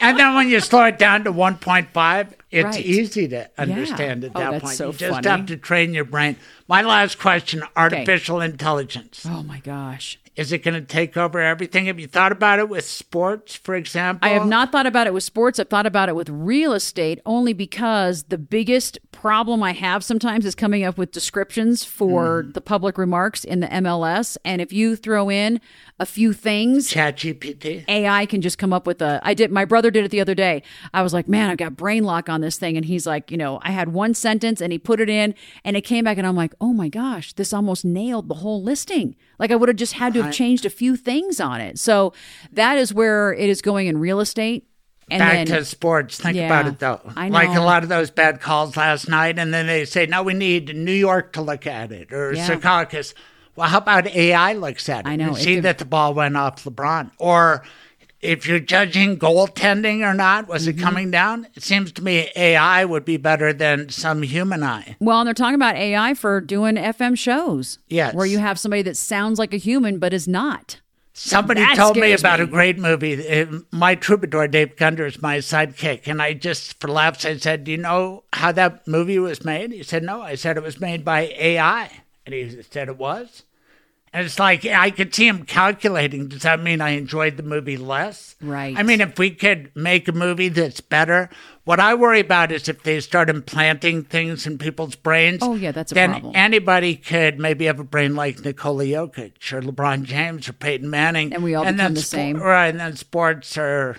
Speaker 1: and then when you slow it down to 1.5, it's
Speaker 3: Right.
Speaker 1: easy to understand at
Speaker 3: Oh,
Speaker 1: that
Speaker 3: that's
Speaker 1: point.
Speaker 3: so
Speaker 1: you just
Speaker 3: funny.
Speaker 1: have to train your brain. My last question artificial intelligence.
Speaker 3: Oh my gosh.
Speaker 1: Is it going to take over everything? Have you thought about it with sports, for example?
Speaker 3: I have not thought about it with sports. I've thought about it with real estate only because the biggest problem I have sometimes is coming up with descriptions for
Speaker 1: Mm.
Speaker 3: the public remarks in the MLS. And if you throw in a few things,
Speaker 1: ChatGPT.
Speaker 3: AI can just come up with a. I did. My brother did it the other day. I was like, man, I've got brain lock on this thing, and he's like, you know, I had one sentence, and he put it in, and it came back, and I'm like, oh my gosh, this almost nailed the whole listing. Like I would have just had to have changed a few things on it. So that is where it is going in real estate. And
Speaker 1: Back
Speaker 3: then,
Speaker 1: to sports. Think
Speaker 3: Yeah,
Speaker 1: about it, though.
Speaker 3: I know.
Speaker 1: Like a lot of those bad calls last night, and then they say, no, we need New York to look at it or
Speaker 3: Yeah.
Speaker 1: Secaucus. Well, how about AI looks at it?
Speaker 3: I know,
Speaker 1: And see
Speaker 3: could-
Speaker 1: that the ball went off LeBron. Or if you're judging goaltending or not, was
Speaker 3: Mm-hmm.
Speaker 1: it coming down? It seems to me AI would be better than some human eye.
Speaker 3: well, and they're talking about AI for doing FM shows.
Speaker 1: Yes.
Speaker 3: where you have somebody that sounds like a human but is not.
Speaker 1: Somebody
Speaker 3: That
Speaker 1: told me about
Speaker 3: me.
Speaker 1: a great movie. My troubadour, Dave Gunders, is my sidekick. And I just, for laughs, I said, Do you know how that movie was made? He said, No. I said, It was made by AI. And he said, It was? And it's like, I could see him calculating. Does that mean I enjoyed the movie less?
Speaker 3: Right.
Speaker 1: I mean, if we could make a movie that's better, what I worry about is if they start implanting things in people's brains.
Speaker 3: Oh, yeah, that's a
Speaker 1: then
Speaker 3: problem.
Speaker 1: anybody could maybe have a brain like Nikola Jokic or LeBron James or Peyton Manning.
Speaker 3: And we all become
Speaker 1: then
Speaker 3: the
Speaker 1: spo-
Speaker 3: same.
Speaker 1: Right, and then sports or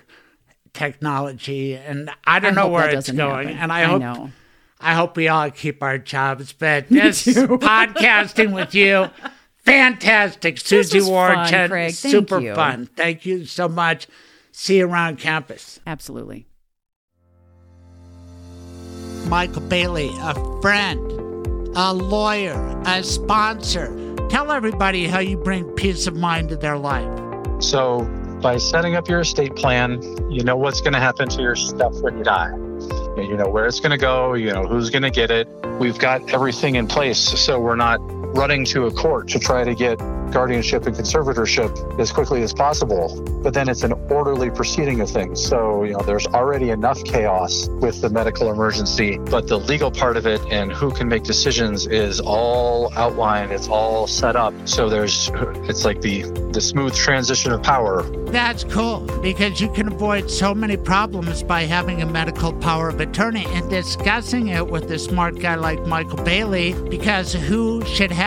Speaker 1: technology, and I don't
Speaker 3: I
Speaker 1: know where it's going.
Speaker 3: happen.
Speaker 1: And I,
Speaker 3: I
Speaker 1: hope
Speaker 3: know.
Speaker 1: I hope we all keep our jobs. But this podcasting with you, fantastic, Susie
Speaker 3: was
Speaker 1: Warren,
Speaker 3: fun, Craig. Thank
Speaker 1: super
Speaker 3: you.
Speaker 1: fun. Thank you so much. See you around campus.
Speaker 3: Absolutely.
Speaker 1: Michael Bailey, a friend, a lawyer, a sponsor. Tell everybody how you bring peace of mind to their life.
Speaker 4: So, by setting up your estate plan, you know what's going to happen to your stuff when you die. You know where it's going to go, you know who's going to get it. We've got everything in place, so we're not running to a court to try to get guardianship and conservatorship as quickly as possible. But then it's an orderly proceeding of things. So, you know, there's already enough chaos with the medical emergency, but the legal part of it and who can make decisions is all outlined, it's all set up. So there's it's like the the smooth transition of power.
Speaker 1: That's cool because you can avoid so many problems by having a medical power of attorney and discussing it with a smart guy like Michael Bailey because who should have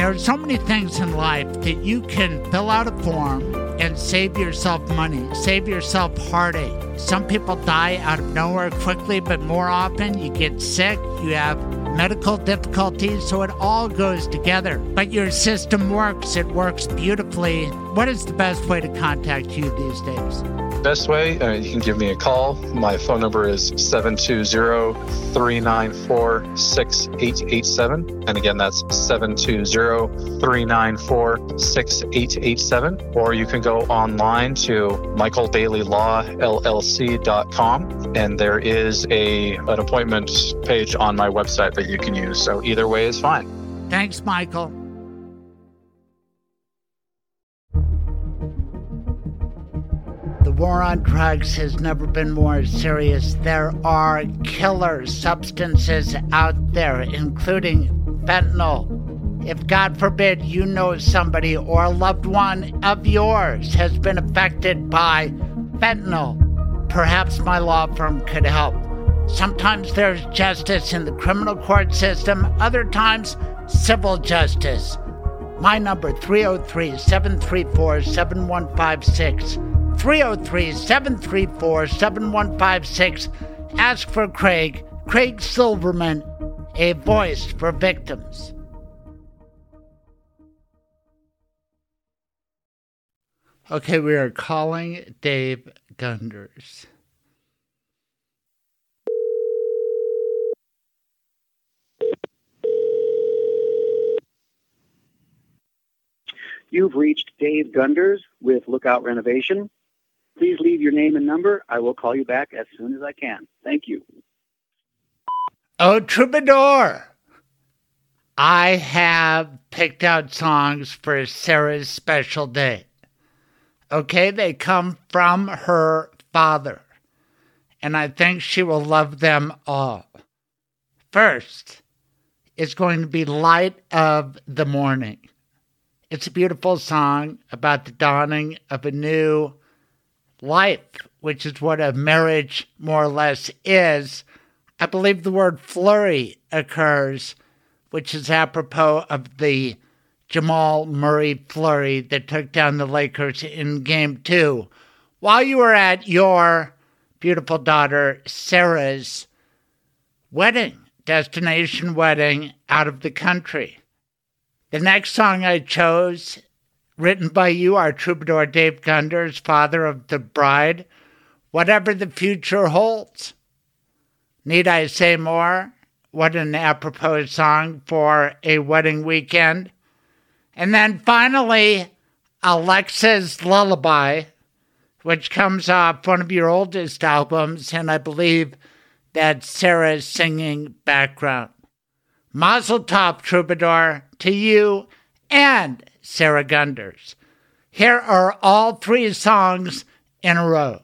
Speaker 1: There are so many things in life that you can fill out a form and save yourself money, save yourself heartache. Some people die out of nowhere quickly, but more often you get sick, you have medical difficulties, so it all goes together. But your system works, it works beautifully. What is the best way to contact you these days?
Speaker 4: Best way, uh, you can give me a call. My phone number is 720-394-6887. And again, that's 720-394-6887. Or you can go online to michael michaelbaileyllawllc.com and there is a an appointment page on my website that you can use. So either way is fine.
Speaker 1: Thanks, Michael. War on drugs has never been more serious. There are killer substances out there, including fentanyl. If God forbid you know somebody or a loved one of yours has been affected by fentanyl, perhaps my law firm could help. Sometimes there's justice in the criminal court system, other times civil justice. My number 303-734-7156. 303-734-7156. Ask for Craig, Craig Silverman, a voice for victims. Okay, we are calling Dave Gunders.
Speaker 5: You've reached Dave Gunders with Lookout Renovation. Please leave your name and number. I will call you back as soon as I can. Thank you.
Speaker 1: Oh, Troubadour! I have picked out songs for Sarah's special day. Okay, they come from her father, and I think she will love them all. First, it's going to be Light of the Morning. It's a beautiful song about the dawning of a new life, which is what a marriage more or less is. I believe the word flurry occurs, which is apropos of the Jamal Murray flurry that took down the Lakers in game two. While you were at your beautiful daughter Sarah's wedding, destination wedding out of the country. The next song I chose, written by you, our troubadour Dave Gunders, father of the bride, Whatever the Future Holds. Need I say more? What an apropos song for a wedding weekend. And then finally, Alexa's Lullaby, which comes off one of your oldest albums, and I believe that's Sarah's singing background. Mazel Tov, Troubadour, to you and Sarah Gunders. Here are all three songs in a row.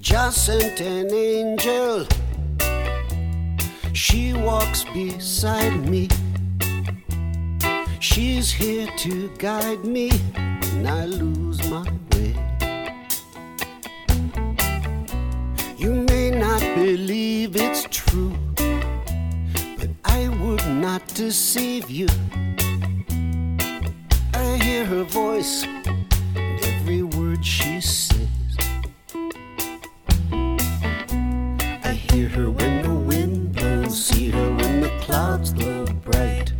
Speaker 6: just sent an angel. She walks beside me. She's here to guide me when I lose my way. You may not believe it's true, but I would not deceive you. I hear her voice and every word she says. Glow bright.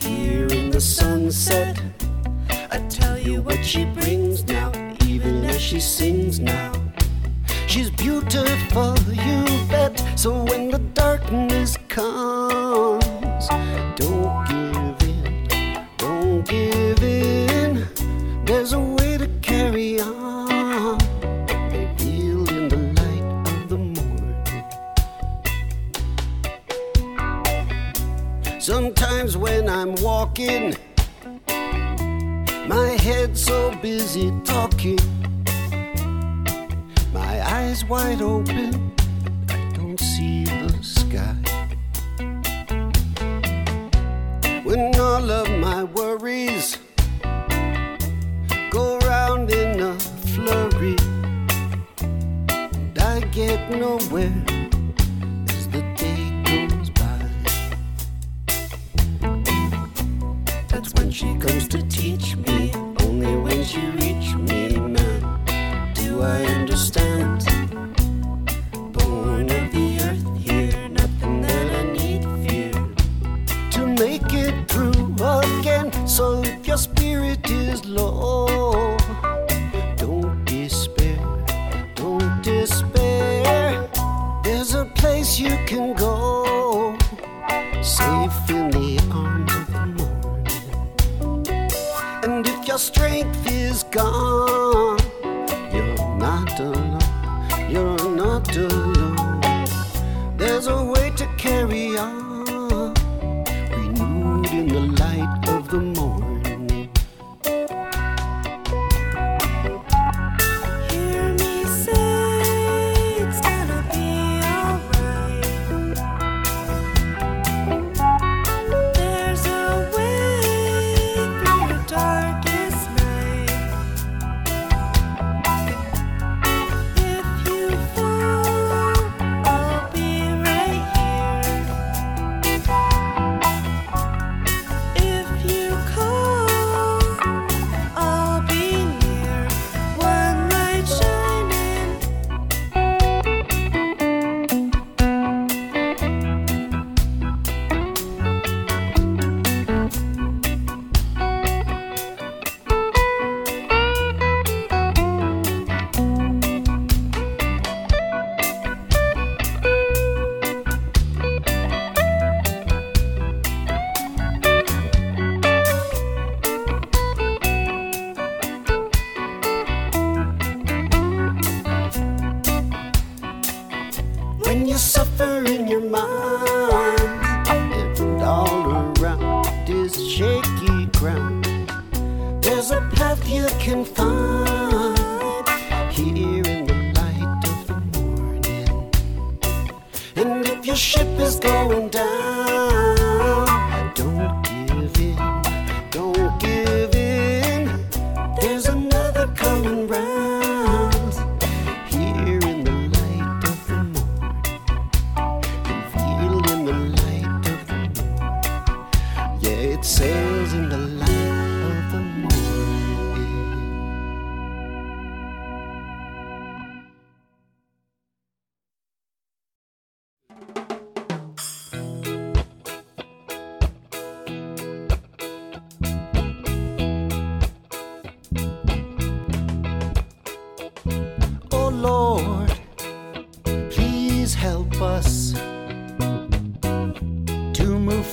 Speaker 6: Here in the sunset, I tell you what she brings now, even as she sings now. She's beautiful, you bet. So when the darkness comes, don't give in, don't give in. There's a When I'm walking, my head's so busy talking. My eyes wide open, I don't see the sky. When all of my worries go round in a flurry, and I get nowhere she comes to teach me, only when she reach me now do I understand? Born of the earth here, nothing that I need fear to make it through again. So if your spirit is low, gone,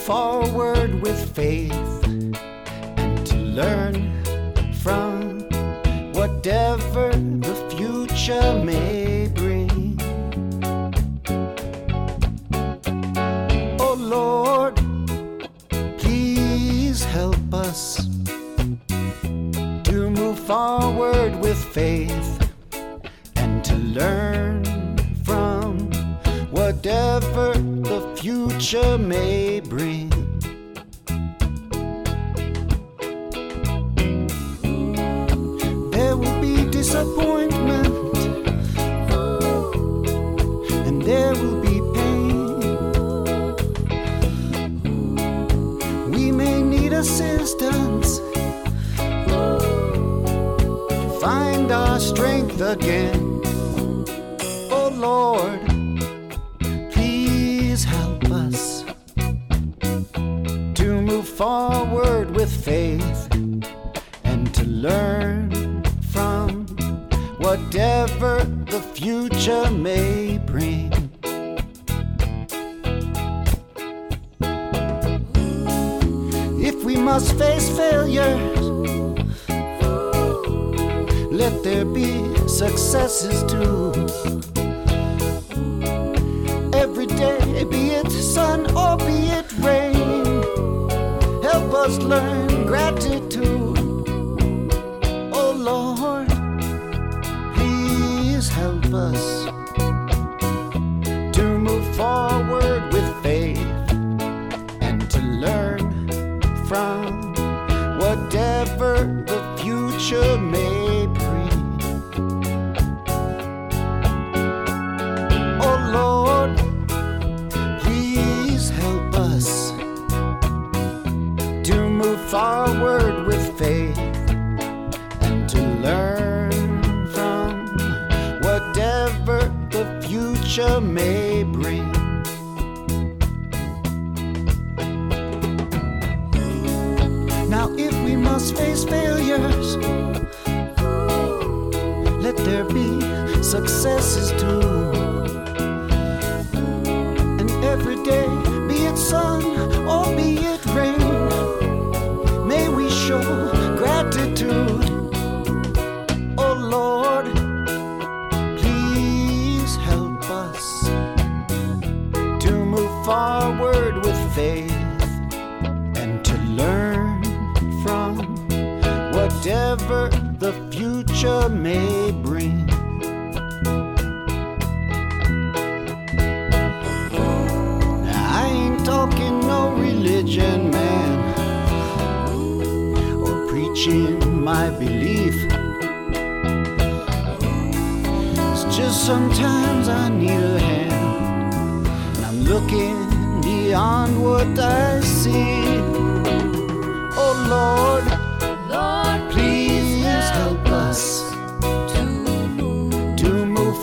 Speaker 6: forward with faith and to learn from whatever the future may bring. Oh Lord, please help us to move forward with faith and to learn from whatever the future may again. Oh Lord, please help us to move forward with faith and to learn from whatever the future may bring. If we must face failures, let there be successes too. Every day, be it sun or be it rain, help us learn gratitude.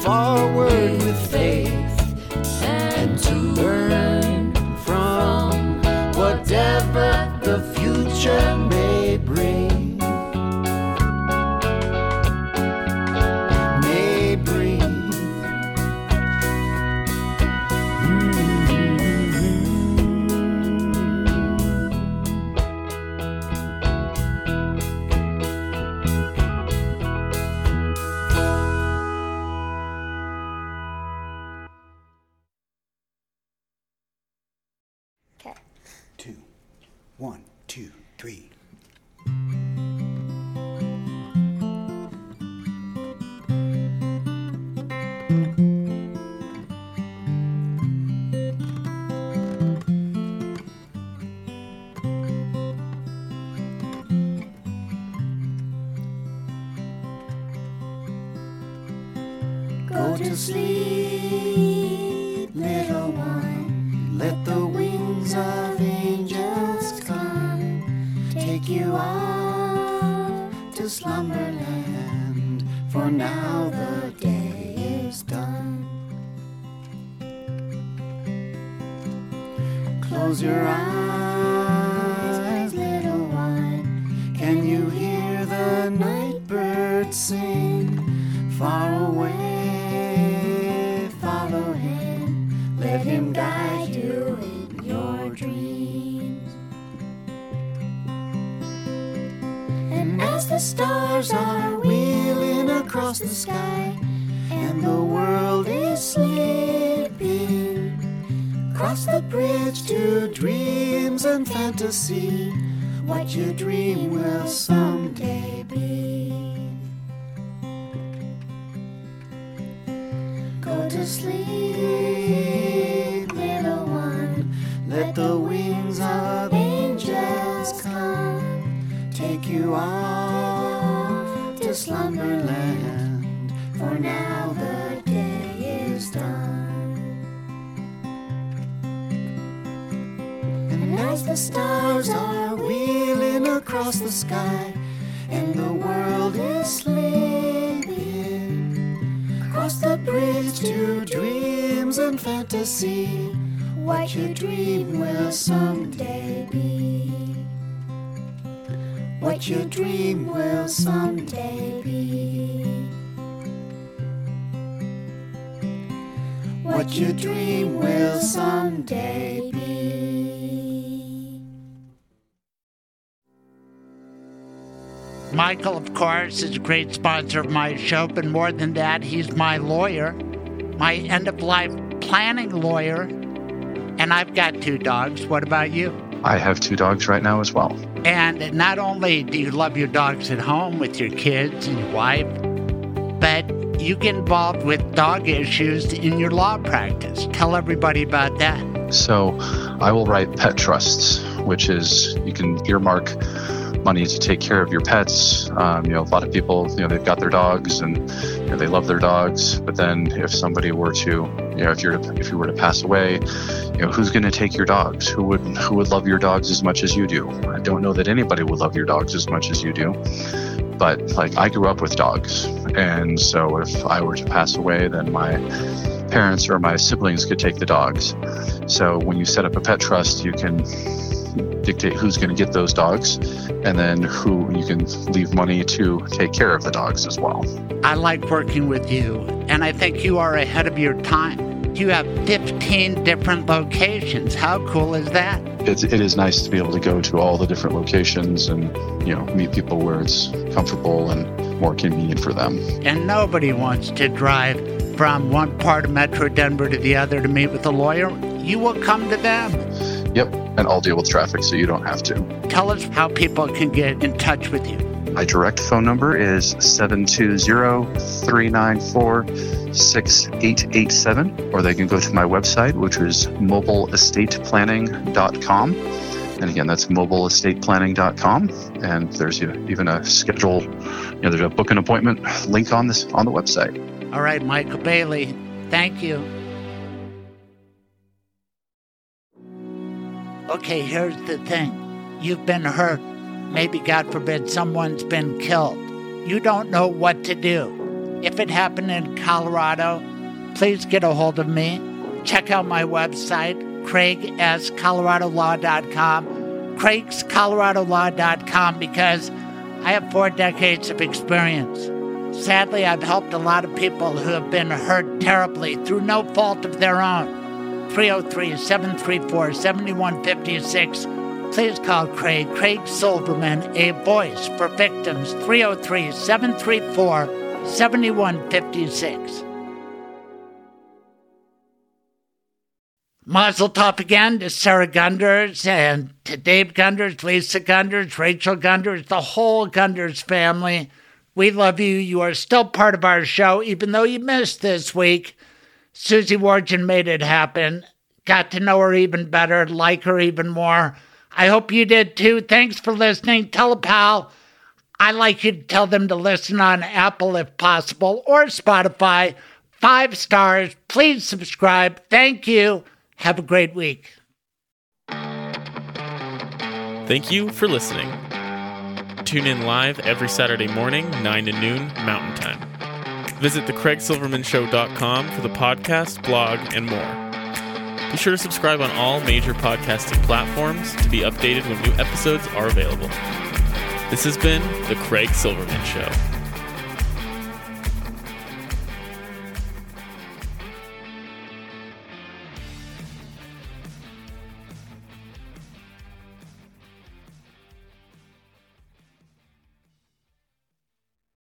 Speaker 6: forward.
Speaker 1: Course, is a great sponsor of my show, but more than that, he's my lawyer, my end of life planning lawyer. And I've got two dogs. What about you?
Speaker 7: I have two dogs right now as well.
Speaker 1: And not only do you love your dogs at home with your kids and your wife, but you get involved with dog issues in your law practice. Tell everybody about that.
Speaker 7: So I will write pet trusts, which is you can earmark money to take care of your pets. Um, you know, a lot of people, you know, they've got their dogs and you know, they love their dogs. But then if somebody were to, you know, if you're if you were to pass away, you know, who's going to take your dogs? Who would who would love your dogs as much as you do? I don't know that anybody would love your dogs as much as you do. But like I grew up with dogs, and so if I were to pass away, then my parents or my siblings could take the dogs. So when you set up a pet trust, you can dictate who's going to get those dogs and then who you can leave money to take care of the dogs as well.
Speaker 1: I like working with you, and I think you are ahead of your time. You have 15 different locations. How cool is that?
Speaker 7: It's, it is nice to be able to go to all the different locations and you know meet people where it's comfortable and more convenient for them.
Speaker 1: And nobody wants to drive from one part of Metro Denver to the other to meet with a lawyer. You will come to them.
Speaker 7: Yep, and I'll deal with traffic so you don't have to.
Speaker 1: Tell us how people can get in touch with you.
Speaker 7: My direct phone number is 720-394-6887 or they can go to my website which is mobileestateplanning.com. And again, that's mobileestateplanning.com and there's even a schedule, you know, there's a book an appointment link on this on the website.
Speaker 1: All right, Michael Bailey, thank you. Okay, here's the thing you've been hurt. Maybe, God forbid, someone's been killed. You don't know what to do. If it happened in Colorado, please get a hold of me. Check out my website, craigscoloradolaw.com, craigscoloradolaw.com, because I have four decades of experience. Sadly, I've helped a lot of people who have been hurt terribly through no fault of their own. 303 734 7156. Please call Craig, Craig Silverman, a voice for victims. 303 734 7156. Mazel tov again to Sarah Gunders and to Dave Gunders, Lisa Gunders, Rachel Gunders, the whole Gunders family. We love you. You are still part of our show, even though you missed this week. Susie Wargin made it happen. Got to know her even better, like her even more. I hope you did too. Thanks for listening. Tell a pal. I like you to tell them to listen on Apple if possible or Spotify. Five stars. Please subscribe. Thank you. Have a great week.
Speaker 2: Thank you for listening. Tune in live every Saturday morning, 9 to noon Mountain Time. Visit thecraigsilvermanshow.com for the podcast, blog, and more. Be sure to subscribe on all major podcasting platforms to be updated when new episodes are available. This has been The Craig Silverman Show.